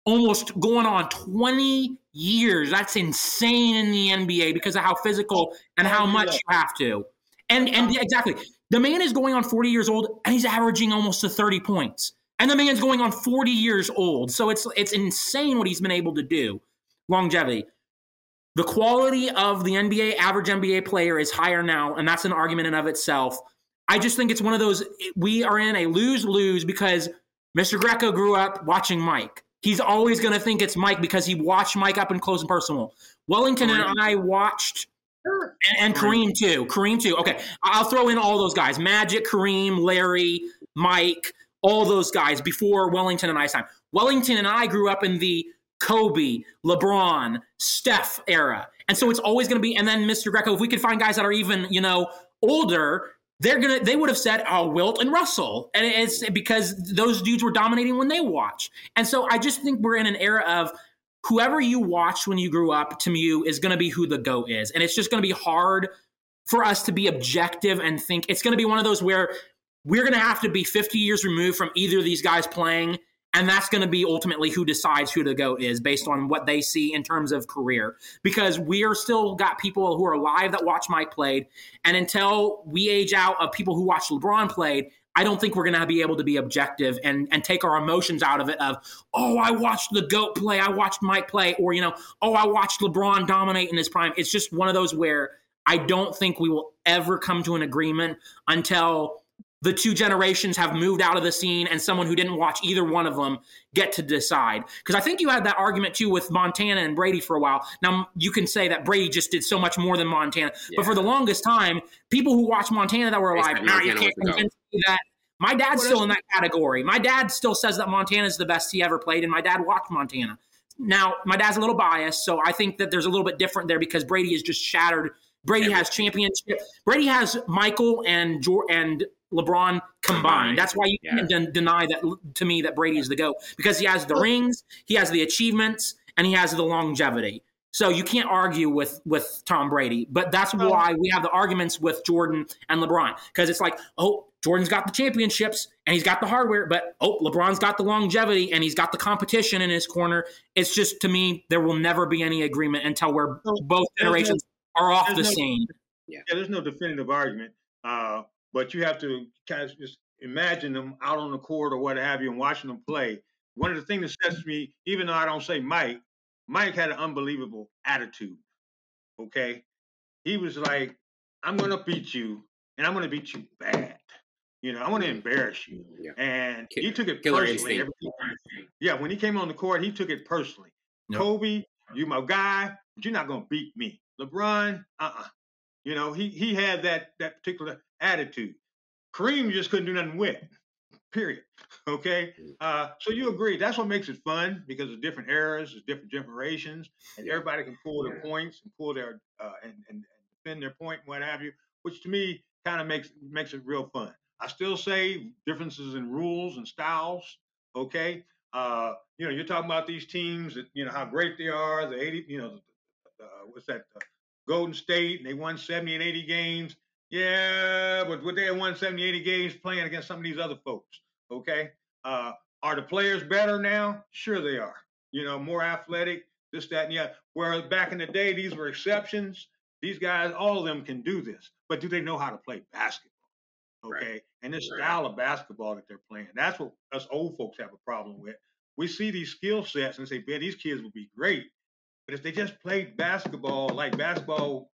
almost going on 20 years. That's insane in the NBA because of how physical and how much you have to. And and exactly. The man is going on 40 years old and he's averaging almost to 30 points. And the man's going on 40 years old. So it's it's insane what he's been able to do. Longevity. The quality of the NBA average NBA player is higher now, and that's an argument in of itself. I just think it's one of those we are in a lose-lose because Mr. Greco grew up watching Mike. He's always going to think it's Mike because he watched Mike up and close and personal. Wellington and I watched and, and Kareem too. Kareem too. Okay, I'll throw in all those guys: Magic, Kareem, Larry, Mike all those guys before Wellington and I's time. Wellington and I grew up in the Kobe, LeBron, Steph era. And so it's always going to be, and then Mr. Greco, if we could find guys that are even, you know, older, they're going to, they would have said, oh, Wilt and Russell. And it's because those dudes were dominating when they watch. And so I just think we're in an era of whoever you watched when you grew up to you is going to be who the GOAT is. And it's just going to be hard for us to be objective and think it's going to be one of those where we're going to have to be 50 years removed from either of these guys playing. And that's going to be ultimately who decides who the GOAT is based on what they see in terms of career. Because we are still got people who are alive that watch Mike played. And until we age out of people who watch LeBron played, I don't think we're going to be able to be objective and, and take our emotions out of it of, oh, I watched the GOAT play. I watched Mike play. Or, you know, oh, I watched LeBron dominate in his prime. It's just one of those where I don't think we will ever come to an agreement until the two generations have moved out of the scene and someone who didn't watch either one of them get to decide. Because I think you had that argument too with Montana and Brady for a while. Now, you can say that Brady just did so much more than Montana. Yeah. But for the longest time, people who watched Montana that were alive, now you can't convince me that. My dad's what still in that category. My dad still says that Montana is the best he ever played, and my dad watched Montana. Now, my dad's a little biased, so I think that there's a little bit different there because Brady is just shattered. Brady has championship. Brady has Michael and and LeBron combined. That's why you yeah. can't den- deny that to me that Brady is the GOAT because he has the rings, he has the achievements, and he has the longevity. So you can't argue with with Tom Brady. But that's why we have the arguments with Jordan and LeBron because it's like, oh, Jordan's got the championships and he's got the hardware, but oh, LeBron's got the longevity and he's got the competition in his corner. It's just to me, there will never be any agreement until we're both generations no, are off the no, scene.
Yeah. yeah, there's no definitive argument. Uh, but you have to kind of just imagine them out on the court or what have you and watching them play. One of the things that sets me, even though I don't say Mike, Mike had an unbelievable attitude. Okay. He was like, I'm going to beat you and I'm going to beat you bad. You know, I want to mm-hmm. embarrass you. Yeah. And he took it personally. Yeah, when he came on the court, he took it personally. Nope. Kobe, you my guy, but you're not going to beat me. LeBron, uh-uh. You know, he he had that that particular attitude. Kareem just couldn't do nothing with. Period. Okay. Uh, so you agree that's what makes it fun because of different eras, there's different generations, and everybody can pull their points and pull their uh, and, and, and defend their point and what have you. Which to me kind of makes makes it real fun. I still say differences in rules and styles. Okay, uh, you know, you're talking about these teams that you know how great they are. The 80, you know, uh, what's that? Uh, Golden State, and they won 70 and 80 games. Yeah, but what they won 70, 80 games playing against some of these other folks. Okay, uh, are the players better now? Sure, they are. You know, more athletic, this, that, and yeah. Whereas back in the day, these were exceptions. These guys, all of them can do this, but do they know how to play basketball? Okay. Right. And this right. style of basketball that they're playing, that's what us old folks have a problem with. We see these skill sets and say, man, these kids would be great. But if they just played basketball like basketball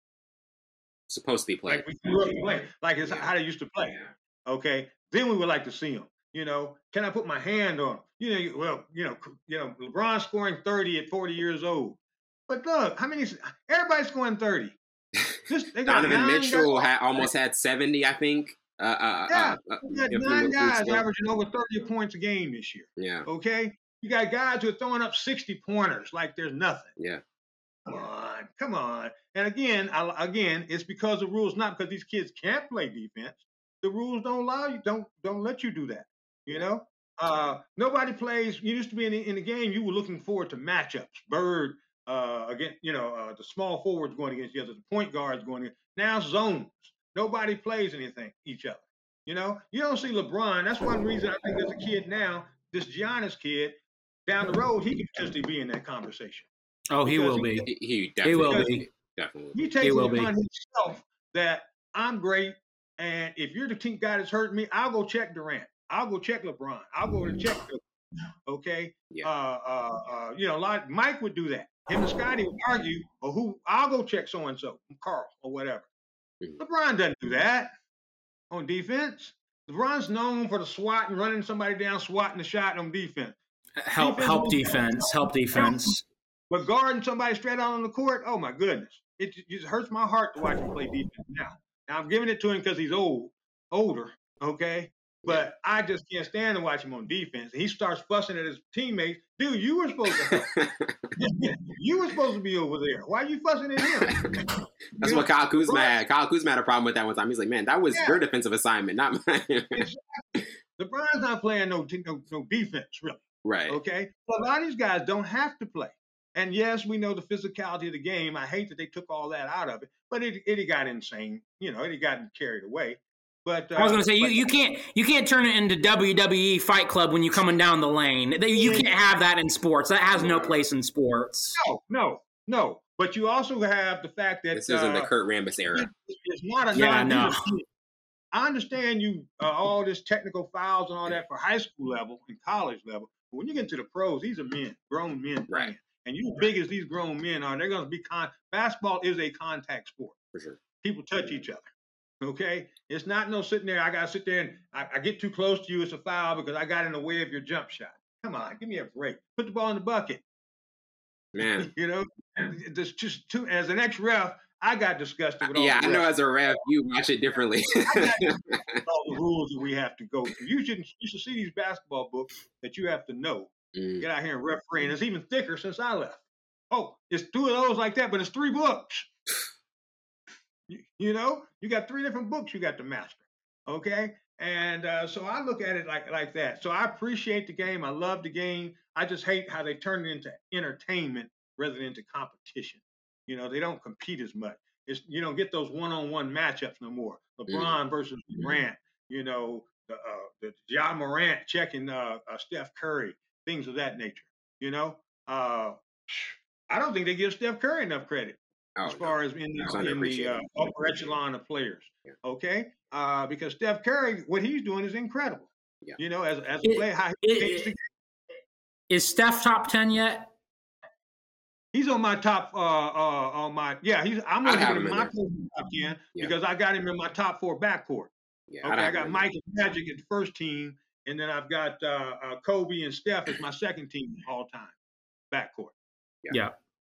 supposed to be played,
like we grew up playing, like it's yeah. how they used to play. Okay, then we would like to see them. You know, can I put my hand on them? You know, well, you know, you know, LeBron scoring 30 at 40 years old. But look, how many? Everybody's scoring 30.
Just, Donovan Mitchell had, almost had 70, I think. Uh, uh, uh
yeah, uh, uh, got nine guys averaging over 30 points a game this year.
Yeah.
Okay. You got guys who are throwing up 60 pointers like there's nothing.
Yeah.
Come on, come on. And again, I, again, it's because the rules, not because these kids can't play defense. The rules don't allow you, don't don't let you do that. You know, uh, nobody plays. You used to be in the, in the game. You were looking forward to matchups. Bird uh, against, you know, uh, the small forwards going against each other, the point guards going against. Now zones. Nobody plays anything each other. You know, you don't see LeBron. That's one reason I think there's a kid now, this Giannis kid, down the road, he could potentially be in that conversation.
Oh, he will be.
He, he definitely he will be.
Definitely. He takes he it upon himself that I'm great, and if you're the team guy that's hurting me, I'll go check Durant. I'll go check LeBron. I'll go to check. Okay. Yeah. Uh, uh, uh, you know, a lot. Mike would do that. Him and Scottie would argue, or who? I'll go check so and so, Carl or whatever. Mm-hmm. LeBron doesn't do that on defense. LeBron's known for the swat and running somebody down, swatting the shot on defense.
Help, defense help defense, help defense.
But guarding somebody straight out on the court, oh my goodness, it just hurts my heart to watch him play defense now. Now I'm giving it to him because he's old, older, okay. But I just can't stand to watch him on defense. He starts fussing at his teammates. Dude, you were supposed to you were supposed to be over there. Why are you fussing at him?
That's you what know? Kyle Kuzma right. had. Kyle Kuzma had a problem with that one time. He's like, man, that was yeah. your defensive assignment, not mine. exactly.
LeBron's not playing no, no, no defense, really.
Right.
Okay. Well, a lot of these guys don't have to play. And yes, we know the physicality of the game. I hate that they took all that out of it, but it, it got insane. You know, it got carried away. But uh,
I was going to say but, you, you can't you can't turn it into WWE Fight Club when you're coming down the lane. You can't have that in sports. That has no place in sports.
No, no, no. But you also have the fact that
this isn't uh, the Kurt Rambis era.
It's not a yeah, no. I understand you uh, all this technical fouls and all that for high school level and college level. When you get to the pros, these are men, grown men,
right?
And you big as these grown men are, they're going to be con. Basketball is a contact sport.
For sure.
People touch each other. Okay, it's not no sitting there. I gotta sit there and I, I, get too close to you. It's a foul because I got in the way of your jump shot. Come on, give me a break. Put the ball in the bucket.
Man,
you know, there's just too. As an ex ref, I got disgusted with
all.
Yeah,
I know. As a ref, you watch it differently.
all the rules that we have to go through. You should you should see these basketball books that you have to know. Mm. Get out here and referee, and it's even thicker since I left. Oh, it's two of those like that, but it's three books. You, you know, you got three different books you got to master. Okay. And uh, so I look at it like like that. So I appreciate the game. I love the game. I just hate how they turn it into entertainment rather than into competition. You know, they don't compete as much. It's you don't get those one-on-one matchups no more. LeBron mm-hmm. versus Durant. You know, the uh, the Ja Morant checking uh, uh, Steph Curry, things of that nature. You know, uh, I don't think they give Steph Curry enough credit oh, as far no. as in the, in the uh, upper echelon of players. Yeah. Okay, uh, because Steph Curry, what he's doing is incredible. Yeah. You know, as as a player, how he it,
it, is Steph top ten yet?
He's on my top. Uh, uh, on my yeah. He's I'm gonna put him in my top ten yeah. because I got him in my top four backcourt. Yeah, okay, I, I got Mike and Magic at first team, and then I've got uh, uh, Kobe and Steph as my second team all time backcourt.
Yeah. yeah.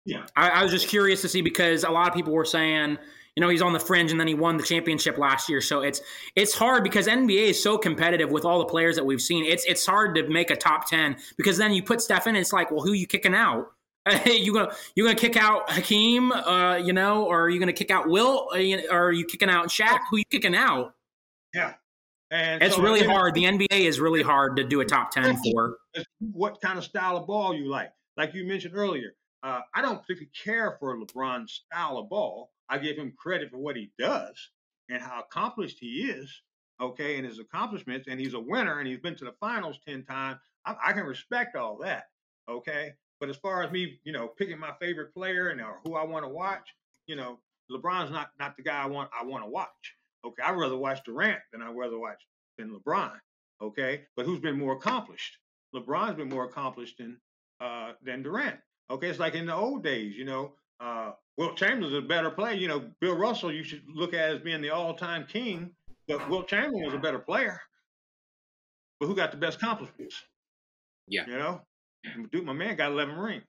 Yeah. I, I, was just curious to see because a lot of people were saying, you know, he's on the fringe and then he won the championship last year. So it's it's hard because NBA is so competitive with all the players that we've seen. It's it's hard to make a top ten because then you put Steph in, it's like, well, who are you kicking out? Hey, you gonna you gonna kick out Hakeem? Uh, you know, or are you gonna kick out Will? Or are you kicking out Shaq? Who you kicking out?
Yeah, and
it's so, really hard. The NBA is really hard to do a top ten for.
What kind of style of ball you like? Like you mentioned earlier, uh, I don't particularly care for LeBron's style of ball. I give him credit for what he does and how accomplished he is. Okay, and his accomplishments, and he's a winner, and he's been to the finals ten times. I, I can respect all that. Okay, but as far as me, you know, picking my favorite player and or who I want to watch, you know, LeBron's not not the guy I want I want to watch. Okay, I'd rather watch Durant than I'd rather watch than LeBron. Okay, but who's been more accomplished? LeBron's been more accomplished than uh, than Durant. Okay, it's like in the old days, you know, uh, Wilt Chamberlain's a better player. You know, Bill Russell you should look at as being the all-time king, but Wilt Chamberlain was a better player. But who got the best accomplishments?
Yeah.
You know, Dude, my man got 11 rings.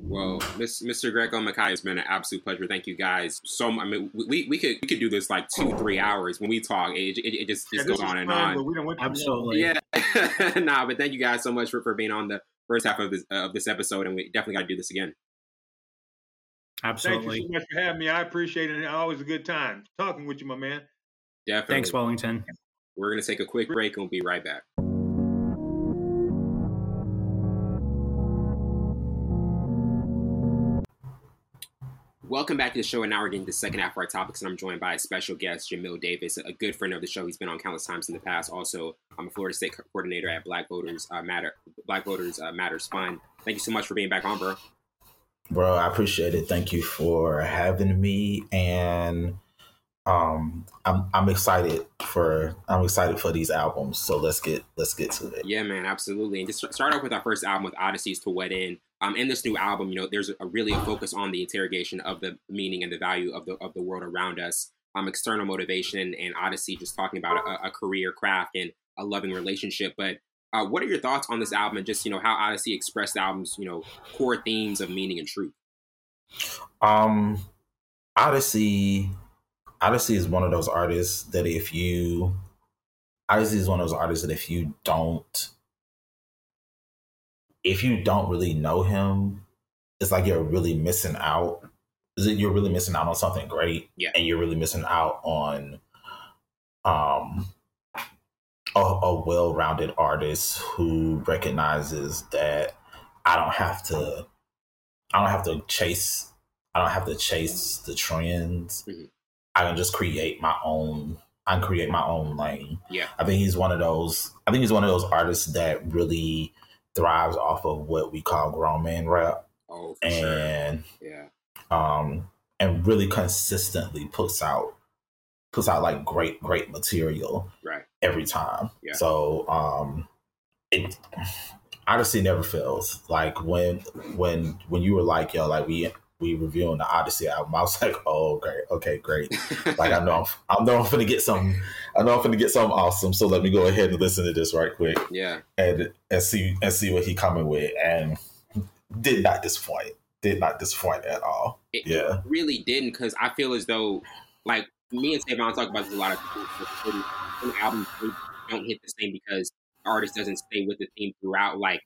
Well, Mr. Greco Mackay, it's been an absolute pleasure. Thank you guys so much. I mean, we, we could we could do this like two three hours when we talk. It, it, it just, just yeah, goes on and on.
Absolutely,
yeah. nah, but thank you guys so much for, for being on the first half of this uh, of this episode, and we definitely got to do this again.
Absolutely.
Thank you so much for having me. I appreciate it. Always a good time talking with you, my man.
Definitely.
Thanks, Wellington.
We're gonna take a quick break and we'll be right back. Welcome back to the show, and now we're getting to the second half of our topics, and I'm joined by a special guest, Jamil Davis, a good friend of the show. He's been on countless times in the past. Also, I'm a Florida State coordinator at Black Voters uh, Matter, Black Voters uh, Matters Fund. Thank you so much for being back on, bro.
Bro, I appreciate it. Thank you for having me, and um, I'm I'm excited for I'm excited for these albums. So let's get let's get to it.
Yeah, man, absolutely. And just start off with our first album with Oddisee's to What End um, in this new album, you know, there's a, really a focus on the interrogation of the meaning and the value of the of the world around us. Um, external motivation and Oddisee just talking about a, a career, craft, and a loving relationship. But uh, what are your thoughts on this album and just you know how Oddisee expressed the album's you know core themes of meaning and truth?
Um, Oddisee, Oddisee is one of those artists that if you, Oddisee is one of those artists that if you don't if you don't really know him, it's like you're really missing out. You're really missing out on something great?
Yeah.
And you're really missing out on um a, a well-rounded artist who recognizes that I don't have to I don't have to chase I don't have to chase the trends. Mm-hmm. I can just create my own I can create my own lane.
Yeah.
I think he's one of those I think he's one of those artists that really thrives off of what we call grown man rap.
Oh,
and
sure. yeah,
um, and really consistently puts out puts out like great great material
right
every time.
Yeah.
So um, it Oddisee never fails. Like when when when you were like yo, like we we reviewing the Oddisee album, I was like, oh, great, okay, great. like I know, I'm, I know I'm gonna get some, I know I'm gonna get something awesome. So let me go ahead and listen to this right quick.
Yeah,
and and see and see what he coming with, and did not disappoint. Did not disappoint at all.
It
yeah,
really didn't because I feel as though, like me and Savon talk about this a lot of times. Albums don't hit the same because the artist doesn't stay with the theme throughout. Like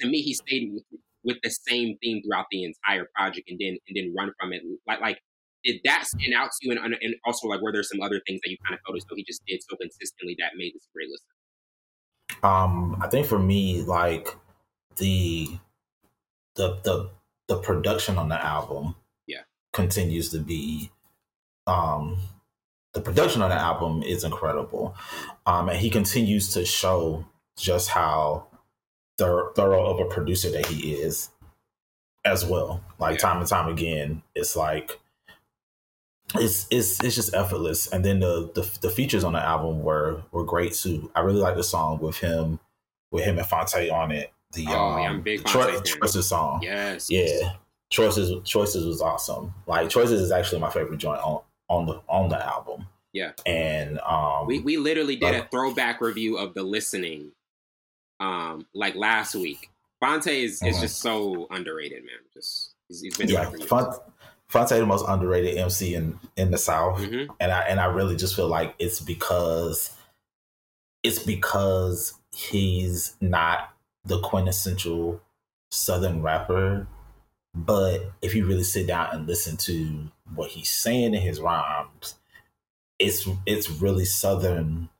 to me, he stayed with with the same theme throughout the entire project and then and then run from it. Like like did that stand out to you? And, and also like were there some other things that you kind of felt as though he just did so consistently that made this a great listen?
Um, I think for me, like the the the the production on the album,
yeah,
continues to be um the production on the album is incredible. Um, and he continues to show just how thorough of a producer that he is as well. Like yeah. time and time again, it's like it's it's it's just effortless. And then the, the the features on the album were were great too. I really like the song with him with him and Phonte on it. The
oh, um, yeah, I'm big Cho-
Choices song.
Yes.
Yeah. Choices Choices was awesome. Like Choices is actually my favorite joint on on the on the album.
Yeah.
And um
we we literally did a throwback review of the listening um, like last week. Phonte is, is uh-huh. just so underrated, man. Just he's, he's been
yeah. Phonte the most underrated MC in in the South, mm-hmm. and I and I really just feel like it's because it's because he's not the quintessential Southern rapper But if you really sit down and listen to what he's saying in his rhymes, it's it's really southern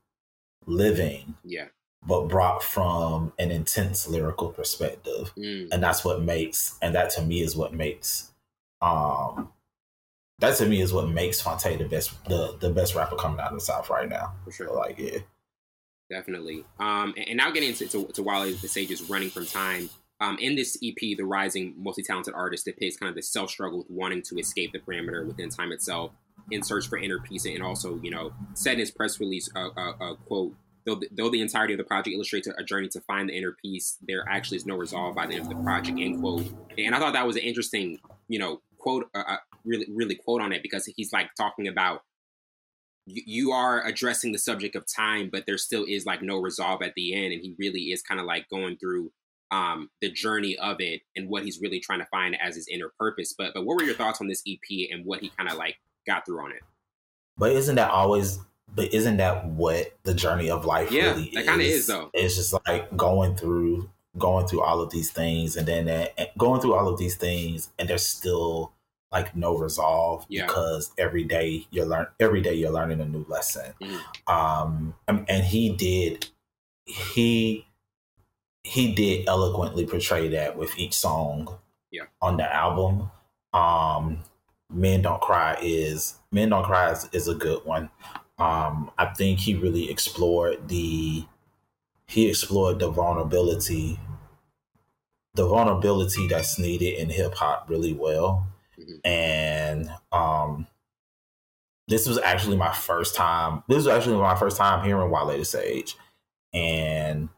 living.
Yeah.
But brought from an intense lyrical perspective.
Mm.
And that's what makes and that to me is what makes um that to me is what makes Phonte the best the, the best rapper coming out of the South right now.
For sure.
So like yeah.
Definitely. Um and, and now getting into to, to Wale the Sage is running from time. Um, in this EP, the rising, multi-talented artist depicts kind of the self-struggle with wanting to escape the parameter within time itself, in search for inner peace, and also, you know, said in his press release, uh, uh, uh, quote, though the, though the entirety of the project illustrates a journey to find the inner peace, there actually is no resolve by the end of the project, end quote. And I thought that was an interesting, you know, quote, uh, uh really, really quote on it because he's like talking about you are addressing the subject of time, but there still is like no resolve at the end, and he really is kind of like going through um, the journey of it and what he's really trying to find as his inner purpose. But but what were your thoughts on this EP and what he kind of like got through on it?
But isn't that always? But isn't that what the journey of life
yeah,
really
that kind of is though.
It's just like going through going through all of these things and then that, going through all of these things and there's still like no resolve
yeah.
because every day you're learn every day you're learning a new lesson.
Mm-hmm.
Um and, and he did he he did eloquently portray that with each song
yeah.
on the album. Um, Men Don't Cry is Men Don't Cry is, is a good one. Um, I think he really explored the he explored the vulnerability the vulnerability that's needed in hip hop really well.
Mm-hmm.
And um this was actually my first time this was actually my first time hearing Wale the Sage. And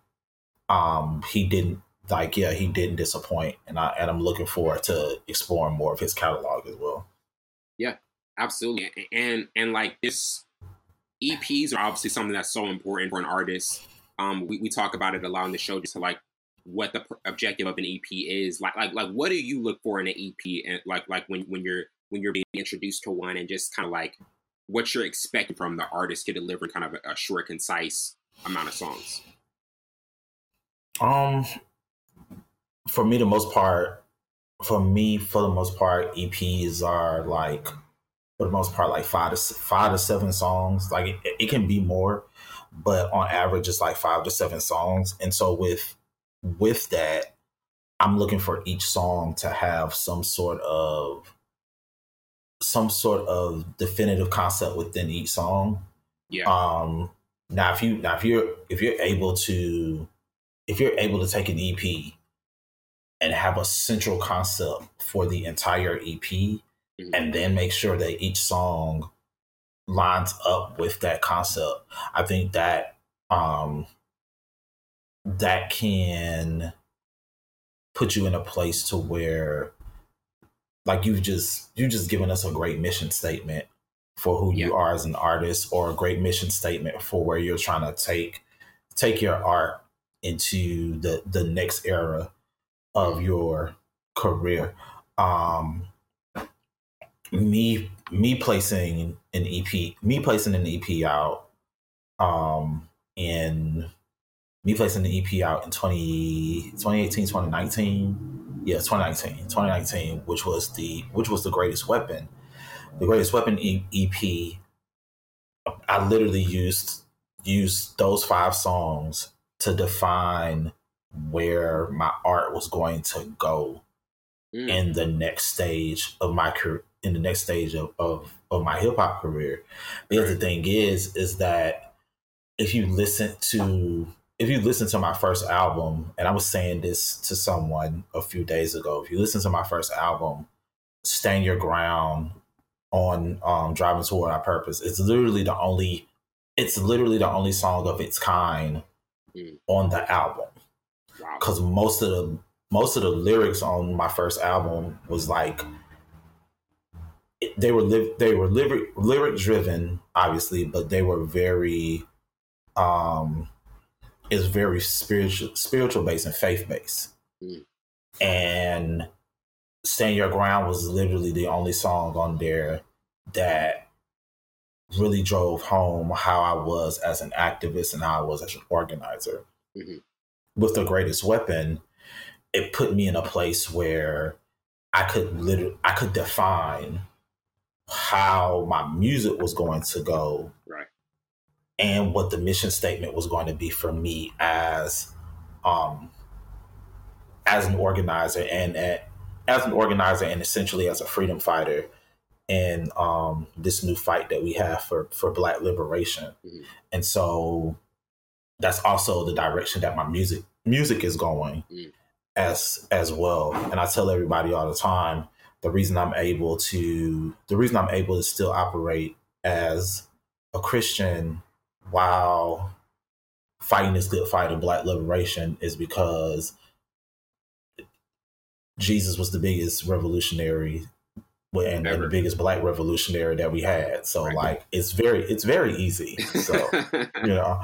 um he didn't like yeah he didn't disappoint and i and i'm looking forward to exploring more of his catalog as well
yeah absolutely and and like this eps are obviously something that's so important for an artist. Um we, we talk about it a lot on the show just to like what the objective of an ep is. Like like like what do you look for in an ep and like like when when you're when you're being introduced to one and just kind of like what you're expecting from the artist to deliver kind of a, a short concise amount of songs?
Um, for me, the most part, for me, for the most part, EPs are like, for the most part, like five to five to seven songs. Like it, it can be more, but on average, it's like five to seven songs. And so with with that, I'm looking for each song to have some sort of some sort of definitive concept within each song.
Yeah.
Um. Now, if you now if you're if you're able to if you're able to take an EP and have a central concept for the entire EP mm-hmm. and then make sure that each song lines up with that concept, I think that um that can put you in a place to where like you've just you've just given us a great mission statement for who yeah. you are as an artist or a great mission statement for where you're trying to take take your art into the the next era of your career. Um, me me placing an EP, me placing an EP out, um, in me placing the EP out in 20, 2018, 2019. Yeah, 2019, 2019, which was the which was the greatest weapon. The greatest weapon EP. I literally used used those five songs to define where my art was going to go mm. in the next stage of my career in the next stage of, of, of my hip hop career. Because the thing is, is that if you listen to if you listen to my first album, and I was saying this to someone a few days ago, if you listen to my first album, Stand Your Ground on um, Driving Toward Our Purpose, it's literally the only it's literally the only song of its kind mm. on the album because wow. most of the most of the lyrics on my first album was like they were li- they were lyric lyric driven obviously but they were very um it's very spiritual spiritual based and faith based mm. and stand your ground was literally the only song on there that really drove home how I was as an activist and how I was as an organizer. Mm-hmm. With the greatest weapon, it put me in a place where I could literally I could define how my music was going to go
right
and what the mission statement was going to be for me as um as an organizer and as an organizer and essentially as a freedom fighter in um this new fight that we have for for black liberation mm-hmm. and so that's also the direction that my music music is going mm-hmm. as as well and i tell everybody all the time the reason I'm able to the reason I'm able to still operate as a Christian while fighting this good fight of black liberation is because Jesus was the biggest revolutionary and, and, the biggest black revolutionary that we had. So right. like it's very it's very easy. So you know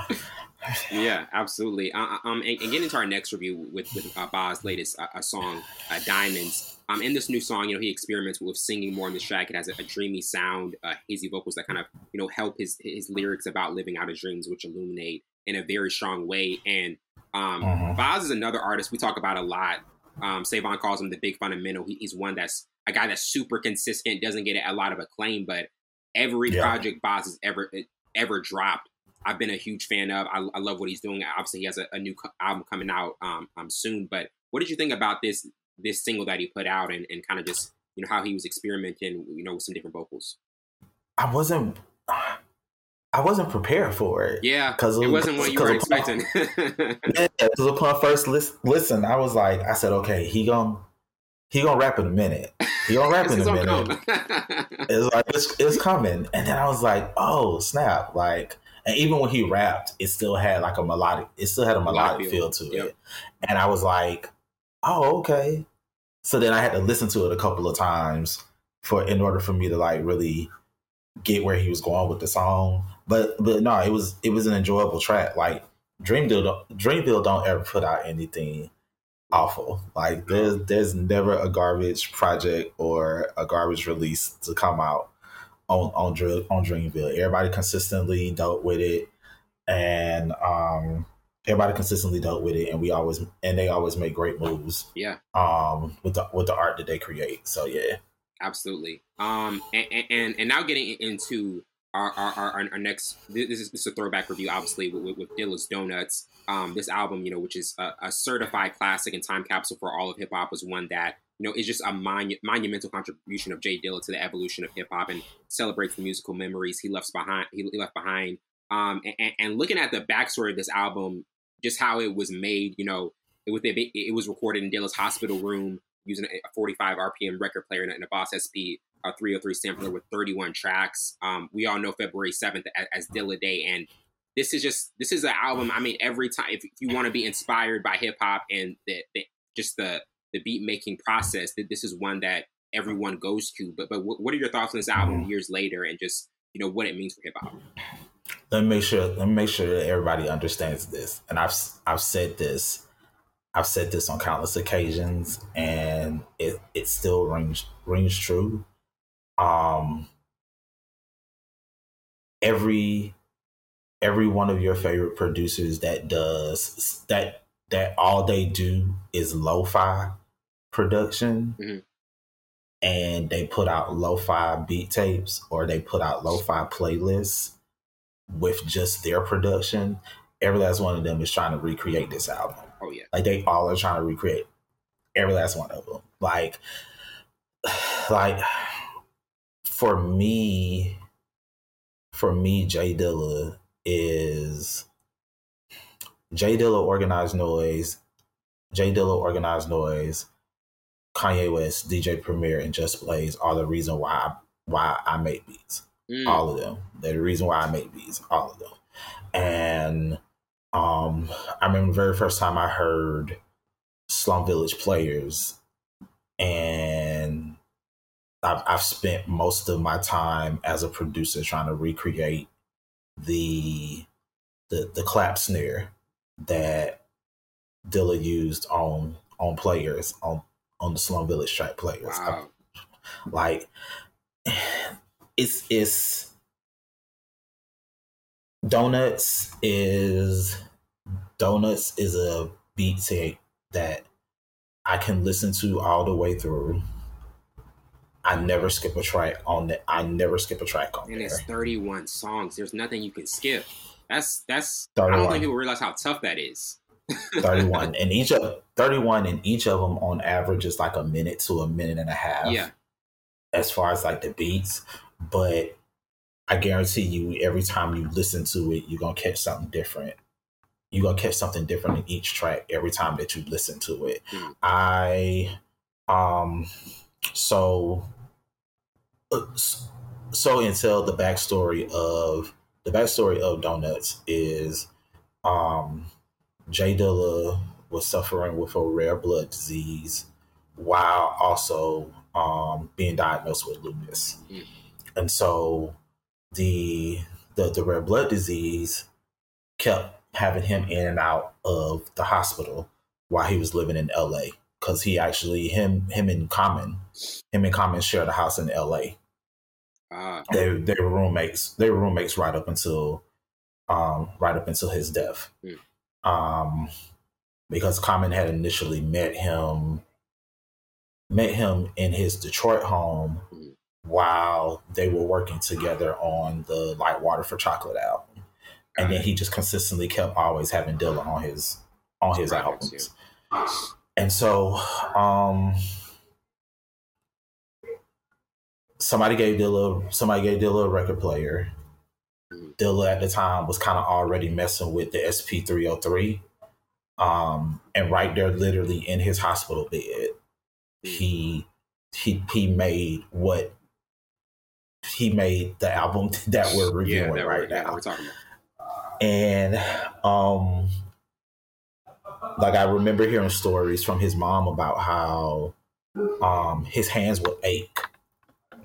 yeah, absolutely. Uh, um, and, and getting into our next review with with uh, Bas' latest uh, song, uh, "Diamonds." Um, in this new song, you know, he experiments with singing more in the track. It has a, a dreamy sound, uh, hazy vocals that kind of you know help his his lyrics about living out his dreams, which illuminate in a very strong way. And um, uh-huh. Bas is another artist we talk about a lot. Um, Savon calls him the big fundamental. He, he's one that's a guy that's super consistent, doesn't get a lot of acclaim, but every yeah. project Bas has ever ever dropped I've been a huge fan of. I, I love what he's doing. Obviously, he has a, a new co- album coming out um, um, soon. But what did you think about this this single that he put out and, and kind of just you know how he was experimenting, you know, with some different vocals?
I wasn't. I wasn't prepared for it.
Yeah, because it wasn't what you were expecting.
yeah, because upon first list, listen, I was like, I said, okay, he gonna he gonna rap in a minute. He gonna rap in a minute. it's like it's, it's coming, and then I was like, oh snap! Like and even when he rapped, it still had like a melodic. It still had a melodic feel. feel to yep. it. And I was like, oh okay. So then I had to listen to it a couple of times for in order for me to like really get where he was going with the song. But but no, it was it was an enjoyable track. Like Dreamville Dreamville don't ever put out anything awful. Like there's there's never a garbage project or a garbage release to come out on on on Dreamville. Everybody consistently dealt with it, and um, everybody consistently dealt with it, and we always and they always make great moves.
Yeah.
Um, with the with the art that they create. So yeah.
Absolutely. Um, and and, and now getting into our our, our, our next this is, this is a throwback review, obviously with, with, with Dilla's Donuts. Um, this album, you know, which is a, a certified classic and time capsule for all of hip hop, was one that you know, is just a monu- monumental contribution of J Dilla to the evolution of hip hop and celebrates the musical memories he left behind. He, left behind. Um, and, and, looking at the backstory of this album, just how it was made, you know, it was it was recorded in Dilla's hospital room using a 45 RPM record player and a Boss SP a 303 sampler with 31 tracks. Um, we all know February 7th as, as Dilla Day, and this is just this is an album. I mean, every time if, you want to be inspired by hip hop and the, the just the the beat making process that this is one that everyone goes to. But but what are your thoughts on this album years later and just you know what it means for hip hop?
Let me make sure. Let me make sure that everybody understands this. And I've I've said this. I've said this on countless occasions, and it it still rings rings true. Um, every every one of your favorite producers that does that that all they do is lo-fi production mm-hmm. and they put out lo-fi beat tapes or they put out lo-fi playlists with just their production every last one of them is trying to recreate this album.
Oh yeah.
Like they all are trying to recreate every last one of them like like for me for me J Dilla is J Dilla Organized Noize, Jay Dilla Organized Noize, Kanye West, DJ Premier, and Just Blaze are the reason why I, why I make beats. Mm. All of them. They're the reason why I made beats. All of them. And um, I remember the very first time I heard Slum Village Players, and I've, I've spent most of my time as a producer trying to recreate the the the clap snare that Dilla used on on players on on the Slum Village track players. Wow. I, like it's it's Donuts is Donuts is a beat tape that I can listen to all the way through I never skip a track on that. I never skip a track on
and
there.
it's 31 songs. There's nothing you can skip. That's that's. 31. I don't think people realize how tough that is.
31 and each of 31 and each of them on average is like a minute to a minute and a half.
Yeah.
As far as like the beats, but I guarantee you, every time you listen to it, you're gonna catch something different. You're gonna catch something different in each track every time that you listen to it. Mm. I um so uh, so until the backstory of the backstory of Donuts is um J Dilla was suffering with a rare blood disease while also um, being diagnosed with lupus. Mm. And so the, the the rare blood disease kept having him in and out of the hospital while he was living in LA because he actually him him and Common him and Common shared a house in LA. Ah. they they were roommates. They were roommates right up until um, right up until his death. Mm. Um, because Common had initially met him met him in his Detroit home. While they were working together on the Like Water for Chocolate album. And then he just consistently kept always having Dilla on his on his albums. And so um somebody gave Dilla somebody gave Dilla a record player. Dilla at the time was kind of already messing with the SP three hundred three, um, and right there, literally in his hospital bed, he he he made what he made the album that we're reviewing yeah, that right now. we're talking about. And um, like I remember hearing stories from his mom about how um his hands would ache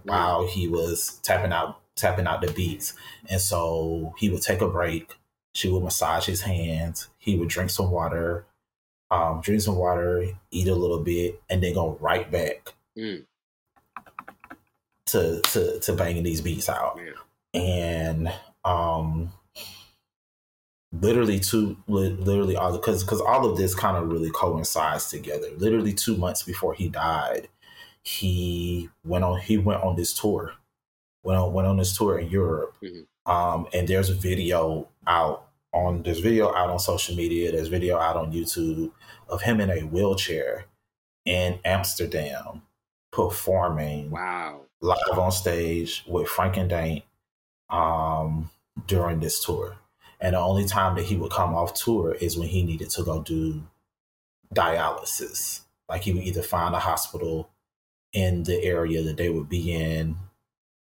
while he was tapping out tapping out the beats. And so he would take a break. She would massage his hands. He would drink some water, um, drink some water, eat a little bit, and then go right back mm. To, to to banging these beats out. Yeah. And um, literally two literally all because because all of this kind of really coincides together literally two months before he died he went on he went on this tour went on went on this tour in europe mm-hmm. um and there's a video out on there's video out on social media there's video out on youtube of him in a wheelchair in amsterdam performing
wow
live on stage with Frank-N-Dank um during this tour and the only time that he would come off tour is when he needed to go do dialysis. Like he would either find a hospital in the area that they would be in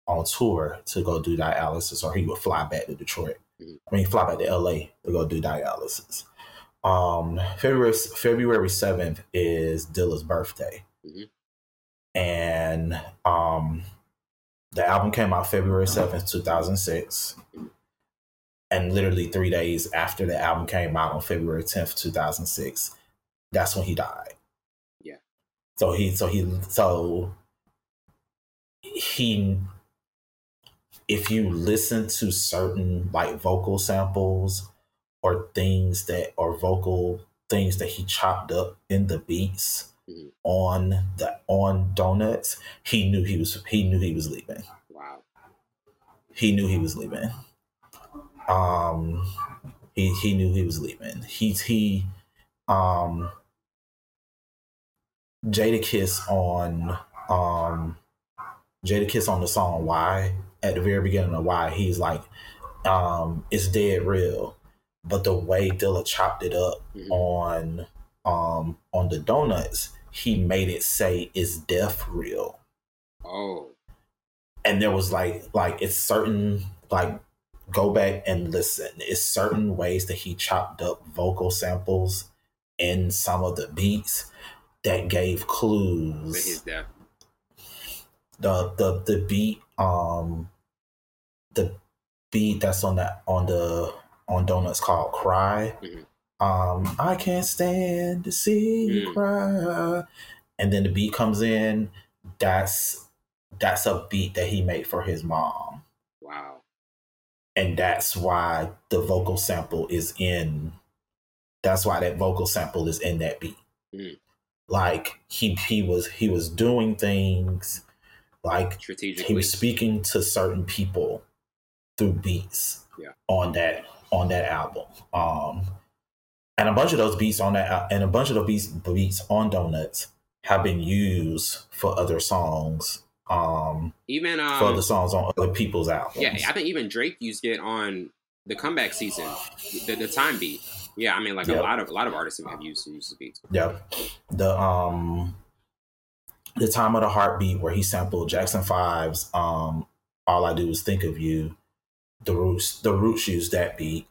on tour to go do dialysis, or he would fly back to Detroit. Mm-hmm. I mean, fly back to LA to go do dialysis. Um, February February seventh is Dilla's birthday, mm-hmm. And um, the album came out February seventh, two thousand six. And literally three days after the album came out on February 10th, 2006, that's when he died.
Yeah.
So he, so he, so he, if you listen to certain like vocal samples or things that, or vocal things that he chopped up in the beats mm-hmm. on the, on Donuts, he knew he was, he knew he was leaving.
Wow.
He knew he was leaving um he he knew he was leaving. He's he um Jadakiss on um Jadakiss on the song Why at the very beginning of Why he's like um it's dead real. But the way Dilla chopped it up mm-hmm. on um on the donuts, he made it say is death real.
Oh.
And there was like like it's certain like go back and listen. It's certain ways that he chopped up vocal samples in some of the beats that gave clues. The the the beat um the beat that's on that on the on donuts called cry mm-hmm. Um i can't stand to see you mm. cry and then the beat comes in that's that's a beat that he made for his mom
wow
and that's why the vocal sample is in that's why that vocal sample is in that beat mm. like he he was he was doing things Like he was speaking to certain people through beats
yeah.
on that on that album. Um, and a bunch of those beats on that and a bunch of the beats beats on Donuts have been used for other songs. Um,
even um,
for the songs on other people's albums.
Yeah, I think even Drake used it on the comeback season, the, the time beat. Yeah, I mean, like yep. a lot of a lot of artists have used used the beats.
Yep. The um, the time of the heartbeat where he sampled Jackson Five's um, "All I Do Is Think of You." The Roots, the Roots used that beat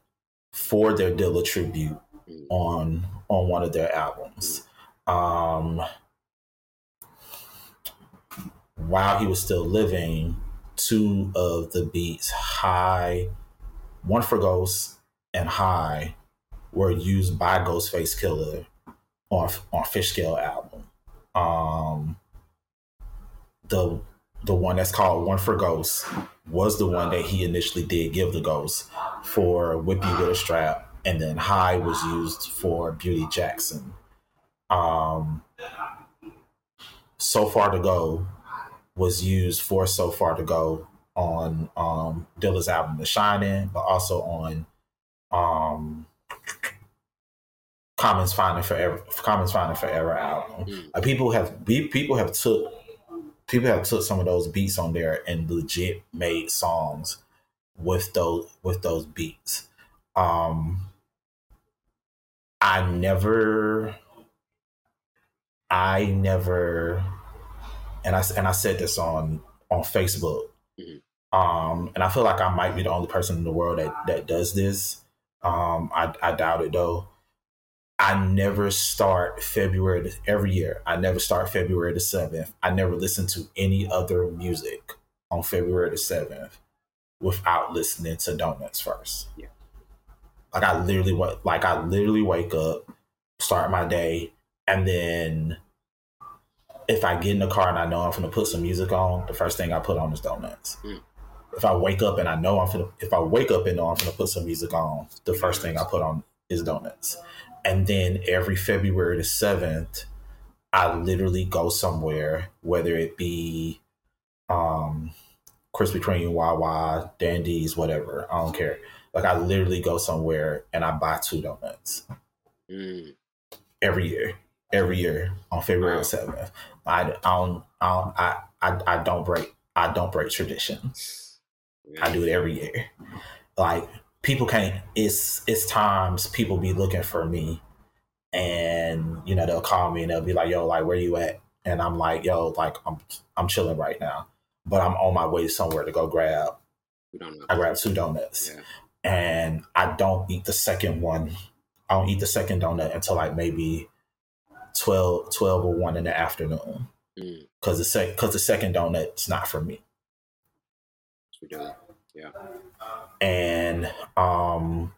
for their Dilla tribute. On on one of their albums. Um, while he was still living, two of the beats, High, one for Ghost and High, were used by Ghostface Killah on on Fishscale album. Um, the the one that's called One for Ghost was the one that he initially did give the ghost for Whip You With a Strap, and then High was used for Beauty Jackson. Um, so far to go was used for So Far to Go on um Dilla's album The Shining, but also on um Common's Finding Forever Common's Finding Forever album. Mm. Like people have people have took people have took some of those beats on there and legit made songs with those with those beats. Um I never I never and I and I said this on on Facebook. Mm-hmm. Um, and I feel like I might be the only person in the world that that does this. Um, I, I doubt it though. I never start February every year. I never start February the seventh. I never listen to any other music on February the seventh without listening to Donuts first.
Yeah.
Like I literally what like I literally wake up, start my day, and then if I get in the car and I know I'm to put some music on, the first thing I put on is donuts. Mm. If I wake up and I know I'm to, if I wake up and know I'm to put some music on, the first thing I put on is donuts. And then every February the 7th, I literally go somewhere, whether it be um, Krispy Kreme, Wawa, Dandies, whatever. I don't care. Like I literally go somewhere and I buy two donuts mm. every year every year on February seventh. I, I don't I don't, I, I, I don't break I don't break tradition. I do it every year. Like people can't. It's it's times people be looking for me, and you know they'll call me and they'll be like, "Yo, like where you at?" And I'm like, "Yo, like I'm I'm chilling right now, but I'm on my way somewhere to go grab." I grab two donuts, yeah. And I don't eat the second one. I don't eat the second donut until like maybe 12, 12 or 1 in the afternoon. Because mm. the, sec- cause the second donut's not for me.
Yeah.
And um,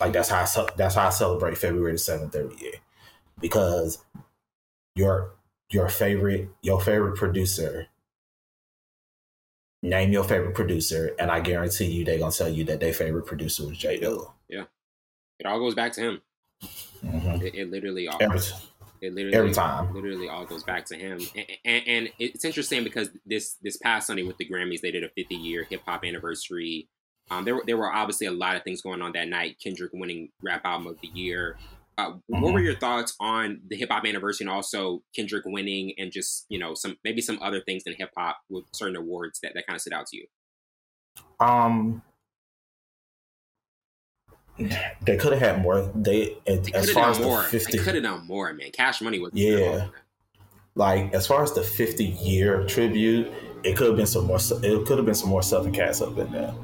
like that's how I that's how I celebrate February the seventh every year, because your your favorite your favorite producer name your favorite producer, and I guarantee you they're gonna tell you that their favorite producer was J
Dilla. Yeah, it all goes back to him. Mm-hmm. It, it, literally all.
Everything.
It literally
every time,
literally all goes back to him, and, and, and, it's interesting because this this past Sunday with the Grammys, they did a 50 year hip hop anniversary. Um, there there were obviously a lot of things going on that night. Kendrick winning rap album of the year. Uh, mm-hmm. What were your thoughts on the hip hop anniversary and also Kendrick winning and just you know some maybe some other things in hip hop with certain awards that that kind of stood out to you?
Um, they could have had more. They, they as far as
more.
the fifty,
could have done more, man. Cash Money was
yeah. Like as far as the fifty year tribute, it could have been some more. It could have been some more Southern cats up in there.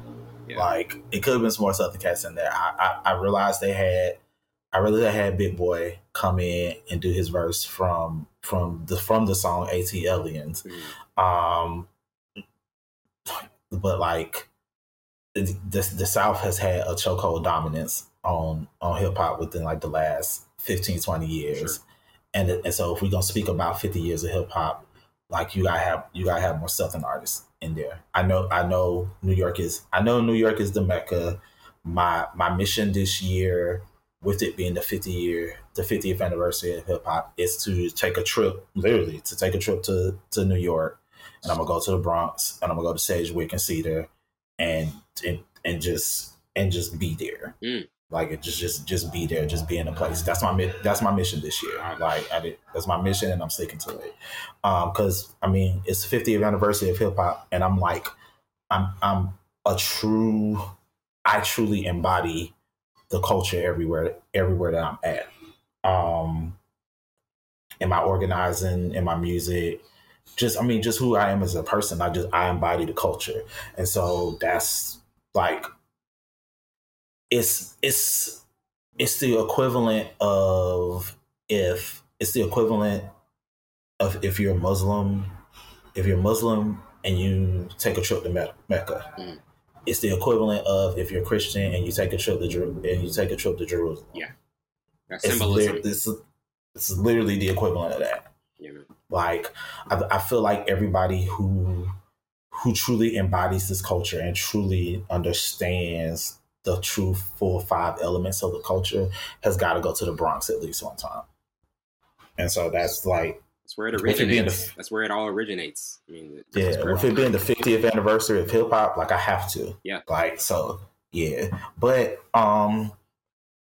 Yeah. Like it could have been some more Southern cats in there. I, I, I realized they had. I really had Big Boi come in and do his verse from from the from the song ATLiens. Mm. Um, but like the, the South has had a chokehold dominance on on hip hop within like the last 15, 20 years. Sure. And, and so if we're gonna speak about 50 years of hip hop, like you gotta have you gotta have more Southern artists in there. I know I know New York is I know New York is the mecca. My my mission this year, with it being the 50 year the 50th anniversary of hip hop, is to take a trip, literally to take a trip to to New York and I'm gonna go to the Bronx, and I'm gonna go to Sedgwick and Cedar, and and and just and just be there.
Mm.
Like it just just just be there, just be in the place. That's my that's my mission this year. Like I did, that's my mission, and I'm sticking to it. Um, because I mean, it's the 50th anniversary of hip hop, and I'm like, I'm I'm a true, I truly embody the culture everywhere everywhere that I'm at. Um, in my organizing, in my music, just I mean, just who I am as a person. I just I embody the culture, and so that's like it's it's it's the equivalent of if it's the equivalent of if you're Muslim, if you're Muslim and you take a trip to Mecca. Mm. It's the equivalent of if you're Christian and you take a trip to Jer- and you take a trip to Jerusalem.
Yeah, that's symbolism.
It's, li- it's, it's literally the equivalent of that. Yeah, like I, I feel like everybody who who truly embodies this culture and truly understands the true full five elements of the culture has got to go to the Bronx at least one time. And so that's like
that's where it originates. The, that's where it all originates. I mean,
yeah, with it being the 50th anniversary of hip hop, like I have to.
Yeah.
Like so, yeah. But um,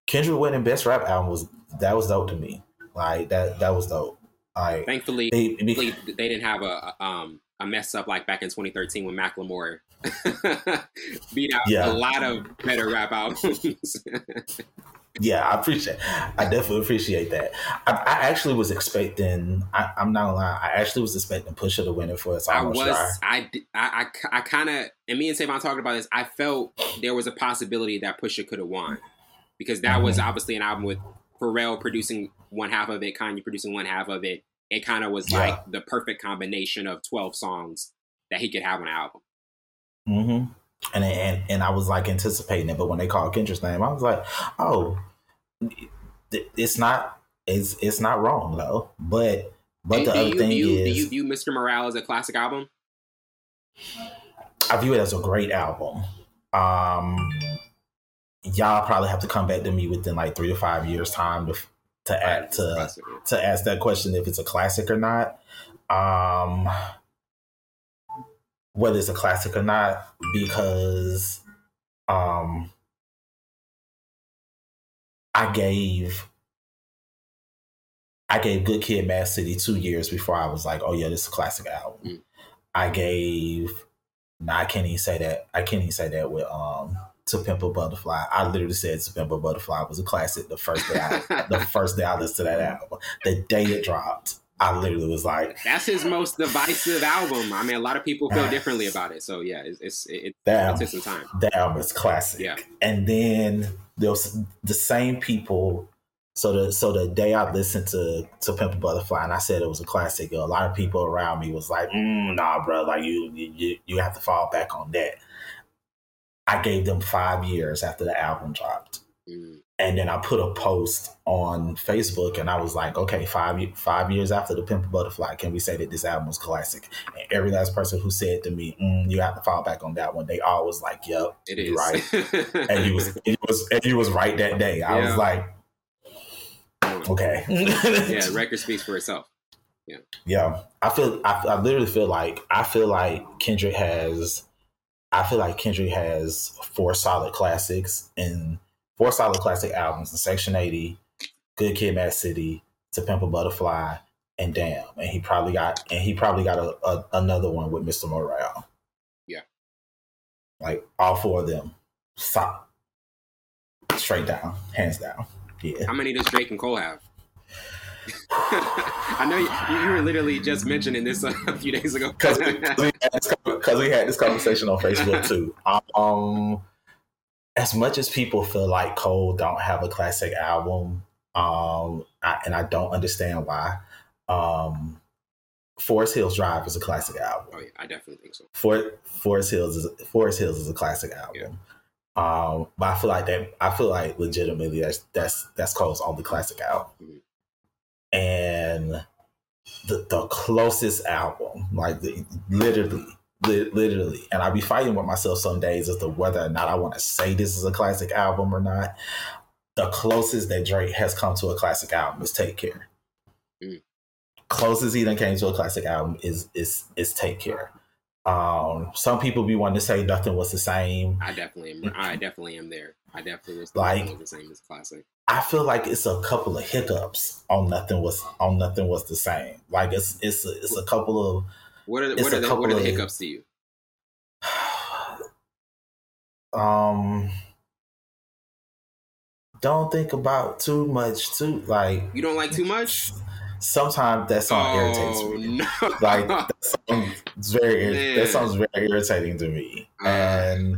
Kendrick winning best rap album was that was dope to me. Like that that was dope. Like
thankfully, they, they, they didn't have a, a um a mess up like back in 2013 when Macklemore beat out yeah. a lot of better rap albums.
yeah, I appreciate. I definitely appreciate that. I, I actually was expecting. I, am not gonna lie. I actually was expecting Pusha to win it for us.
I was. I, I, I, I kind of. And me and Savon talking about this. I felt there was a possibility that Pusha could have won because that mm-hmm. was obviously an album with Pharrell producing one half of it, Kanye producing one half of it, it kind of was yeah. like the perfect combination of 12 songs that he could have on an album.
Mm-hmm. And, and and I was like anticipating it, but when they called Kendrick's name, I was like, oh, it's not it's it's not wrong though. But but the other thing
view,
is,
do you view Mr. Morale as a classic album?
I view it as a great album. Um, y'all probably have to come back to me within like three to five years time to to add to to ask that question if it's a classic or not. Um, whether it's a classic or not, because um, I gave I gave Good Kid, Mad City two years before I was like, oh yeah, this is a classic album. Mm. I gave. No, I can't even say that. I can't even say that with um to Pimp a Butterfly. I literally said To Pimp a Butterfly was a classic the first day I, the first day I listened to that album. The day it dropped, I literally was like,
"That's his most divisive album." I mean, a lot of people feel differently about it. So yeah, it's, it's it, that it took some time.
That album is classic.
Yeah,
and then there was the same people. So the so the day I listened to to Pimp a Butterfly and I said it was a classic, a lot of people around me was like, mm, "Nah, bro, like you you you have to fall back on that." I gave them five years after the album dropped. Mm. And then I put a post on Facebook and I was like, okay, five five years after the Pimp Butterfly, can we say that this album was classic? And every last person who said to me, mm, you have to fall back on that one, they all was like, yep,
it is
right. and he was he was and he was right that day. I yeah. was like, okay.
yeah, record speaks for itself. Yeah.
Yeah. I feel I, I literally feel like I feel like Kendrick has I feel like Kendrick has four solid classics and four solid classic albums in Section 80, Good Kid, Mad City, To Pimp a Butterfly, and Damn. And he probably got and he probably got a, a, another one with Mr. Morale.
Yeah.
Like all four of them. Stop. Straight down, hands down. Yeah.
How many does Drake and Cole have? I know you, you, were literally just mentioning this a few days ago.
Because we, we, we, had this conversation on Facebook too. Um, as much as people feel like Cole don't have a classic album, um, I, and I don't understand why. Um, Forest Hills Drive is a classic album.
Oh yeah, I definitely think so.
For, Forest Hills is Forest Hills is a classic album. Yeah. Um, but I feel like that. I feel like legitimately that's that's that's Cole's only classic album. Mm-hmm and the, the closest album, like the, literally, li- literally. And I'll be fighting with myself some days as to whether or not I want to say this is a classic album or not. The closest that Drake has come to a classic album is Take Care. Mm. closest he done came to a classic album is is is Take Care. Um, some people be wanting to say nothing was the same.
I definitely am. I definitely am there. I definitely was
like
the same as classic.
I feel like it's a couple of hiccups on nothing was on nothing was the same. Like it's it's a, it's a couple of
what are what are, the, what are the hiccups to you?
Um, don't think about too much. Too like
you don't like too much
sometimes that song oh, irritates me. No. Like that song's very Man. that song's very irritating to me. Uh, and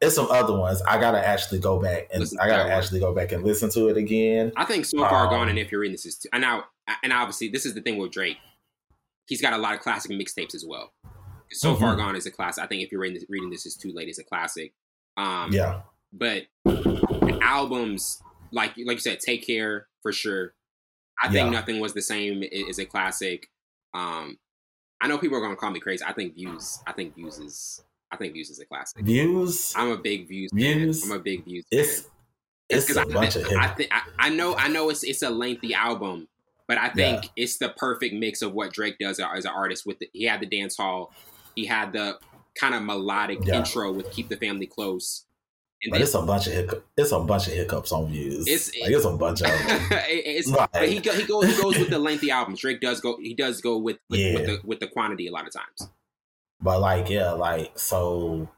there's some other ones. I gotta actually go back and I gotta actually go back and listen to it again.
I think so far um, gone and if you're in this is too, and now and obviously this is the thing with Drake. He's got a lot of classic mixtapes as well. So mm-hmm. far gone is a classic. I think if you're reading this, reading this is too late is a classic. Um,
yeah,
but albums like like you said, Take Care for sure. I think yeah. nothing was the same is a classic. Um, I know people are going to call me crazy. I think views. I think views is. I think views is a classic.
Views.
I'm a big views. Views. Fan. I'm a big views.
It's
fan.
it's, it's a I, bunch of.
I think I, I, know. I know it's it's a lengthy album, but I think yeah. it's the perfect mix of what Drake does as an artist. With the, he had the dance hall, he had the kind of melodic yeah. intro with "Keep the Family Close."
but it's a bunch of hiccups. It's a bunch of hiccups on views. It's like, it's a bunch of.
it's like, but he he goes he goes with the lengthy albums. Drake does go he does go with with, yeah. with, the with the quantity a lot of times.
But like yeah, like so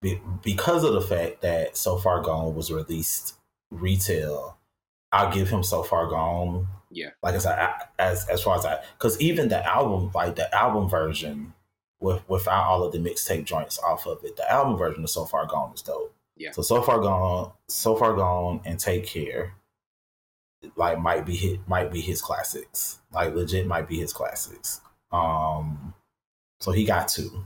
be, because of the fact that So Far Gone was released retail, I'll give him So Far Gone.
Yeah,
like I said, as as far as I because even the album like the album version with without all of the mixtape joints off of it, the album version of So Far Gone is dope.
Yeah.
So so far gone, so far gone, and take care. Like might be hit, might be his classics. Like legit, might be his classics. Um, so he got two.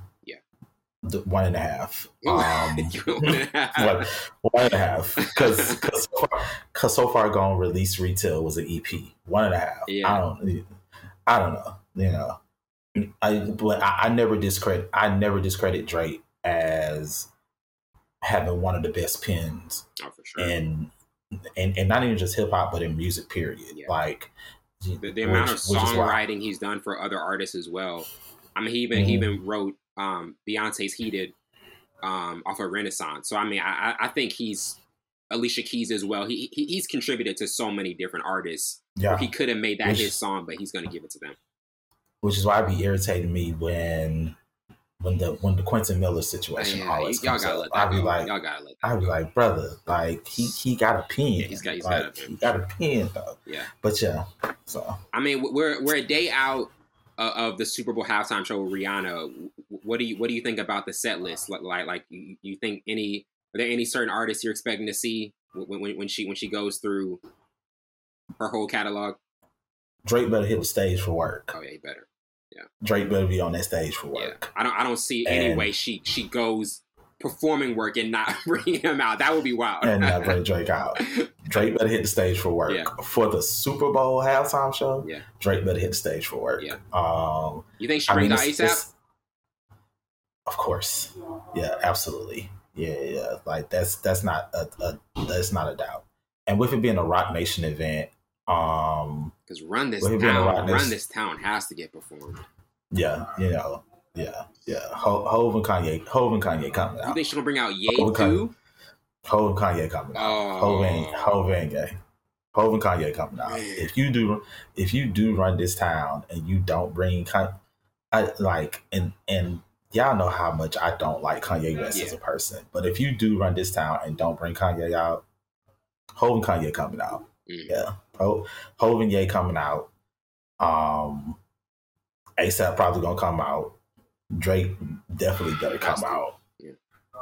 One and a half. Um, one, one and a half. Because so, far, so far gone release retail was an EP. One and a half. Yeah. I don't. I don't know. You know. I but I, I never discredit. I never discredit Drake as having one of the best pens
oh, for sure.
and and and not even just hip hop, but in music. Period. Yeah. Like
the, the which, amount of songwriting he's done for other artists as well. I mean, he even mm-hmm. he even wrote um, Beyonce's "Heated" um, off of Renaissance. So I mean, I, I think he's Alicia Keys as well. He, he he's contributed to so many different artists. Yeah, he could have made that which, his song, but he's going to give it to them.
Which is why it be irritating me when when the when the Quentin Miller situation yeah, always y'all comes gotta up, I'd be like, y'all gotta let I'd be like, brother, like he he got a pen. Yeah, he's got he's like, got a pen. He got a pen though.
Yeah,
but yeah. So
I mean, we're we're a day out uh, of the Super Bowl halftime show with Rihanna. What do you what do you think about the set list? Like like, like you, you think any are there any certain artists you're expecting to see when, when, when she when she goes through her whole catalog?
Drake better hit the stage for work.
Oh yeah, he better. Yeah.
Drake better be on that stage for work.
Yeah. I don't I don't see and, any way she she goes performing work and not bringing him out. That would be wild.
and not bring Drake out. Drake better hit the stage for work. Yeah. For the Super Bowl halftime show,
yeah.
Drake better hit the stage for work.
Yeah.
Um,
you think she brings I mean, out ASAP?
Of course. Yeah, absolutely. Yeah, yeah. Like that's that's not a, a that's not a doubt. And with it being a Roc Nation event, um,
because run this town, run this town has to get performed.
Yeah, you know, yeah, yeah. Ho- Hov and Kanye, Hov and Kanye coming out.
You think she'll bring out Ye Hov too?
Hov and Kanye coming out. Oh. Hov and Hov and Gay. Hov and Kanye coming out. Man. If you do, if you do run this town and you don't bring Kanye, I like and and y'all know how much I don't like Kanye West yeah. as a person. But if you do run this town and don't bring Kanye out, Hov and Kanye coming out. Mm. Yeah. Ho- Hov and Ye coming out. Um, ASAP probably gonna come out. Drake definitely better come out. Yeah.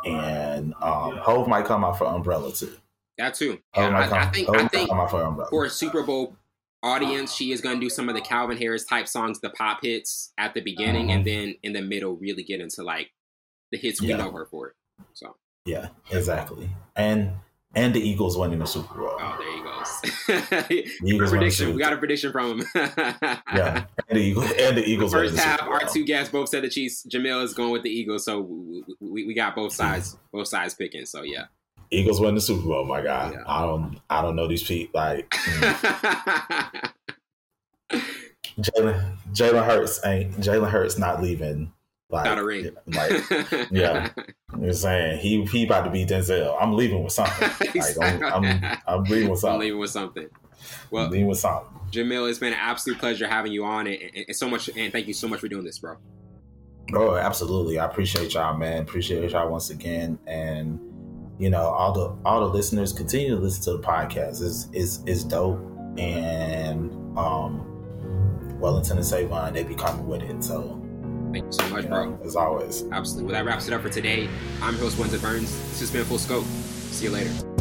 And um, Hov might come out for Umbrella too.
That too. Yeah, I, come, I, think Hov I think for, for, a Super Bowl audience, she is going to do some of the Calvin Harris type songs, the pop hits at the beginning, mm-hmm. and then in the middle, really get into like the hits we yeah. know her for. So
yeah, exactly. And and the Eagles winning the Super Bowl.
Oh, there he goes. Eagles prediction. We got a prediction from him.
yeah, and the Eagles. And the Eagles.
First half, our two guests both said the Chiefs. Jamil is going with the Eagles, so we, we, we got both sides both sides picking. So yeah.
Eagles win the Super Bowl. My God, yeah. I don't I don't know these people. Like, mm. Jalen Jalen Hurts ain't Jalen Hurts not leaving.
Like, Without a ring.
Like, yeah. You're saying he he about to be Denzel. I'm leaving with something. exactly. Like, I'm, I'm, I'm, leaving with something. I'm
leaving with something. Well,
I'm leaving with something.
Jamil, it's been an absolute pleasure having you on, and, and, and so much. And thank you so much for doing this, bro.
Oh, absolutely. I appreciate y'all, man. Appreciate y'all once again, and you know all the all the listeners continue to listen to the podcast. It's is is dope, and um, Wellington and Savon they be coming with it. So
thank you so much, you bro.
As always.
Absolutely. Well, that wraps it up for today. I'm your host Wenzel Burns. This has been Full Scope. See you later.